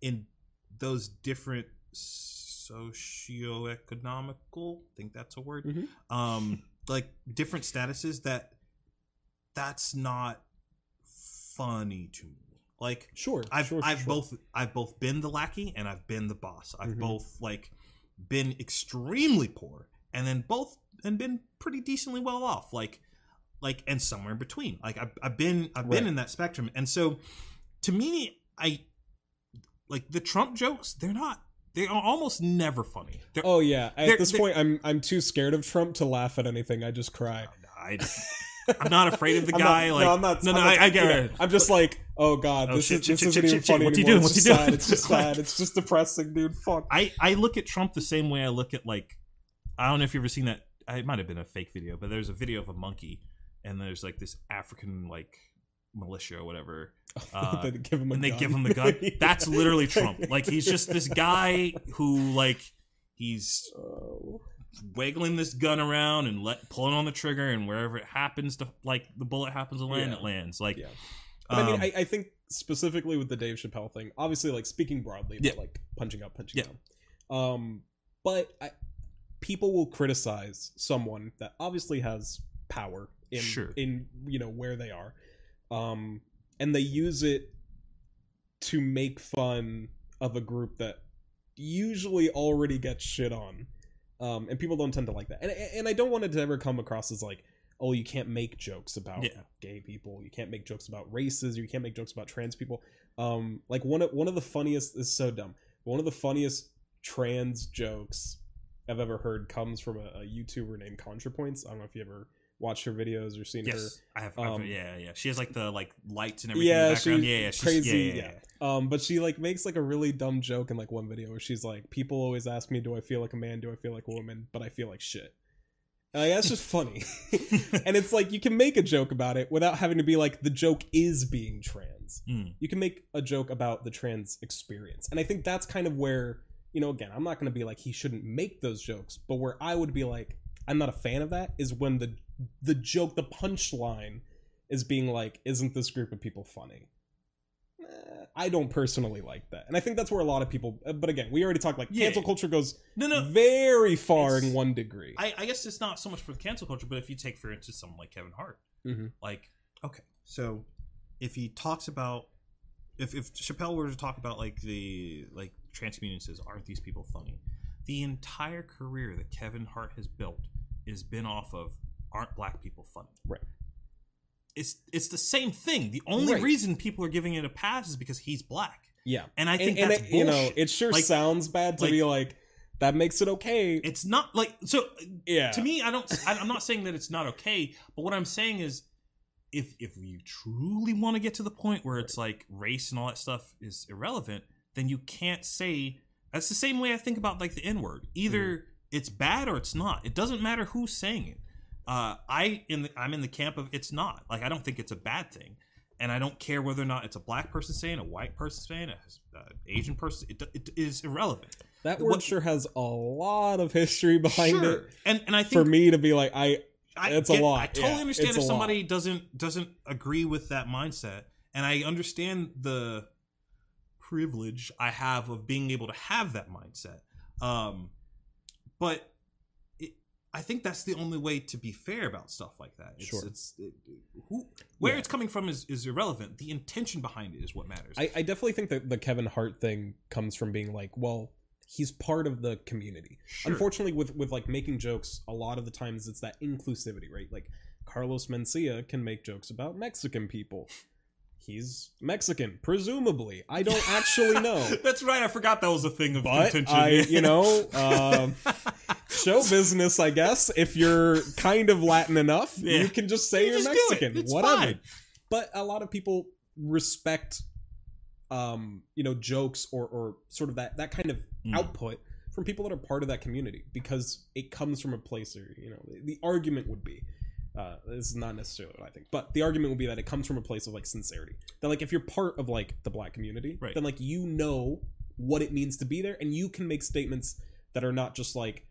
in those different socioeconomical. I think that's a word. Mhm. Um, like different statuses that that's not funny to me. Like Sure, I've sure, I've sure. both I've both been the lackey and I've been the boss. I've Mhm. both like been extremely poor and then both and been pretty decently well off. Like like and somewhere in between. Like I've, I've been I've been in that spectrum. And so to me, I like the Trump jokes. They're not. They are almost never funny. They're, Oh yeah. At this point, I'm I'm too scared of Trump to laugh at anything. I just cry. I, I'm not afraid of the I'm not- guy. like no, I'm not. No, I'm no, I, I get it. I'm just like, oh god, Oh, this shit, is shit, this shit, isn't even funny what's he anymore. doing? It's What's just he doing? sad. It's just sad. It's just depressing, dude. Fuck. I I look at Trump the same way I look at like I don't know if you've ever seen that. It might have been a fake video, but there's a video of a monkey, and there's like this African like militia or whatever. Uh, they give him and they gun. give him the gun. That's literally Trump. Like he's just this guy who like he's Oh. wiggling this gun around and let pulling on the trigger and wherever it happens to like the bullet happens to land, Yeah. it lands. Like Yeah. But I um, mean, I, I think specifically with the Dave Chappelle thing, obviously, like speaking broadly, Yeah. but like punching up, punching Yeah. down. Um, but I, people will criticize someone that obviously has power in Sure. in you know where they are, um, and they use it to make fun of a group that usually already gets shit on. Um, and people don't tend to like that. And and I don't want it to ever come across as like, oh, you can't make jokes about Yeah. gay people. You can't make jokes about races. You can't make jokes about trans people. Um, like one of one of the funniest this is so dumb. One of the funniest trans jokes I've ever heard comes from a, a YouTuber named ContraPoints. I don't know if you ever watched her videos or seen her. yes, I have. I've- um, yeah, yeah. She has like the like lights and everything in Yeah, the background. she's yeah, yeah, she's, crazy, Yeah, yeah, yeah. Um, but she like makes like a really dumb joke in like one video where she's like, "People always ask me, do I feel like a man? Do I feel like a woman? But I feel like shit." And, like, that's just funny, and it's like you can make a joke about it without having to be like the joke is being trans. Mm. You can make a joke about the trans experience, and I think that's kind of where you know. Again, I'm not going to be like he shouldn't make those jokes, but where I would be like, I'm not a fan of that is when the the joke, the punchline, is being like, "Isn't this group of people funny?" Eh, I don't personally like that, and I think that's where a lot of people. uh, But again, we already talked like Yeah. cancel culture goes No, no. very far in one degree. I, I guess it's not so much for the cancel culture, but if you take, for instance, someone like Kevin Hart, Mhm. like, okay, so if he talks about, if if Chappelle were to talk about like the like trans community says, aren't these people funny? The entire career that Kevin Hart has built has been off of, aren't black people funny? Right. It's it's the same thing. The only Right. reason people are giving it a pass is because he's black, Yeah, and I think and, and that's it, you know, it sure Like- sounds bad to like- be like that makes it okay. It's not like so. yeah, to me i don't I- i'm not saying that it's not okay but what i'm saying is if if you truly want to get to the point where it's like race and all that stuff is irrelevant then you can't say that's the same way i think about like the n word either it's bad or it's not. It doesn't matter who's saying it. Uh i in the, i'm in the camp of it's not. Like i don't think it's a bad thing. And i don't care whether or not it's a black person saying a white person saying a uh, asian person it, it is irrelevant. That word what- sure has a lot of history behind sure. it and and i think for me to be like, I I It's a lot, I totally yeah, understand if somebody doesn't doesn't agree with that mindset, and I understand the privilege I have of being able to have that mindset. Um, but it, I think that's the only way to be fair about stuff like that. It's, Sure. it's it, who where Yeah. it's coming from is, is irrelevant. The intention behind it is what matters. I, I definitely think that the Kevin Hart thing comes from being like, well, he's part of the community. Sure. Unfortunately, with with like making jokes, a lot of the times it's that inclusivity, right? Like Carlos Mencia can make jokes about Mexican people. He's Mexican, presumably. I don't actually know. That's right. I forgot that was a thing of But contention. I, you know, um, show business, I guess. If you're kind of Latin enough, Yeah. you can just say You are do it. Mexican. Whatever. fine. But a lot of people respect, um, you know, jokes or or sort of that that kind of Mm. output from people that are part of that community because it comes from a place or you know the argument would be. Uh, this is not necessarily what I think, but the argument would be that it comes from a place of like sincerity. That like if you're part of like the black community, Right. then like you know what it means to be there, and you can make statements that are not just like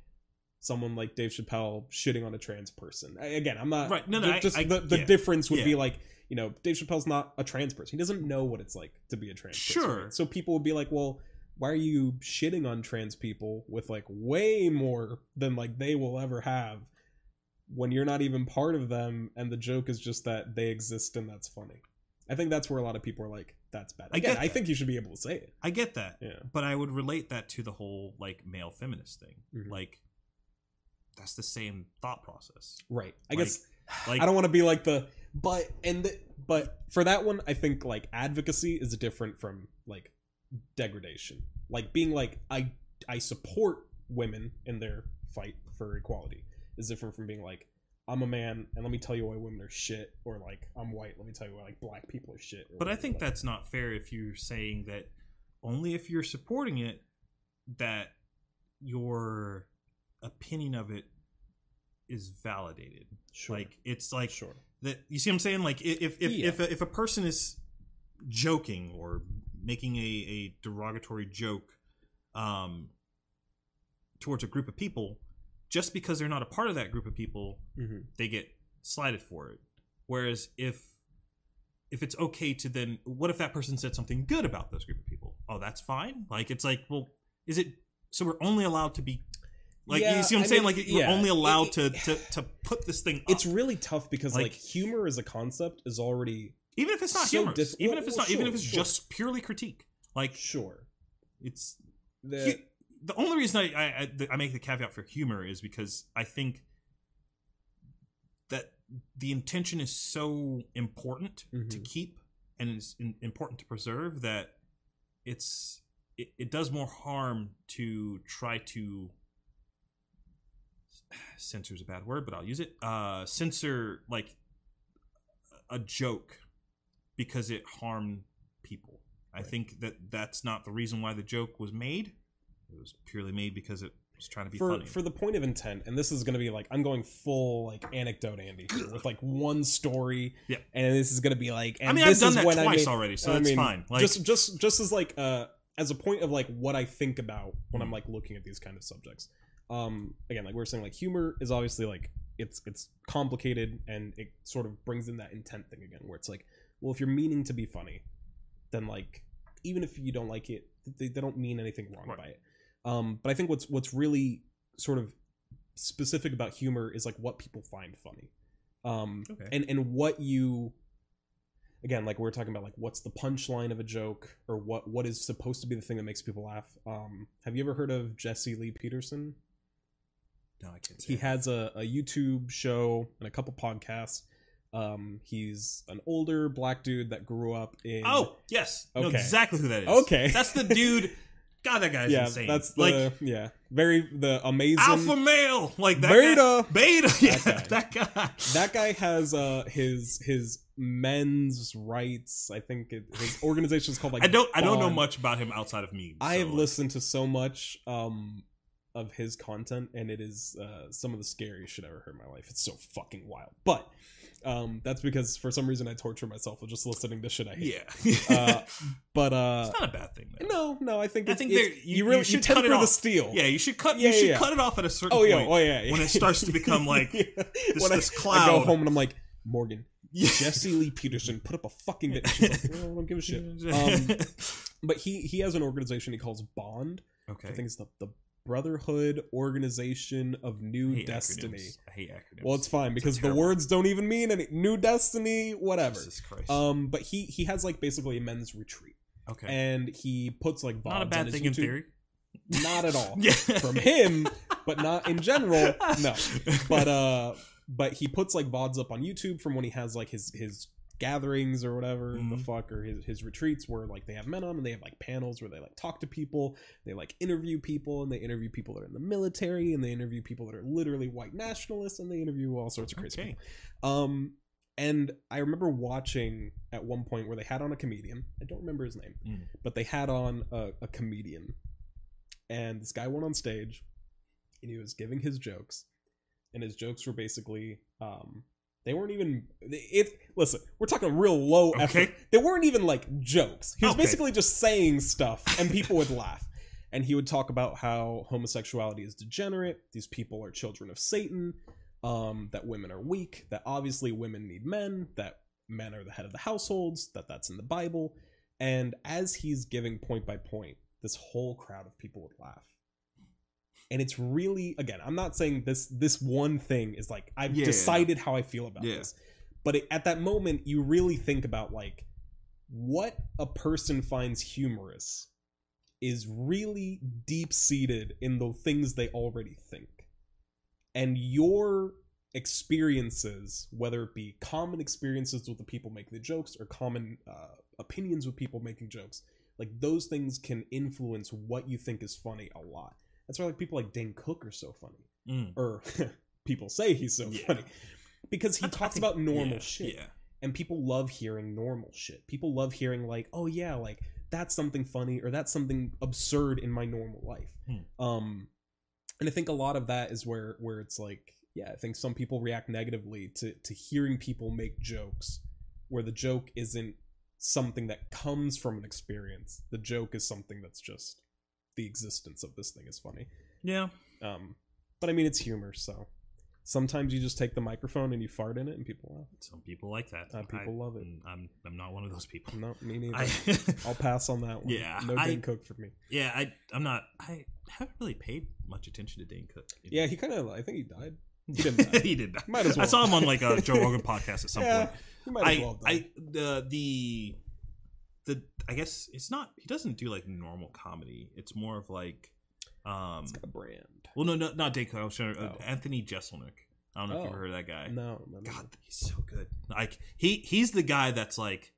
someone like Dave Chappelle shitting on a trans person. I- Again, I'm not Right. No, no, ju- I- Just I- the, the yeah. difference would be like you know Dave Chappelle's not a trans person. He doesn't know what it's like to be a trans person. Sure. right? So people would be like, well. Why are you shitting on trans people with like way more than like they will ever have when you're not even part of them and the joke is just that they exist and that's funny. I think that's where a lot of people are like, that's bad. I Again, get I think you should be able to say it. I get that. Yeah. but I would relate that to the whole like male feminist thing. Mhm. Like that's the same thought process. Right. I Like- guess Like I don't want to be like the but and the, but for that one I think like advocacy is different from like degradation. Like being like I I support women in their fight for equality is different from being like I'm a man and let me tell you why women are shit or like I'm white let me tell you why like black people are shit. but I think Like, that's not fair if you're saying that only if you're supporting it that your opinion of it is validated. Sure. Like it's like sure. that. You see what I'm saying? Like if if Yeah. if, a, if a person is joking or making a, a derogatory joke um, towards a group of people, just because they're not a part of that group of people, hmm they get slighted for it. Whereas if if it's okay to then what if that person said something good about those group of people? Oh, that's fine. Like it's like, well, is it so we're only allowed to be like Yeah, you see what I'm I saying? mean, like we're yeah. only allowed It- to, it- to to put this thing up. It's really tough because like, Like- humor as a concept is already even if it's not so humorous, diff- even if it's well, not, even if it's sure. just purely critique. Like sure. it's The, the only reason I I, I make the caveat for humor is because I think that the intention is so important to Mhm. keep and is in, important to preserve that it's it, it does more harm to try to censor is a bad word but i'll use it uh censor like a joke because it harmed people i Right. think that that's not the reason why the joke was made it was purely made because it was trying to be for funny for the point of intent, and this is gonna be like I'm going full like anecdote Andy here with like one story. Yeah. And this is gonna be like and i mean i've done that when I twice made- already so I it's mean, fine like just just just as like uh as a point of like what I think about when. I'm like looking at these kind of subjects. Um again, like we are saying like humor is obviously like it's it's complicated and it sort of brings in that intent thing again where it's like, well if you're meaning to be funny, then like even if you don't like it, they, they don't mean anything wrong Right. by it. Um but I think what's what's really sort of specific about humor is like what people find funny. Um Okay. and and what you again like we are talking about like what's the punchline of a joke or what what is supposed to be the thing that makes people laugh um have you ever heard of jesse lee peterson no i can't he that. has a, a youtube show and a couple podcasts um he's an older black dude that grew up in Oh yes, Okay. exactly who that is. Okay. that's the dude. God, that guy's yeah insane. that's the like yeah very the amazing alpha male, like that Beta. Guy, beta, yeah, guy. that guy. that guy has uh his his men's rights i think it, his organization is called like I don't, I don't know much about him outside of memes. I so, have listened to so much um of his content and it is uh some of the scariest shit I ever heard in my life. It's so fucking wild. But um that's because for some reason I torture myself with just listening to shit I hate. Yeah, Uh but uh it's not a bad thing. Though. no, no, I think I it's, think there- you, you- really you should cut it temper the off. steel. Yeah, you should cut. Yeah, you should yeah, cut it off at a certain Oh yeah, point. oh yeah. yeah. when it starts to become, like, Yeah. when this I, I go home and I'm like, Morgan, Jesse Lee Peterson put up a fucking video. She's like, "Well, I don't give a shit. Um, but he he has an organization he calls Bond. okay. I think it's the, the Brotherhood Organization of New Destiny. acronyms. I hate acronyms. Well, it's fine because the words don't even mean any. New Destiny, whatever. Jesus Christ. Um, but he he has like basically a men's retreat, okay. and he puts like not a bad thing in theory. Not at all Yeah. from him, but not in general. No, but uh, but he puts like vods up on YouTube from when he has like his his gatherings or whatever the Mhm. fuck or his, his retreats where like they have men on and they have like panels where they like talk to people they like interview people and they interview people that are in the military and they interview people that are literally white nationalists and they interview all sorts of crazy okay. people. um and i remember watching at one point where they had on a comedian i don't remember his name Mm. but they had on a, a comedian and this guy went on stage and he was giving his jokes and his jokes were basically um they weren't even it listen we're talking real low effort. They weren't even like jokes. He was Okay. basically just saying stuff and people would laugh. And he would talk about how homosexuality is degenerate these people are children of satan um that women are weak that obviously women need men that men are the head of the households that that's in the bible. And as he's giving point by point this whole crowd of people would laugh and it's really again i'm not saying this this one thing is like i've Yeah. decided how i feel about Yeah. this but it, at that moment you really think about like what a person finds humorous is really deep seated in the things they already think and your experiences whether it be common experiences with the people making the jokes or common uh, opinions with people making jokes like those things can influence what you think is funny a lot that's why like people like dane cook are so funny Mm. or people say he's so Yeah. funny because he I- I talks think- about normal yeah, shit Yeah. and people love hearing normal shit people love hearing like oh yeah like that's something funny or that's something absurd in my normal life Hmm. um and i think a lot of that is where where it's like yeah, I think some people react negatively to to hearing people make jokes where the joke isn't something that comes from an experience. The joke is something that's just the existence of this thing is funny. Yeah. Um, but I mean, it's humor, so sometimes you just take the microphone and you fart in it, and people laugh. Some people like that. Uh, people I- love it. I'm I'm not one of those people. No, me neither. I I'll pass on that one. Yeah, no I- Dane Cook for me. yeah, I I'm not I haven't really paid much attention to Dane Cook. Yeah, he kind of. I think he died. He didn't die. he did. die. Might as well. I saw him on like a Joe Rogan podcast at some yeah, point. he might as I well have died. I the the the I guess it's not he doesn't do like normal comedy. It's more of like um It's got a brand. well no no not Cook. I was trying to, Oh. Anthony Jeselnik. I don't know if you've Oh. heard of that guy. No, no, no. God, he's so good. Like he he's the guy that's like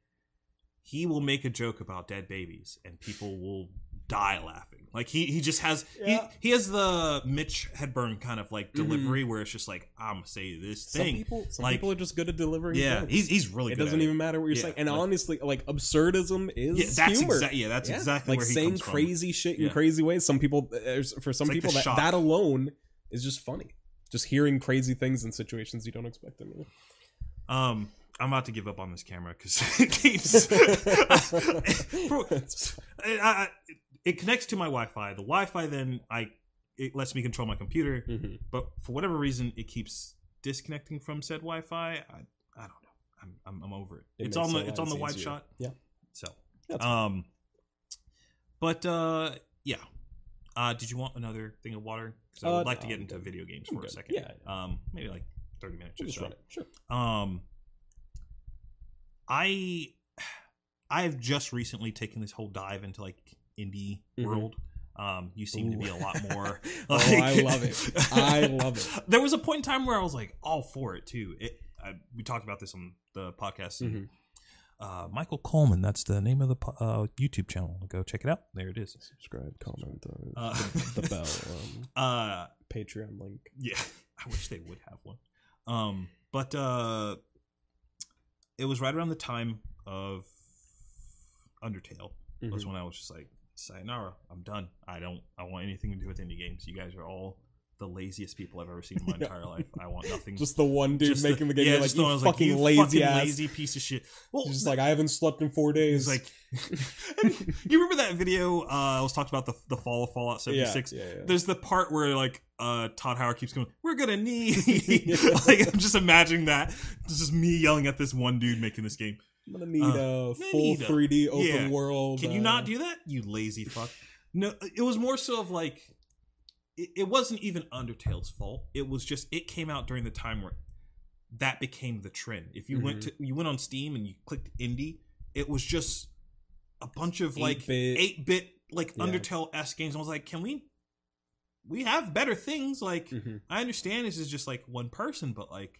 he will make a joke about dead babies and people will die laughing. Like he he just has Yeah. he he has the Mitch Hedberg kind of like Mhm. delivery where it's just like I'm gonna say this Some thing. people, some like- people are just good at delivering. yeah, jokes. he's he's really it good. doesn't at even matter what you're Yeah, saying. And like- honestly, like absurdism is Yeah, that's humor. exactly yeah, that's Yeah, exactly like where he saying comes from. crazy shit in Yeah. crazy ways. Some people, for some It's people, the that that alone is just funny. Just hearing crazy things in situations you don't expect them to. Um, I'm about to give up on this camera because it keeps. I, I, it connects to my Wi-Fi. The Wi-Fi then I it lets me control my computer, Mhm. but for whatever reason, it keeps disconnecting from said Wi-Fi. I, I don't know. I'm, I'm, I'm over it. It it's on the it's on the wide easier. shot. Yeah. So, That's um, but uh, yeah. Uh, did you want another thing of water? Because I would Uh, like to get I'm into good. video games I'm for a good. second. Yeah. Um, maybe like 30 minutes We'll or just so. Sure. Um, I I've just recently taken this whole dive into like indie Mhm. world. Um, you seem to be a lot more. Oh, I love it. I love it. There was a point in time where I was like all for it too. It I, we talked about this on the podcast. Mhm. Uh, Michael Coleman, that's the name of the uh, YouTube channel. Go check it out. There it is. Subscribe, comment, uh, Uh, the, the bell, um, Uh, Patreon link. Yeah, I wish they would have one. Um, but uh, it was right around the time of Undertale. Was Mhm. when I was just like, "Sayonara, I'm done. I don't. I want anything to do with indie games. You guys are all the laziest people I've ever seen in my Yeah. entire life. I want nothing. Just the one dude just making the, game. yeah, like, the you fucking you lazy fucking ass. lazy piece of shit. Well, He's just like, I haven't slept in four days. Like, you remember that video? Uh, I was talking about the the fall of Fallout 76. yeah, yeah. There's the part where like uh, Todd Howard keeps going, "We're gonna need." like I'm just imagining that. This is me yelling at this one dude making this game. I'm gonna need Uh, a full need a- 3D open world. Can you uh, not do that? You lazy fuck. No, it was more so of like, it, it wasn't even Undertale's fault. It was just it came out during the time where that became the trend. If you went Mm-hmm. to you went on Steam and you clicked indie, it was just a bunch of like 8-bit. eight bit like Yeah. Undertale s games. I was like, can we? We have better things. Like Mhm. I understand this is just like one person, but like.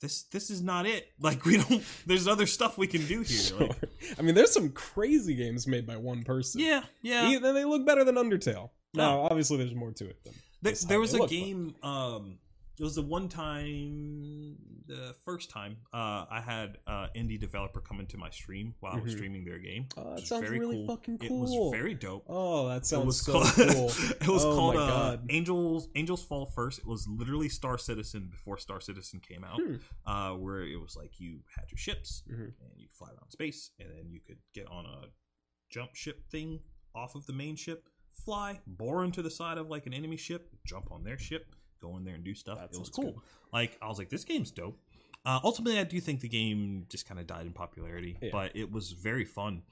This this is not it. Like we don't. There's other stuff we can do here. Sure. Like, I mean, there's some crazy games made by one person. yeah, yeah. Yeah, they look better than Undertale. Now, Oh. obviously, there's more to it than There, there was a game. Um, it was the one time, the first time uh, I had uh, indie developer come into my stream while I was Mhm. streaming their game. Oh, that sounds very really cool. fucking It was very dope. Oh, that it sounds was so called, cool. it was Oh called uh, Angels Angels Fall First. It was literally Star Citizen before Star Citizen came out, Hmm. uh, where it was like you had your ships Mhm. and you fly around space, and then you could get on a jump ship thing off of the main ship, fly, bore into the side of like an enemy ship, jump on their ship, go in there and do stuff. It was cool. good. Like I was like, this game's dope. Uh, ultimately, I do think the game just kind of died in popularity, Yeah. but it was very fun.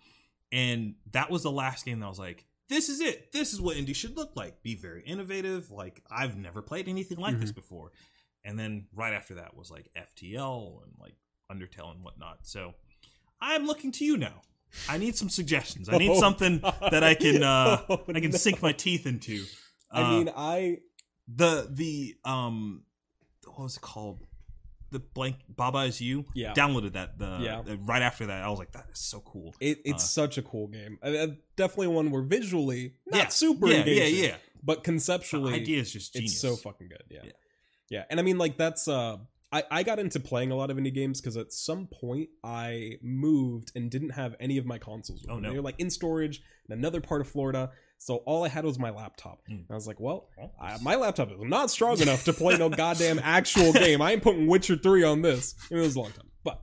And that was the last game that I was like, this is it. This is what indie should look like. Be very innovative. Like I've never played anything like Mm-hmm. this before. And then right after that was like FTL and like Undertale and whatnot. So I'm looking to you now. I need some suggestions. I need Oh, something that I can uh Oh, I can no. sink my teeth into. I Uh, mean, I the the um what was it called? The blank Baba is you. Yeah. Downloaded that the Yeah. the- right after that. I was like, that is so cool. it, it's Uh, such a cool game. I mean, definitely one where visually not Yeah. super yeah, engaging, yeah, yeah. but The conceptually idea is just genius. it's so fucking good. Yeah. Yeah. yeah, And I mean, like that's uh, I I got into playing a lot of indie games because at some point I moved and didn't have any of my consoles. With Oh, me. no. They were like in storage in another part of Florida. So all I had was my laptop. Mm. And I was like, well, I, my laptop is not strong enough to play no goddamn actual game. I ain't putting Witcher 3 on this. It was a long time. But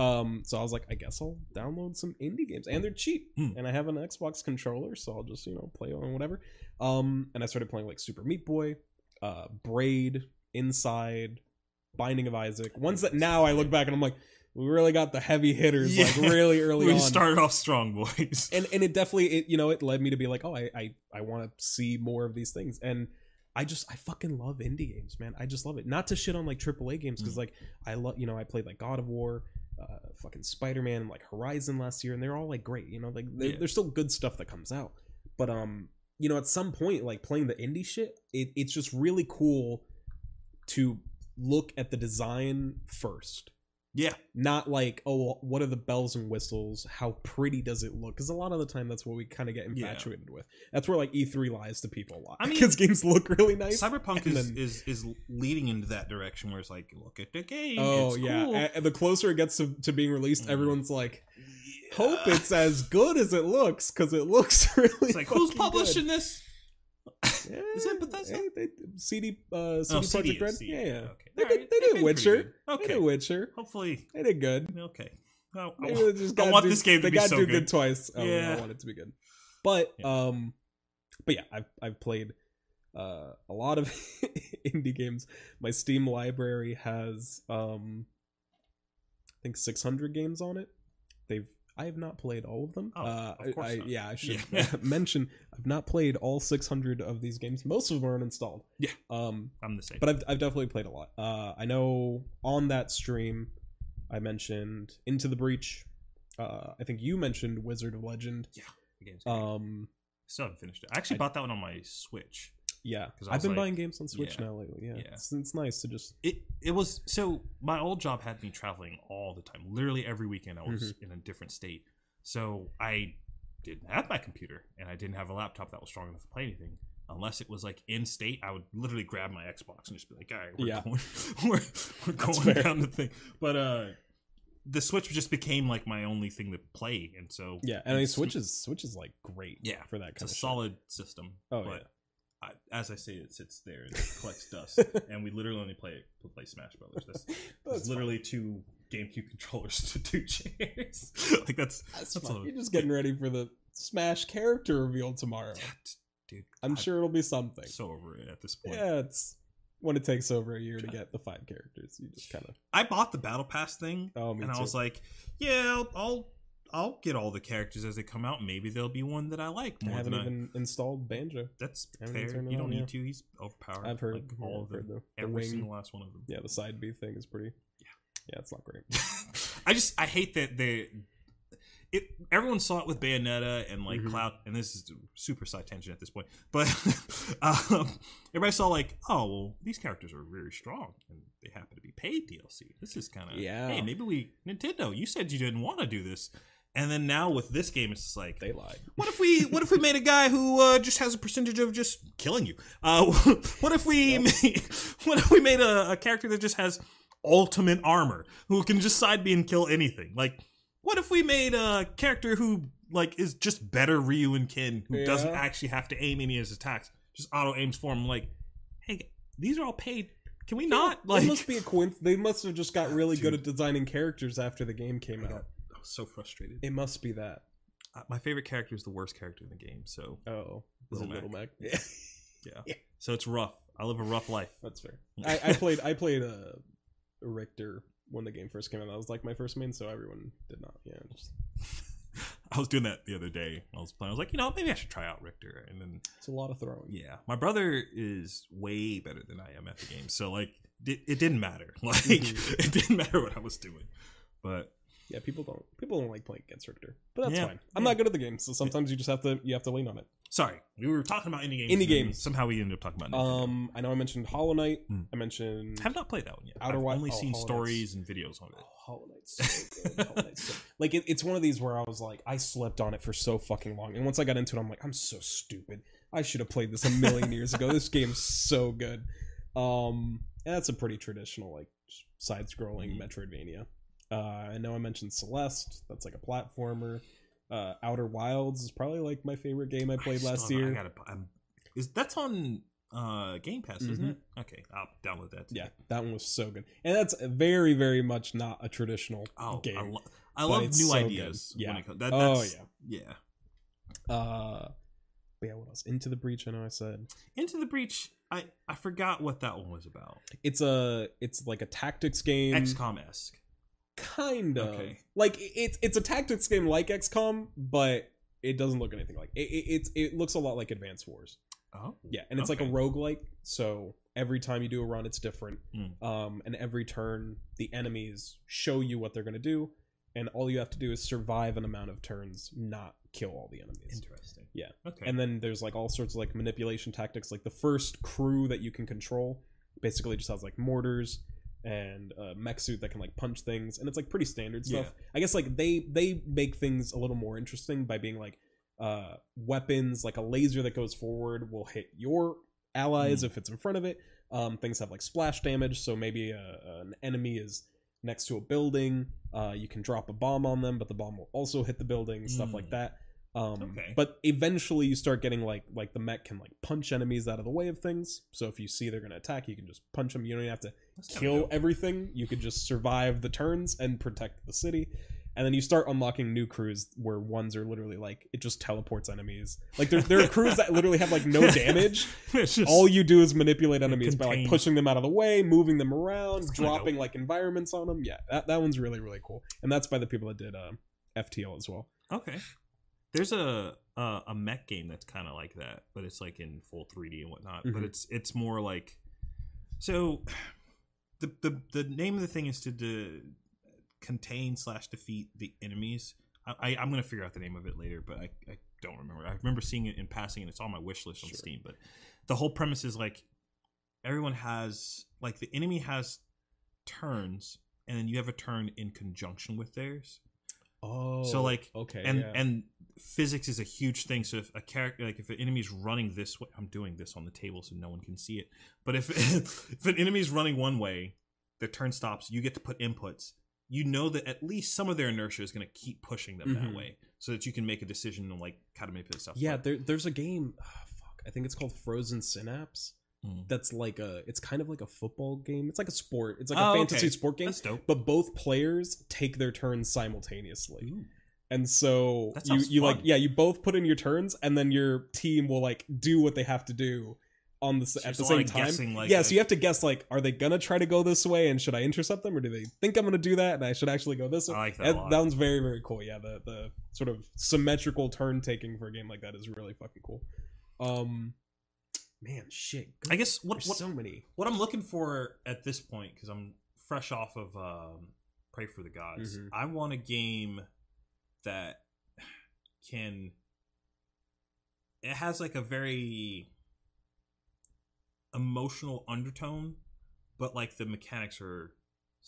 um so I was like, I guess I'll download some indie games. And they're cheap. Hmm. And I have an Xbox controller, so I'll just, you know, play on whatever. Um and I started playing like Super Meat Boy, uh Braid, Inside, Binding of Isaac. Ones that now I look back and I'm like, we really got the heavy hitters like really early we on started off strong, boys. and and it definitely it you know it led me to be like oh i i, I want to see more of these things and i just i fucking love indie games man i just love it not to shit on like aaa games because Mm. like i love you know i played like god of war uh fucking spider-man and like horizon last year and they're all like great you know like there- Yeah. there's still good stuff that comes out but um you know at some point like playing the indie shit it, it's just really cool to look at the design first yeah, not like oh what are the bells and whistles how pretty does it look because a lot of the time that's what we kind of get Yeah. infatuated with that's where like e3 lies to people a lot I mean, because games look really nice Cyberpunk is, then- is is leading into that direction where it's like, look at the game. oh it's yeah cool. And the closer it gets to, to being released Mm. everyone's like Yeah. hope it's as good as it looks because it looks really It's like who's publishing this? Yeah, Is it Bethesda? hey, they, CD uh CD Oh, Projekt CD, Red CD, yeah yeah okay. they did, they they've did Witcher good. they Okay. did Witcher Hopefully, they did good okay. I, they just I want do- this game to they be so do good. good twice. Oh, yeah. Yeah. I want it to be good. But Yeah. um, but yeah, I've I've played uh a lot of indie games. My Steam library has um, I think 600 games on it. They've I have not played all of them. Oh, uh, of course I, I yeah, I should Yeah. mention I've not played all 600 of these games. Most of them are uninstalled. Yeah. Um, I'm the same. but I've, I've definitely played a lot. Uh, I know on that stream, I mentioned Into the Breach. Uh, I think you mentioned Wizard of Legend. Yeah, The game's great. Um, Still haven't finished it. I actually I- bought that one on my Switch. Yeah, 'Cause I I've been like- buying games on Switch yeah, now lately. Yeah, yeah. It's, it's nice to just It it was so my old job had me traveling all the time. Literally every weekend I was Mm-hmm. in a different state. So I didn't have my computer and I didn't have a laptop that was strong enough to play anything. Unless it was like in state, I would literally grab my Xbox and just be like, "All right, we're Yeah. going, we're, we're going down the thing." But uh, the Switch just became like my only thing to play, and so yeah. And I mean, Switch is Switch is like great. Yeah, for that kind it's a of solid system. Oh, but I, as I say, it sits there and it collects dust, and we literally only play play Smash Brothers. That's. That's literally two GameCube controllers to two chairs. like that's. That's that's. You're just getting ready for the Smash character reveal tomorrow. dude. I'm I'm sure it'll be something. so over it at this point. Yeah, it's when it takes over a year to get the five characters. You just kind of I bought the Battle Pass thing, oh, and too. I was like, yeah, I'll, I'll I'll get all the characters as they come out. Maybe there'll be one that I like I more haven't than I. even installed Banjo. That's I fair. You don't on, need yeah. to. He's overpowered. I've heard like, yeah, all I've of them. the, the Every wing. single last one of them. Yeah, the side B thing is pretty. Yeah. yeah, it's not great. I just I hate that they it everyone saw it with Bayonetta and like Mhm. Cloud and this is super side tangent at this point. But um, everybody saw like, oh well, these characters are very strong and they happen to be paid DLC. This is kind of Yeah. Hey, maybe we Nintendo, you said you didn't want to do this. And then now with this game it's just like They lied. what if we what if we made a guy who uh, just has a percentage of just killing you? Uh, what if we Yep. made, what if we made a, a character that just has ultimate armor who can just side B and kill anything? Like what if we made a character who like is just better Ryu and Ken who doesn't actually have to aim any of his attacks, just auto aims for him? Like, hey, these are all paid. Can we not Like, it must be a coincidence. They must have just got really good at designing characters after the game came out. I was so frustrated. It must be that. Uh, My favorite character is the worst character in the game, so Oh, is Little it Little Mac? Yeah. yeah. So it's rough. I live a rough life. That's fair. I, I played. I played a uh, Richter when the game first came out. That was like my first main, so everyone did not. Yeah, just, I was doing that the other day. I was playing. I was like, you know, maybe I should try out Richter. And then, it's a lot of throwing. yeah, my brother is way better than I am at the game. So like, it, it didn't matter. Like, Mhm. it didn't matter what I was doing. But Yeah, people don't people don't like playing against Richter, but that's Yeah, fine. I'm yeah. not good at the game, so sometimes you just have to you have to lean on it. sorry, we were talking about indie games. Indie games. Somehow we ended up talking about. Nintendo. Um, I know I mentioned Hollow Knight. Hmm. I mentioned have not played that one yet. Outer I've only oh, seen Hollow stories and videos on it. Oh, Hollow Knight's so good. Hollow Knight's so- like it, it's one of these where I was like, I slept on it for so fucking long, and once I got into it, I'm like, I'm so stupid. I should have played this a million years ago. This game's so good. Um, and that's a pretty traditional like side-scrolling Mhm. Metroidvania. Uh, I know I mentioned Celeste. That's like a platformer. Uh, Outer Wilds is probably like my favorite game I played still last year. I gotta, is that's on uh Game Pass, isn't Mhm. it? Okay, I'll download that. yeah, that one was so good, and that's very, very much not a traditional Oh, game. I, lo- I love new so good. ideas. Yeah. When it comes, that, oh that's, yeah. yeah. Uh, but yeah, what else? Into the Breach. I know I said Into the Breach. I I forgot what that one was about. it's a it's like a tactics game. XCOM esque. Kind of Okay. like it's it's a tactics game like XCOM, but it doesn't look anything like it. It, it's it looks a lot like Advanced Wars. Oh, Yeah, and it's like a Okay. roguelike, so every time you do a run, it's different. Mm. Um, and every turn, the enemies show you what they're gonna do, and all you have to do is survive an amount of turns, not kill all the enemies. interesting. Yeah. Okay. And then there's like all sorts of like manipulation tactics. Like the first crew that you can control basically just has like mortars and a mech suit that can like punch things, and it's like pretty standard stuff. I guess like they they make things a little more interesting by being like uh weapons like a laser that goes forward will hit your allies Hmm. if it's in front of it um things have like splash damage so maybe a, an enemy is next to a building uh you can drop a bomb on them but the bomb will also hit the building stuff like Hmm. that um Okay. but eventually you start getting like like the mech can like punch enemies out of the way of things so if you see they're gonna attack you can just punch them you don't even have to That's kill everything. You could just survive the turns and protect the city. And then you start unlocking new crews where ones are literally like it just teleports enemies. Like there, there are crews that literally have like no damage. All you do is manipulate enemies by like pushing them out of the way, moving them around, dropping like environments on them. Yeah, that, that one's really really cool. And that's by the people that did uh, FTL as well. Okay. There's a a, a mech game that's kind of like that, but it's like in full 3D and whatnot. But Mhm. it's it's more like so. The, the the name of the thing is to de- contain slash defeat the enemies. I, I I'm gonna figure out the name of it later, but I, I don't remember. I remember seeing it in passing, and it's on my wish list on Sure. Steam. But the whole premise is like everyone has like the enemy has turns, and then you have a turn in conjunction with theirs. Oh, So, like, okay, and yeah. and physics is a huge thing so if a character like if an enemy's running this way i'm doing this on the table so no one can see it but if if an enemy's running one way the turn stops you get to put inputs you know that at least some of their inertia is going to keep pushing them Mhm. that way so that you can make a decision on like how to manipulate stuff yeah, there, there's a game. ah, fuck, I think it's called Frozen Synapse. Mm. That's like a. It's kind of like a football game. It's like a sport. It's like Oh, a okay. fantasy sport game. that's dope but both players take their turns simultaneously Ooh. and so That you you like yeah you both put in your turns and then your team will like do what they have to do on the So at the same time guessing, like, yeah like- so you have to guess like are they gonna try to go this way and should i intercept them or do they think i'm gonna do that and i should actually go this way I like that a lot. that one's very very cool yeah the the sort of symmetrical turn taking for a game like that is really fucking cool um man shit i guess what what, so many what i'm looking for at this point because i'm fresh off of um praey for the gods Mhm. i want a game that can it has like a very emotional undertone but like the mechanics are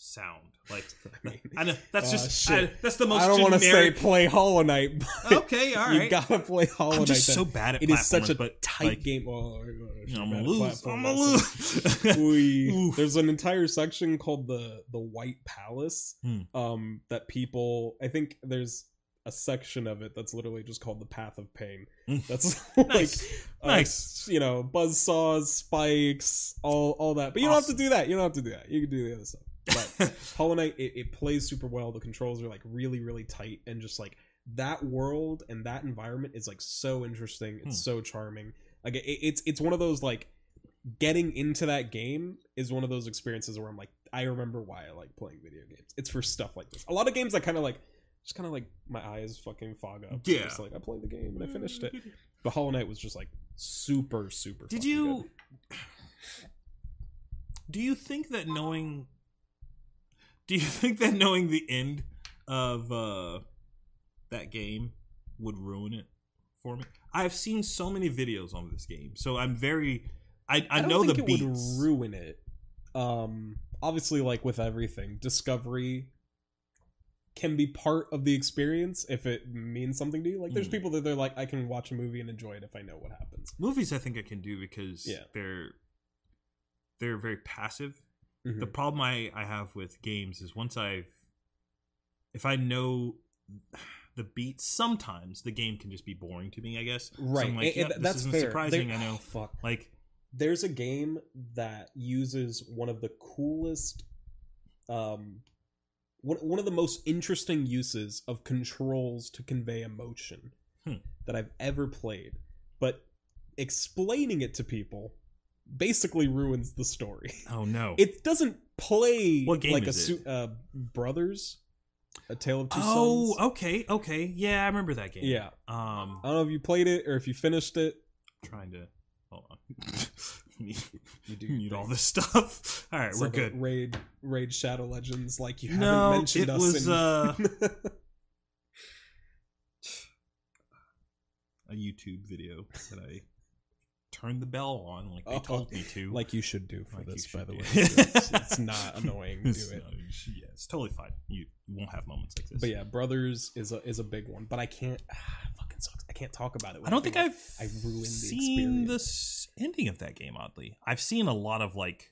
sound like I mean, i know that's uh, just. I, that's the most i don't want to say play hollow knight but okay all you gotta play hollow Knight. i'm just so bad at it is such a but tight like, game. Know, i'm gonna lose i'm gonna lose We, there's an entire section called the the White Palace. Hmm. Um, that people, I think there's a section of it that's literally just called the Path of Pain. Mm. That's Nice. like, uh, Nice. you know, buzz saws, spikes, all all that. But you don't have to do that. You don't have to do that. You can do the other stuff. But Hollow Knight, it, it plays super well. The controls are like really, really tight, and just like that world and that environment is like so interesting. It's hmm. so charming. Like it, it's it's one of those like getting into that game is one of those experiences where I'm like, I remember why I like playing video games. It's for stuff like this. A lot of games I kind of like, just kind of like my eyes fucking fog up. Yeah. it's like I played the game and I finished it. But Hollow Knight was just like super, super. Did you good. Do you think that knowing Do you think that knowing the end of uh that game would ruin it for me? I've seen so many videos on this game. So I'm very I I, don't know think the it beats. would ruin it. Um, obviously, like with everything, discovery can be part of the experience if it means something to you. Like, there's Mm. people that they're like, I can watch a movie and enjoy it if I know what happens. Movies I think I can do because Yeah. they're they're very passive. The problem I, I have with games is once I've if I know the beat. Sometimes the game can just be boring to me. I guess. So right I'm like, and- "Yep, and this that's isn't fair surprising. There- I know. oh, fuck Like, there's a game that uses one of the coolest um one, one of the most interesting uses of controls to convey emotion Hmm. that I've ever played but explaining it to people basically ruins the story oh no. it doesn't play What game like is a it? uh, brothers a tale of two oh, sons Oh, okay, okay. Yeah, I remember that game. yeah Um, i don't know if you played it or if you finished it trying to hold on. you do Mute all this stuff. All right, So we're good. Raid Raid Shadow Legends, like you No, haven't mentioned it us. was, in... uh, A YouTube video that I turned the bell on like they Oh, told me to. like you should do for Like this, by the way. It's, it's not annoying. Do It's it. not- yeah, it's totally fine. You, you won't have moments like this. But yeah, Brothers is a is a big one. But I can't. Ah, fucking sucks. I can't talk about it. I don't think I've I ruined seen the experience. ending of that game. Oddly, I've seen a lot of like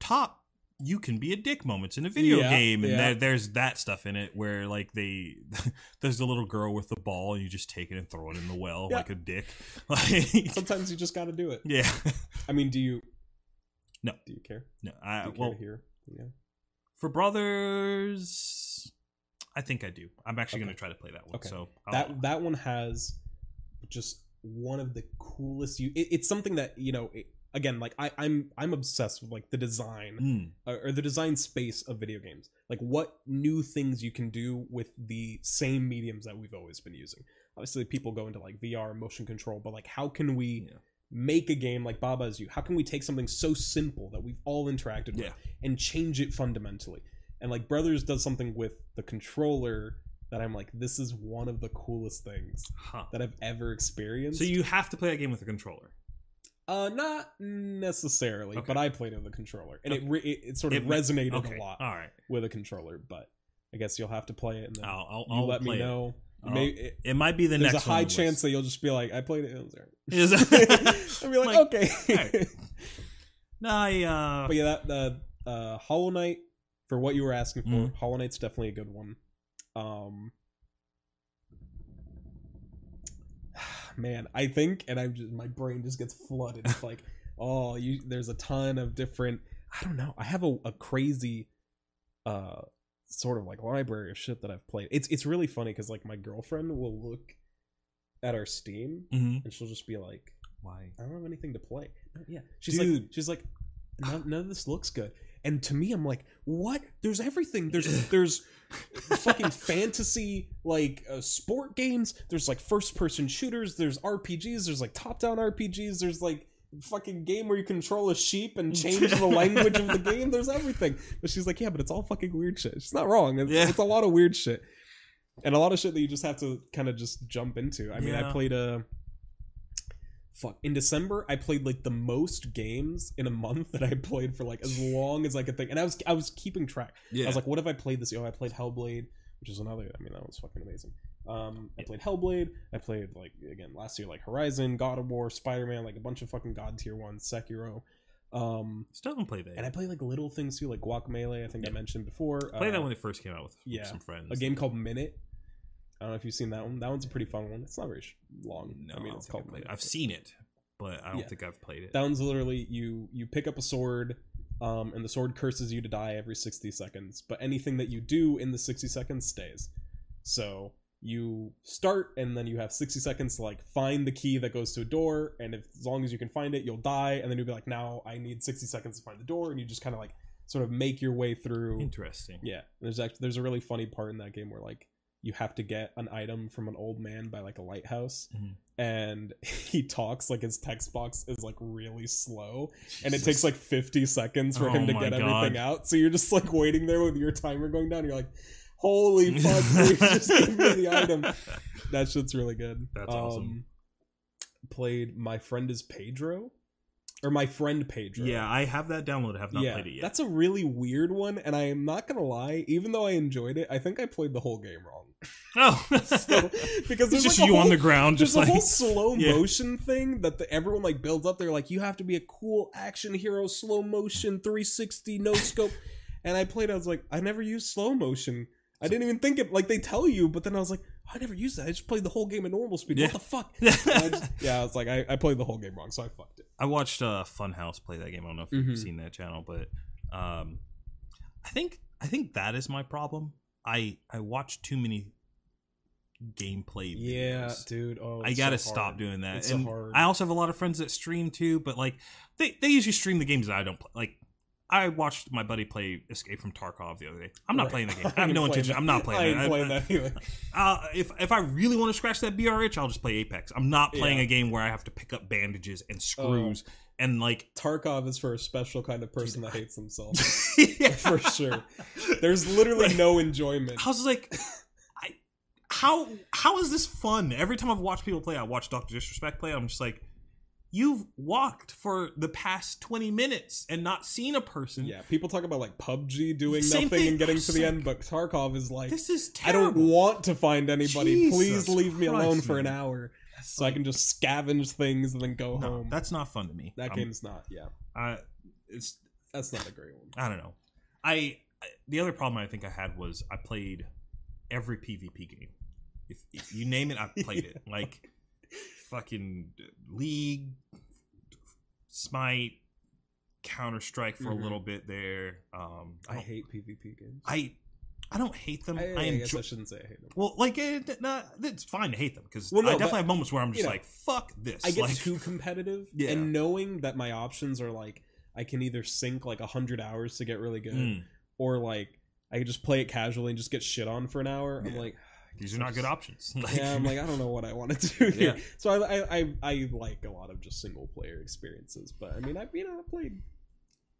top. You can be a dick moments in a video Yeah, game, and yeah. there, there's that stuff in it where like they, there's the little girl with the ball, and you just take it and throw it in the well Yeah. like a dick. Like, Sometimes you just got to do it. yeah, I mean, do you? No. Do you care? no, Do I, care well, hear? Yeah. for brothers, I think I do. I'm actually Okay. going to try to play that one. Okay. So I'll- that that one has just one of the coolest you it, it's something that you know it, again like I, i'm i'm obsessed with like the design Mm, or, or the design space of video games like what new things you can do with the same mediums that we've always been using obviously people go into like vr motion control but like how can we Yeah. make a game like baba is you how can we take something so simple that we've all interacted with yeah, and change it fundamentally. And like Brothers does something with the controller that I'm like, this is one of the coolest things huh. that I've ever experienced. So you have to play that game with a controller. Uh, not necessarily, Okay. but I played it with a controller, and it, re- it it sort of It resonated Okay, a lot all right. with a controller. But I guess you'll have to play it, and then I'll, I'll, you I'll let me know. I'll- it- might be the there's next. a high chance list. that you'll just be like, I played it. It was there. Is I'll be like, Like, okay. alright. No, I uh, But yeah, that the uh, Hollow Knight for what you were asking for. Mhm. Hollow Knight's definitely a good one. Um, man, I think, and I'm just my brain just gets flooded. It's like, oh, you. There's a ton of different. I don't know. I have a, a crazy, uh, sort of like library of shit that I've played. It's it's really funny because like my girlfriend will look at our Steam mhm. and she'll just be like, why? I don't have anything to play. No, yeah, she's Dude. like, she's like, none, none of this looks good. And to me, I'm like, what? There's everything. There's there's fucking fantasy like uh, sport games. There's like first person shooters. There's RPGs. There's like top down RPGs. There's like fucking game where you control a sheep and change the language of the game. There's everything. But she's like, yeah, but it's all fucking weird shit. She's not wrong. It's, Yeah. it's a lot of weird shit. And a lot of shit that you just have to kind of just jump into. I mean, I played a fuck in december i played like the most games in a month that i played for like as long as i could think and i was i was keeping track. Yeah. i was like what have i played this year oh, i played hellblade which is another i mean that was fucking amazing. Um i played hellblade i played like again last year like horizon god of war spider-man like a bunch of fucking god tier ones sekiro. Um Still haven't played that. and i played like little things too like guacamelee i think i mentioned before. Played that Uh, when it first came out with yeah, some friends. a game called minute i don't know if you've seen that one that one's a pretty fun one it's not very long No, i mean it's called I've played it. Minute, I've seen it, but I don't Yeah. think I've played it. That one's literally you you pick up a sword, um, and the sword curses you to die every sixty seconds. But anything that you do in the sixty seconds stays. So you start, and then you have sixty seconds to like find the key that goes to a door, and if as long as you can find it, you'll die, and then you'll be like, now I need sixty seconds to find the door, and you just kind of like sort of make your way through. Interesting. Yeah, there's actually there's a really funny part in that game where like you have to get an item from an old man by like a lighthouse, Mhm. and he talks like his text box is like really slow, and it takes like 50 seconds for Oh him to get God. everything out. So you're just like waiting there with your timer going down. You're like, holy fuck, please just give me the item. That shit's really good. That's awesome. Played my friend is Pedro, or my friend Pedro. Yeah, I have that downloaded. Have not yeah, played it yet. that's a really weird one, and I am not gonna lie. Even though I enjoyed it, I think I played the whole game wrong. oh, So, because it's just like a you on the ground, There's just a like whole slow Yeah. motion thing that the, everyone like builds up. They're like, you have to be a cool action hero, slow motion, 360, no scope. And I played. I was like, I never used slow motion. I didn't even think it like they tell you, but then I was like, I never used that. I just played the whole game at normal speed. Yeah. What the fuck? I just- yeah, it's like I, I played the whole game wrong, so I fucked it. I watched uh, Funhaus play that game. I don't know if Mhm. you've seen that channel, but um, I think I think that is my problem. I I watch too many gameplay videos. Yeah, dude. Oh, I gotta so stop doing that. It's so and hard. I also have a lot of friends that stream too, but like they, they usually stream the games that I don't play. Like I watched my buddy play Escape from Tarkov the other day. I'm not Right. playing the game. I have no intention. that. I'm not playing. I ain't playing that either. uh, if if I really want to scratch that BRH, I'll just play Apex. I'm not playing Yeah. a game where I have to pick up bandages and screws and like Tarkov is for a special kind of person that hates themselves. yeah. for sure. There's literally no enjoyment. I was like, I how how is this fun? Every time I've watched people play, I watch Doctor Disrespect play. I'm just like, you've walked for the past 20 minutes and not seen a person. Yeah, people talk about like PUBG doing Same nothing thing. and getting to the like, end, but Tarkov is like, This is terrible. I don't want to find anybody. Please Jesus leave me alone Christ, for an hour That's so I can just scavenge things and then go No, home. that's not fun to me. that I'm- game's not. Yeah, I, it's that's not a great one. I don't know. I the other problem I think I had was I played every PvP game. If, if you name it, I played it. Like fucking League, Smite, Counter Strike for Mhm. a little bit there. Um, I I hate PvP games. I I don't hate them. I, I, I enjoy. I shouldn't say I hate them. Well, like it, nah, it's fine to hate them because Well, no, I definitely have moments where I'm just you know, like, "Fuck this." I get like, too competitive, Yeah. and knowing that my options are like I can either sink like hundred hours to get really good, mm, or like I can just play it casually and just get shit on for an hour. I'm like, these are not good options. Like, yeah, I'm like, I don't know what I want to do here. Yeah. So I, I, I, I like a lot of just single player experiences, but I mean, I, you know, I played,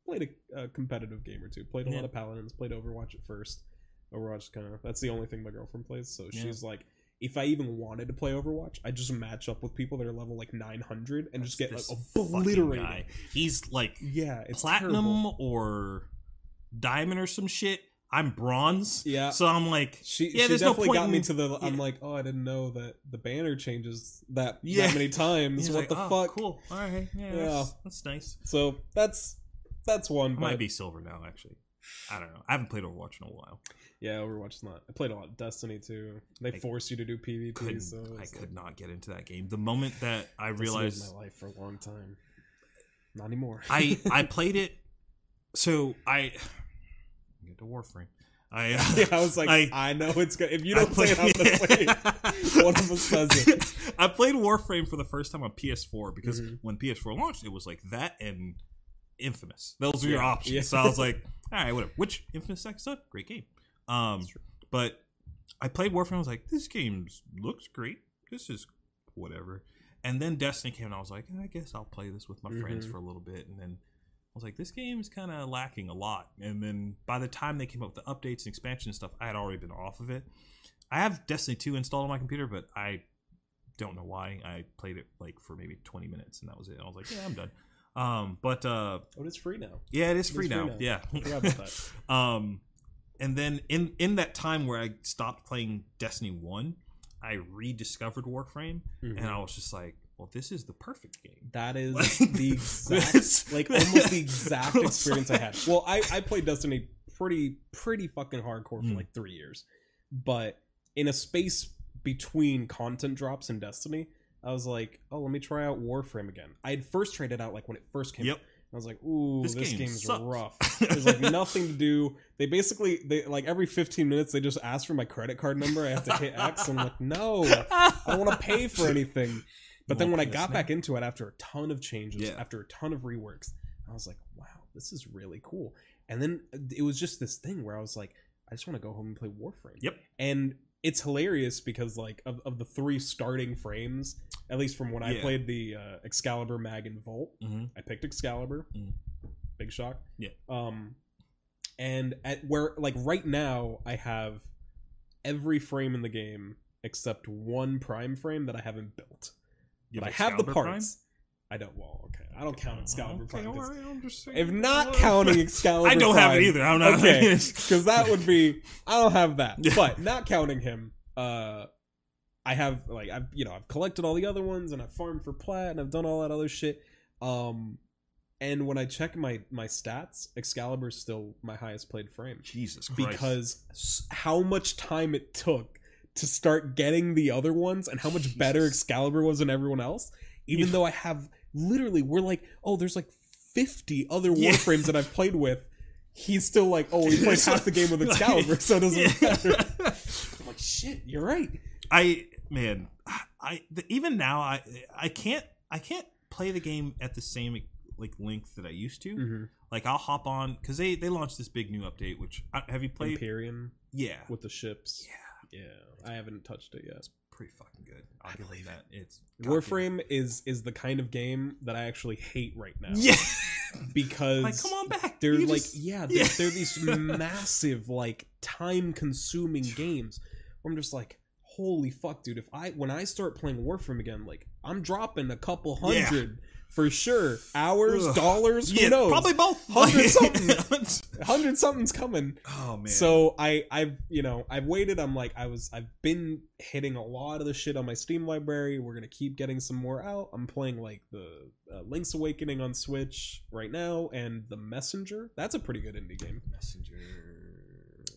played a, a competitive game or two. Played a Yeah. lot of Paladins. Played Overwatch at first. Overwatch kind of that's the only thing my girlfriend plays. So Yeah. she's like, if I even wanted to play Overwatch, I just match up with people that are level like 900 and just get like obliterated. He's like Yeah, it's platinum terrible. or diamond or some shit. I'm bronze. Yeah. So I'm like, She, Yeah, she there's no definitely point got in- me to the. I'm like, oh, I didn't know that the banner changes that Yeah. that many times. what like, the "Oh, fuck? Cool. All right. Yeah. Yeah. That's, that's nice. So that's that's one. But might be silver now, actually. I don't know. I haven't played Overwatch in a while. yeah, Overwatch is not. I played a lot of Destiny too. They I force you to do PvP, so I it's could not get into that game. The moment that I realized my life for a long time. Not anymore. I I played it, so I get to Warframe. I uh, yeah, I was like, I, I- know it's good. If you don't play, it, I'm gonna it. One of us says it. I played Warframe for the first time on PS4 because Mhm. when PS4 launched, it was like that and Infamous. Those were your options. yeah. So I was like, all right, whatever. Which Infamous Second Son, great game. Um, but I played Warframe. I was like, this game looks great. This is whatever. And then Destiny came, and I was like, I guess I'll play this with my friends Mhm. for a little bit. And then was like, this game is kind of lacking a lot. And then by the time they came up with the updates and expansion and stuff, I had already been off of it. I have Destiny 2 installed on my computer, but I don't know why. I played it like for maybe 20 minutes, and that was it. I was like, yeah, I'm done. Um, but uh, Oh, it's free now. yeah, it is It free is free now. now. Yeah, about that. um, and then in in that time where I stopped playing Destiny One, I rediscovered Warframe, and I was just like, well, this is the perfect game. That is Like, the exact, like almost the exact experience I had. Well, I I played Destiny pretty pretty fucking hardcore for Mm. like three years, but in a space between content drops in Destiny, I was like, oh, let me try out Warframe again. I had first tried it out like when it first came. Yep. out. I was like, ooh, This this, game game's sucks. rough. There's like nothing to do. They basically they like every 15 minutes they just ask for my credit card number. I have to hit X. I'm like, no, I don't want to pay for anything. But then when I got back into it after a ton of changes, Yeah. after a ton of reworks, I was like, wow, this is really cool. And then it was just this thing where I was like, I just want to go home and play Warframe. Yep. And it's hilarious because like of, of the three starting frames, at least from when I Yeah. played the uh, Excalibur, Mag, and Volt, hmm I picked Excalibur. Mhm. Big shock. Yeah. Um, and at where like right now I have every frame in the game except one prime frame that I haven't built. You but I have the parts. I don't. Well, okay. I don't count Excalibur Okay, Prime. alright, I'm just saying. If not counting Excalibur, I don't have it either. I don't know. Okay, because that would be. I don't have that. But not counting him, uh, I have like I've you know I've collected all the other ones and I've farmed for plat and I've done all that other shit. Um, and when I check my my stats, Excalibur's still my highest played frame Jesus Christ. because how much time it took to start getting the other ones and how much better Excalibur was than everyone else. Even Yeah. though I have literally, we're like, oh, there's like 50 other Yeah. Warframes that I've played with. He's still like, oh, he played half the game with Excalibur, so it doesn't matter. I'm like, shit, you're right. I man, I the, even now I I can't I can't play the game at the same like length that I used to. Mm-hmm. Like I'll hop on because they they launched this big new update. Which have you played? Empyrean Yeah, with the ships. yeah, Yeah, I haven't touched it yet. It's pretty fucking good. I'll I believe that. It's Warframe is is the kind of game that I actually hate right now. Yeah, because like come on back. they're You like just- yeah they're, Yeah. they're these massive like time consuming games where i'm just like holy fuck dude if i when i start playing warframe again like i'm dropping a couple Yeah. For sure. Hours Ugh. dollars who yeah, knows? probably both. Hundred something. hundred something's coming. Oh man. so i i've you know i've waited. I'm like i was i've been hitting a lot of the shit on my steam library. We're gonna keep getting some more out. I'm playing like the uh, link's awakening on switch right now and the messenger. That's a pretty good indie game. Messenger.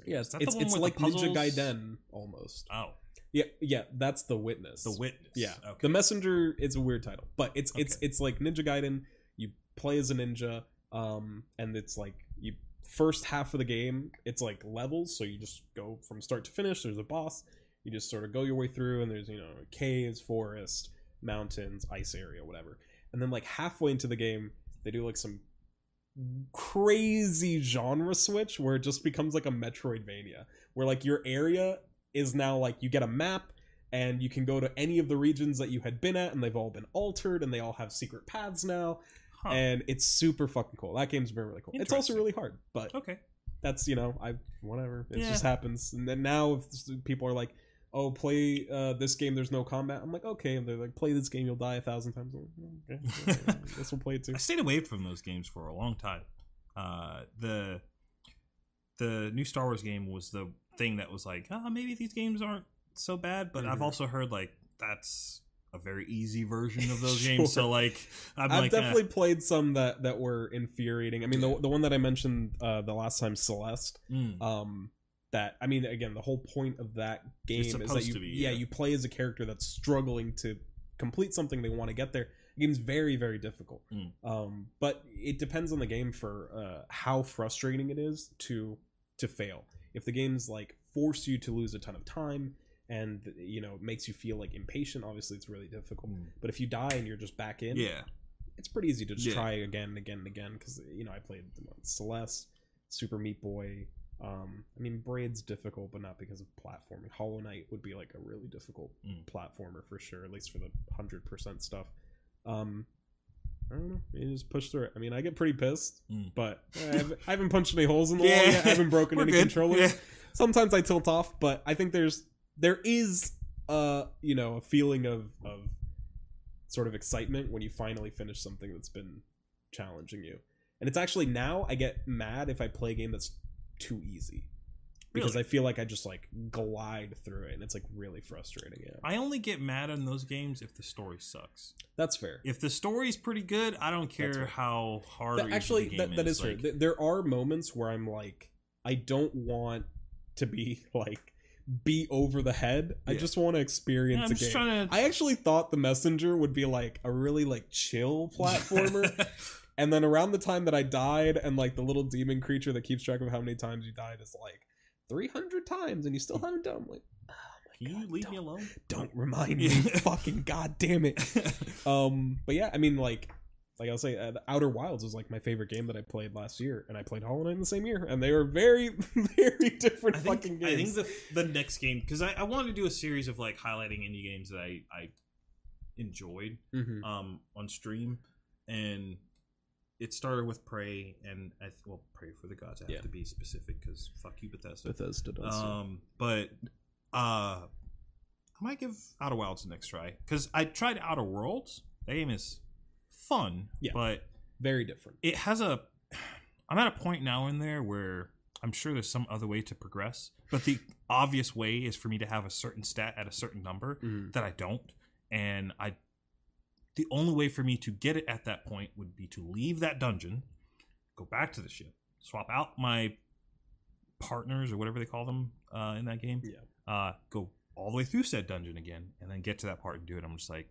yeah it's the it's, one it's like ninja gaiden almost. Oh, yeah yeah that's the witness. The witness. yeah. Okay. the messenger is a weird title but it's it's it's like ninja gaiden. You play as a ninja um and it's like you first half of the game it's like levels so you just go from start to finish. There's a boss. You just sort of go your way through and there's you know caves forest mountains ice area whatever. And then like halfway into the game they do like some crazy genre switch where it just becomes like a metroidvania where like your area is now like you get a map and you can go to any of the regions that you had been at and they've all been altered and they all have secret paths now. Huh. and it's super fucking cool. That game's been really cool. It's also really hard but okay. that's you know i whatever. It Yeah. just happens. And then now if people are like oh play uh, this game there's no combat i'm like okay. And they're like play this game you'll die a thousand times. I'm like, okay, okay, I guess we'll play it too. I stayed away from those games for a long time. Uh, the the new Star Wars game was the thing that was like, oh, maybe these games aren't so bad. But I've Mhm. also heard like that's a very easy version of those Sure. games. So like, I'm I've like, eh. definitely played some that that were infuriating. I mean, the the one that I mentioned uh, the last time, Celeste. mm, Um, that I mean, again, the whole point of that game is that you, be, yeah. yeah. you play as a character that's struggling to complete something they want to get there. The game's very very difficult. Mm. Um, but it depends on the game for uh, how frustrating it is to to fail. If the game's like force you to lose a ton of time and you know makes you feel like impatient, obviously it's really difficult. mm, But if you die and you're just back in, yeah, it's pretty easy to just Yeah. try again and again and again because you know I played Celeste, Super Meat Boy. Um, I mean, Braid's difficult, but not because of platforming. Hollow Knight would be like a really difficult Mm. platformer for sure, at least for the hundred percent stuff. Um, I don't know. You just push through it. I mean, I get pretty pissed, Mm. but I haven't, I haven't punched any holes in the wall yet. I haven't broken We're any good. controllers Yeah. sometimes I tilt off, but I think there's there is a you know a feeling of of sort of excitement when you finally finish something that's been challenging you. And it's actually now I get mad if I play a game that's too easy. Because Really? I feel like I just like glide through it and it's like really frustrating. Yeah. I only get mad on those games if the story sucks. That's fair. If the story's pretty good, I don't care how hard. That- actually that, that is fair Like, Th- there are moments where i'm like i don't want to be like beat over the head i just want to yeah, experience I'm a just game trying to. i actually thought the messenger would be like a really like chill platformer and then around the time that i died and like the little demon creature that keeps track of how many times you died is like 300 times and you still haven't done I'm like oh Can you leave me alone? don't remind me fucking god damn it um but yeah i mean like like i'll say uh, outer wilds was like my favorite game that i played last year and i played hollow knight in the same year and they were very very different I think, fucking games. I think the the next game because I, I wanted to do a series of like highlighting indie games that I I enjoyed Mhm. um on stream and it started with Prey and I th- well Praey for the Gods I have Yeah. to be specific because fuck you Bethesda bethesda does um but uh I might give Outer Wilds the next try because I tried Outer Worlds that game is fun Yeah. but very different it has a i'm at a point now in there where i'm sure there's some other way to progress but the obvious way is for me to have a certain stat at a certain number Mhm. that i don't and i the only way for me to get it at that point would be to leave that dungeon, go back to the ship, swap out my partners or whatever they call them uh, in that game. Yeah. Uh, go all the way through said dungeon again, and then get to that part and do it. I'm just like,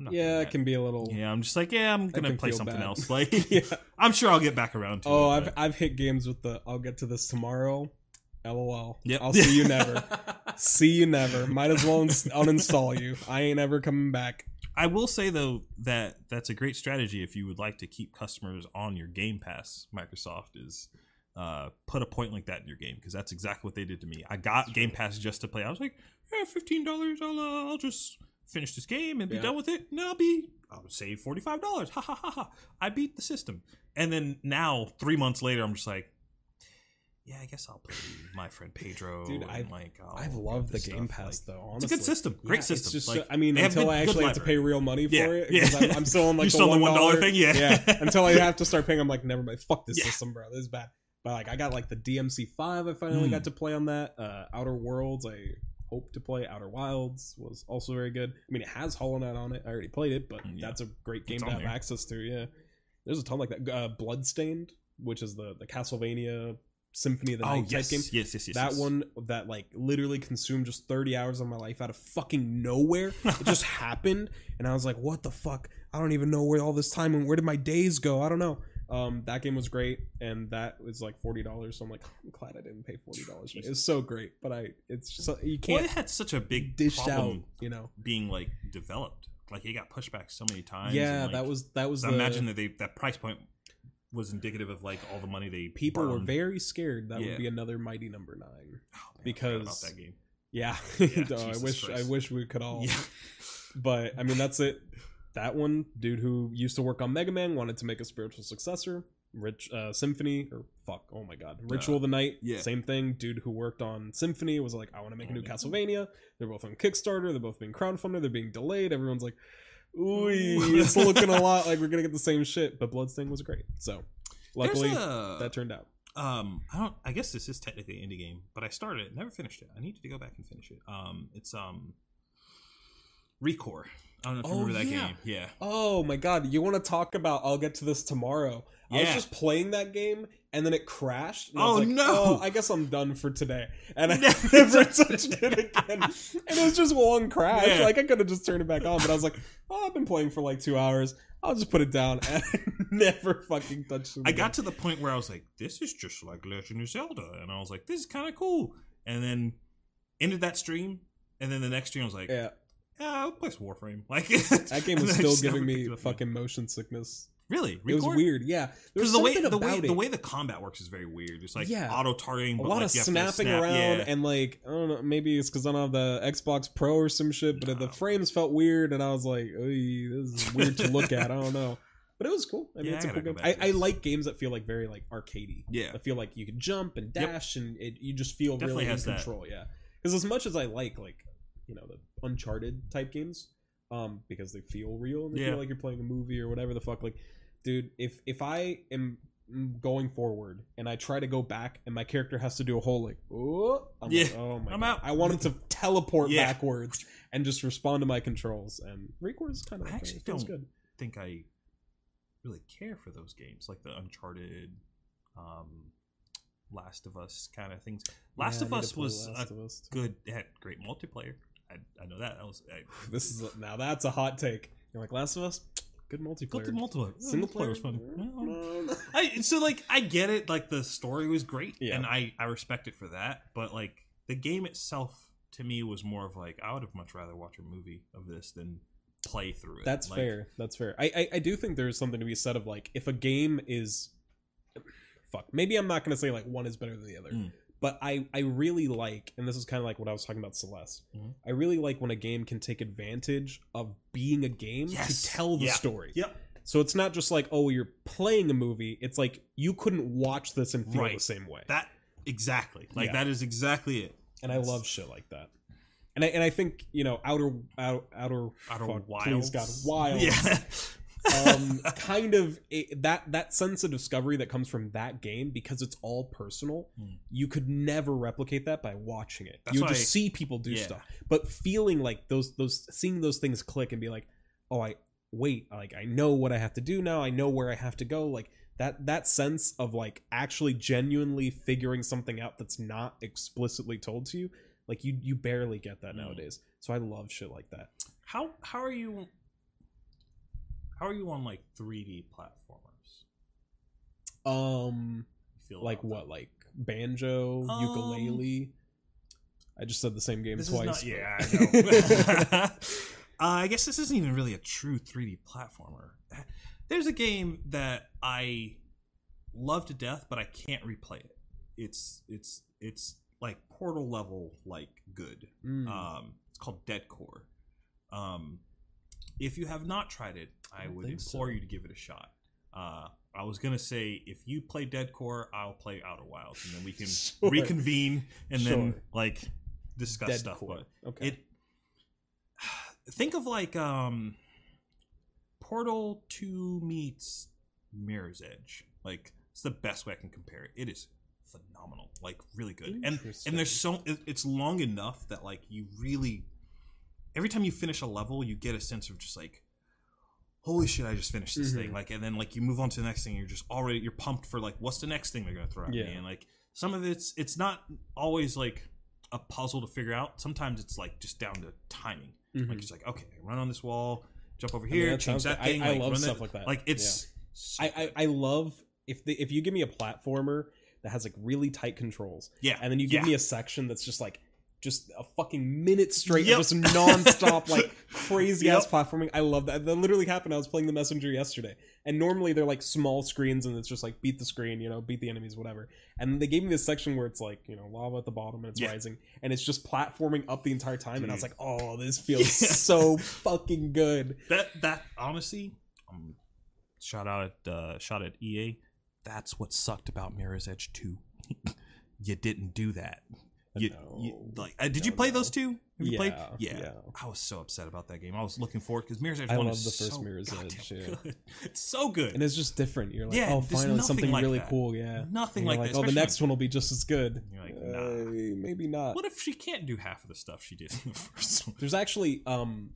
I'm Yeah, it can be a little. Yeah, I'm just like, yeah, I'm gonna play something bad. else. Like, yeah. I'm sure I'll get back around to Oh, it. I've but- I've hit games with the I'll get to this tomorrow. LOL. Yep. I'll see you never. see you never. Might as well ins- uninstall you. I ain't ever coming back. I will say though that that's a great strategy if you would like to keep customers on your Game Pass. Microsoft is uh, put a point like that in your game because that's exactly what they did to me. I got Game Pass just to play. I was like, yeah, fifteen dollars. I'll uh, I'll just finish this game and be Yeah. done with it. And I'll be I'll save forty five dollars. Ha ha ha ha. I beat the system. And then now three months later, I'm just like. Yeah, I guess I'll play my friend Pedro. Dude, and, I've- like I've loved the Game stuff, Pass like- though. It's a good system, great Yeah, system. Just, Like, I mean, until good- I actually have to pay real money for Yeah, it, yeah. I'm, I'm still on like the one $1 thing? Yeah. yeah. Until I have to start paying, I'm like, never mind. Fuck this Yeah. system, bro. This is bad. But like, I got like the DMC five. I finally Mm. got to play on that. Uh, Outer Worlds. I hope to play. Outer Wilds was also very good. I mean, it has Hollow Knight on it. I already played it, but that's a great game It's to have there. access to. Yeah, there's a ton like that. Uh, Bloodstained, which is the the Castlevania Symphony of the Oh Night yes, game yes, yes, yes. that yes. one that like literally consumed just 30 hours of my life out of fucking nowhere it just happened and i was like what the fuck i don't even know where all this time and where did my days go i don't know um that game was great and that was like $40 so i'm like i'm glad i didn't pay $40 it. it's so great but i it's just you can't it had such a big dish out you know being like developed. Like it got pushed back so many times. yeah and, like, that was that was the imagine that they that price point was indicative of like all the money they people were very scared that Yeah. would be another mighty number nine Oh, man, because- about that game. yeah, Yeah, No, i wish i wish we could all Yeah, But I mean, that's it. That one, dude who used to work on Mega Man, wanted to make a spiritual successor. Rich uh, Symphony or fuck, oh my god, Ritual of the Night. yeah. same thing. Dude who worked on Symphony was like, I want to make a Oh, new yeah. Castlevania. They're both on Kickstarter. They're both being crowdfunded. They're being delayed. Everyone's like, ooh, it's looking a lot like we're gonna get the same shit. But Bloodstained was great. So luckily, a, that turned out. um, I don't. I guess this is technically an indie game, but I started it, never finished it. I need to go back and finish it. Um, it's um, Recore. I don't know if you Oh, remember that yeah. game. Yeah. Oh my god, you want to talk about I'll get to this tomorrow. I was just playing that game and then it crashed. Oh, was like, no. Oh, I guess I'm done for today. And I Never touched it again. And it was just one crash. Yeah. Like I could have just turned it back on, but I was like, oh, I've been playing for like two hours. I'll just put it down and I never fucking touched it. I again. got to the point where I was like, "This is just like Legend of Zelda," and I was like, "This is kind of cool." And then ended that stream, and then the next stream I was like, "Yeah, Yeah, I'll play Warframe." Like that game was still giving me picked it up again. fucking motion sickness. Really. It was weird. Yeah, because the way the way about the way the combat works is very weird. It's like Yeah. auto targeting, a but lot like of you have to snapping snap. around Yeah. and like I don't know, maybe it's because I don't have the Xbox Pro or some shit, but the frames felt weird, and I was like, "This is weird to look at." I don't know, but it was cool. I mean, Yeah, it's a I cool game. I, I like games that feel like very like arcadey. yeah, I feel like you can jump and Yep. dash, and it, you just feel Definitely really in that. control. Yeah, because as much as I like like you know the Uncharted type games, um, because they feel real and they Yeah. feel like you're playing a movie or whatever the fuck. Like, dude, if if I am going forward and I try to go back and my character has to do a whole like, oh, I'm Yeah, like, oh my I'm god, out. I want him to teleport Yeah. backwards and just respond to my controls. And Recore is kind of I like, actually don't- good. think I really care for those games, like the Uncharted, um, Last of Us kind of things. Last Yeah, of I need to Us was Last a Us. good. Had great multiplayer. I, I know that. I was I, This is a, now that's a hot take. You're like Last of Us, good multiplayer. good multiplayer. Single player was fun. Well, No, no. I so like I get it. Like the story was great, Yeah. and I I respect it for that. But like the game itself, to me, was more of like I would have much rather watch a movie of this than play through it. That's Like, fair. That's fair. I, I I do think there's something to be said of like if a game is fuck. Maybe I'm not gonna say like one is better than the other, Mm. But I I really like, and this is kind of like what I was talking about Celeste. Mhm. I really like when a game can take advantage of being a game Yes. to tell the Yeah. story. Yep. So it's not just like oh you're playing a movie. It's like you couldn't watch this and feel the same way. That exactly. Like Yeah. that is exactly it. and I love shit like that. And I, and I think you know outer outer outer, Outer fuck, Wilds. please God wild Yeah. Um, kind of it, that that sense of discovery that comes from that game because it's all personal. Hmm. You could never replicate that by watching it. That's you just see people do yeah. stuff, but feeling like those those seeing those things click and be like, oh I wait like I know what I have to do now. I know where I have to go. Like that that sense of like actually genuinely figuring something out that's not explicitly told to you. Like you you barely get that Mm. nowadays. So I love shit like that. How how are you? How are you on like 3D platformers? Um like what like banjo, Um, ukulele. I just said the same game This twice. is not, yeah, I know. uh, I guess this isn't even really a true 3D platformer. There's a game that I love to death, but I can't replay it. It's it's it's like Portal level, like good. Mm. Um, it's called Dead Core. Um, if you have not tried it, I, I would implore so. you to give it a shot. Uh, I was gonna say if you play Dead Core, I'll play Outer Wilds, and then we can Sure. reconvene and then like discuss Dead stuff. core. But Okay. it think of like um Portal Two meets Mirror's Edge. Like it's the best way I can compare it. It is phenomenal, like really good. And and there's so it- it's long enough that like you really every time you finish a level, you get a sense of just like holy shit, I just finished this thing. Mhm. Like and then like you move on to the next thing, you're just already you're pumped for like what's the next thing they're gonna throw at me. And like some of it's it's not always like a puzzle to figure out. Sometimes it's like just down to timing. Mhm. Like it's like okay, run on this wall, jump over I mean, here, change that like- I- thing. I like, love stuff like that. Like it's so I, I. I love if the if you give me a platformer that has like really tight controls, yeah, and then you give yeah. me a section that's just like just a fucking minute straight Yep. of just nonstop like crazy ass platforming. I love that. That literally happened. I was playing the messenger yesterday, and normally they're like small screens, and it's just like beat the screen, you know, beat the enemies, whatever. And they gave me this section where it's like you know lava at the bottom and it's Yeah. rising, and it's just platforming up the entire time. And I was like, oh, this feels so fucking good. that that honestly, um, shout out at uh, shout at EA. That's what sucked about Mirror's Edge Two. you didn't do that. You, you like? Uh, did you play no. those two? Have you played? Yeah, Yeah. yeah. I was so upset about that game. I was looking forward because Mirror's Edge I One love the first so Mirror's Edge, yeah. good. It's so good. and it's just different. You're like, Yeah, oh, finally something like really that. cool. Yeah, Nothing like that. oh, the next one will be just as good. You're like, Uh, nah. maybe not. What if she can't do half of the stuff she did in the first one? There's actually, um,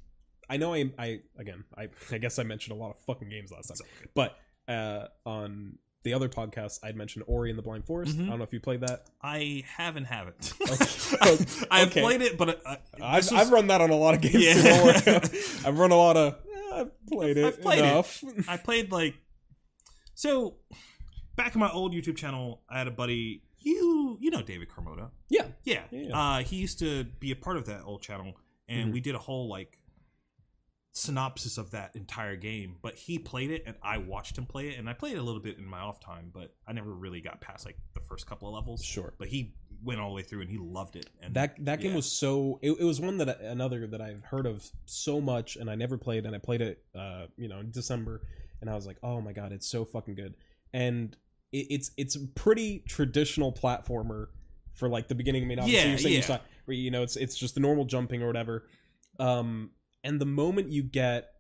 I know I, I again, I, I guess I mentioned a lot of fucking games last time, good. but uh, on the other podcast, I'd mentioned Ori and the Blind Forest. Mhm. I don't know if you played that. I haven't, haven't. Okay. I've Okay. played it, but uh, I've, was- I've run that on a lot of games. Yeah. I've run a lot of. eh, I've played it I've played it. enough. I played like so back in my old YouTube channel. I had a buddy. You you know David Carmona? Yeah. Yeah. Yeah. Uh, he used to be a part of that old channel, and Mhm. we did a whole like synopsis of that entire game. But he played it, and I watched him play it, and I played it a little bit in my off time, but I never really got past like the first couple of levels. Sure. But he went all the way through, and he loved it. And That that game was so. It, it was one that I- another that I've heard of so much, and I never played, and I played it, uh, you know, in December, and I was like, oh my god, it's so fucking good, and it, it's it's a pretty traditional platformer for like the beginning. I mean, obviously Yeah, you're saying you yeah. saw, you know, it's it's just the normal jumping or whatever, um, and the moment you get,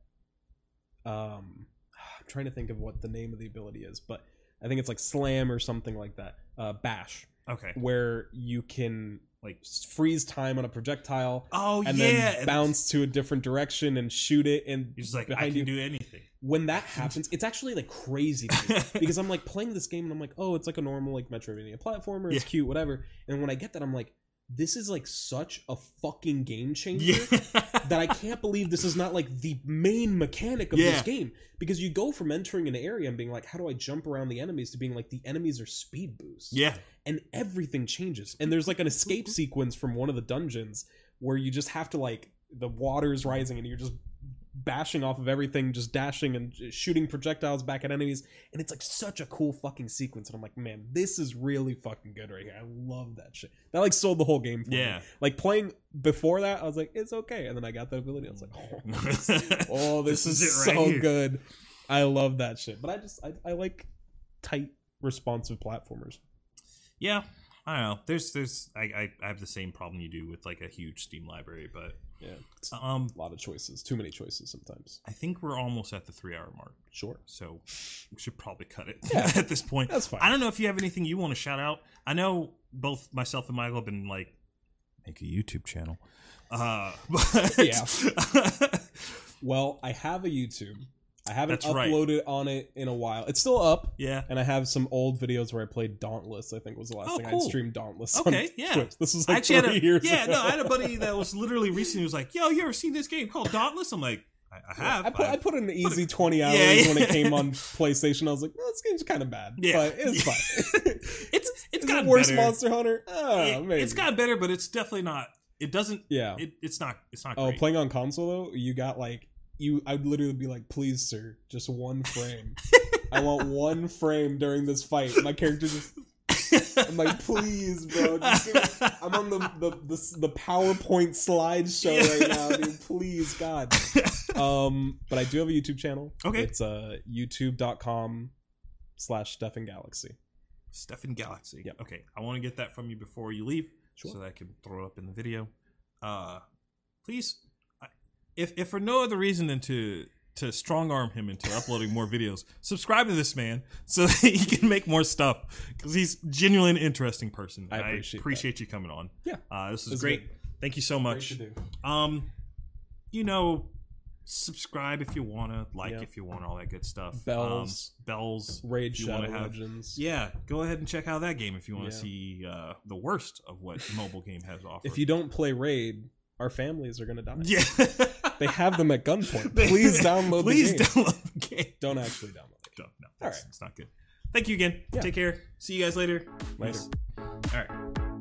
um, I'm trying to think of what the name of the ability is, but I think it's like slam or something like that, uh, bash okay. where you can Like freeze time on a projectile oh and yeah, then bounce to a different direction and shoot it and He's like I can you. do anything. when that happens it's actually like crazy because i'm like playing this game and i'm like oh it's like a normal like metroidvania platformer it's Yeah. cute whatever and when i get that i'm like this is like such a fucking game changer yeah. that I can't believe this is not like the main mechanic of Yeah. this game because you go from entering an area and being like, how do I jump around the enemies to being like the enemies are speed boosts. yeah. and everything changes. And there's like an escape sequence from one of the dungeons where you just have to like the water's rising and you're just bashing off of everything, just dashing and shooting projectiles back at enemies. And it's like such a cool fucking sequence. And I'm like, man, this is really fucking good right here. I love that shit. That like sold the whole game for me. Yeah. Like playing before that, I was like, it's okay. And then I got that ability. I was like, oh, oh this, This is, is right so here. good. I love that shit. But I just I, I like tight, responsive platformers. Yeah, I don't know. There's there's I, I I have the same problem you do with like a huge Steam library, but Yeah, um a lot of choices. Too many choices sometimes. I think we're almost at the three hour mark, Sure, so we should probably cut it Yeah. at this point. that's fine. I don't know if you have anything you want to shout out. I know both myself and Michael have been like make a YouTube channel. Uh, but Yeah. Well, I have a YouTube. I haven't That's right. uploaded on it in a while. It's still up, Yeah. and I have some old videos where I played Dauntless. I think was the last Oh, thing I streamed Dauntless. Okay, on yeah. Twitch. This was I like actually had three a, years yeah, ago. no, I had a buddy that was literally recently was like, "Yo, you ever seen this game called Dauntless?" I'm like, "I, I have." I put, I I've- put in the easy 20 hours Yeah, when it came on PlayStation. I was like, well, this game's kind of bad. Yeah. But it's fine. it's it's Is got it worse better. Monster Hunter? Oh, It- maybe. it's got better, but it's definitely not. It doesn't. Yeah. It, it's not. It's not. oh, great. playing on console, though, you got like, you. I would literally be like, please, sir, just one frame. I want one frame during this fight. My character just. I'm like, please, bro. I'm on the, the, the, the PowerPoint slideshow right now, dude. Please, God. Um, but I do have a YouTube channel. Okay. It's uh youtube.com slash Stefen Galaxy. Stefen Galaxy. Yep. Okay, I want to get that from you before you leave, Sure. so that I can throw it up in the video. Uh, please, if if for no other reason than to to strong arm him into uploading more videos, subscribe to this man so that he can make more stuff because he's genuinely an interesting person. I appreciate appreciate you coming on. Yeah. uh, this is great. good. Thank you so much. Um, you know, subscribe if you wanna, like if you want, all that good stuff. Bells. um, bells. Raid you Shadow have- Legends. Yeah, go ahead and check out that game if you want to Yeah. see uh, the worst of what mobile game has to offer. If you don't play Raid, our families are gonna die. yeah, They have them at gunpoint. Please download Please the game. download the game. Don't actually download it. Don't. no. All right. It's not good. Thank you again. Yeah. Take care. See you guys later. Later. All right.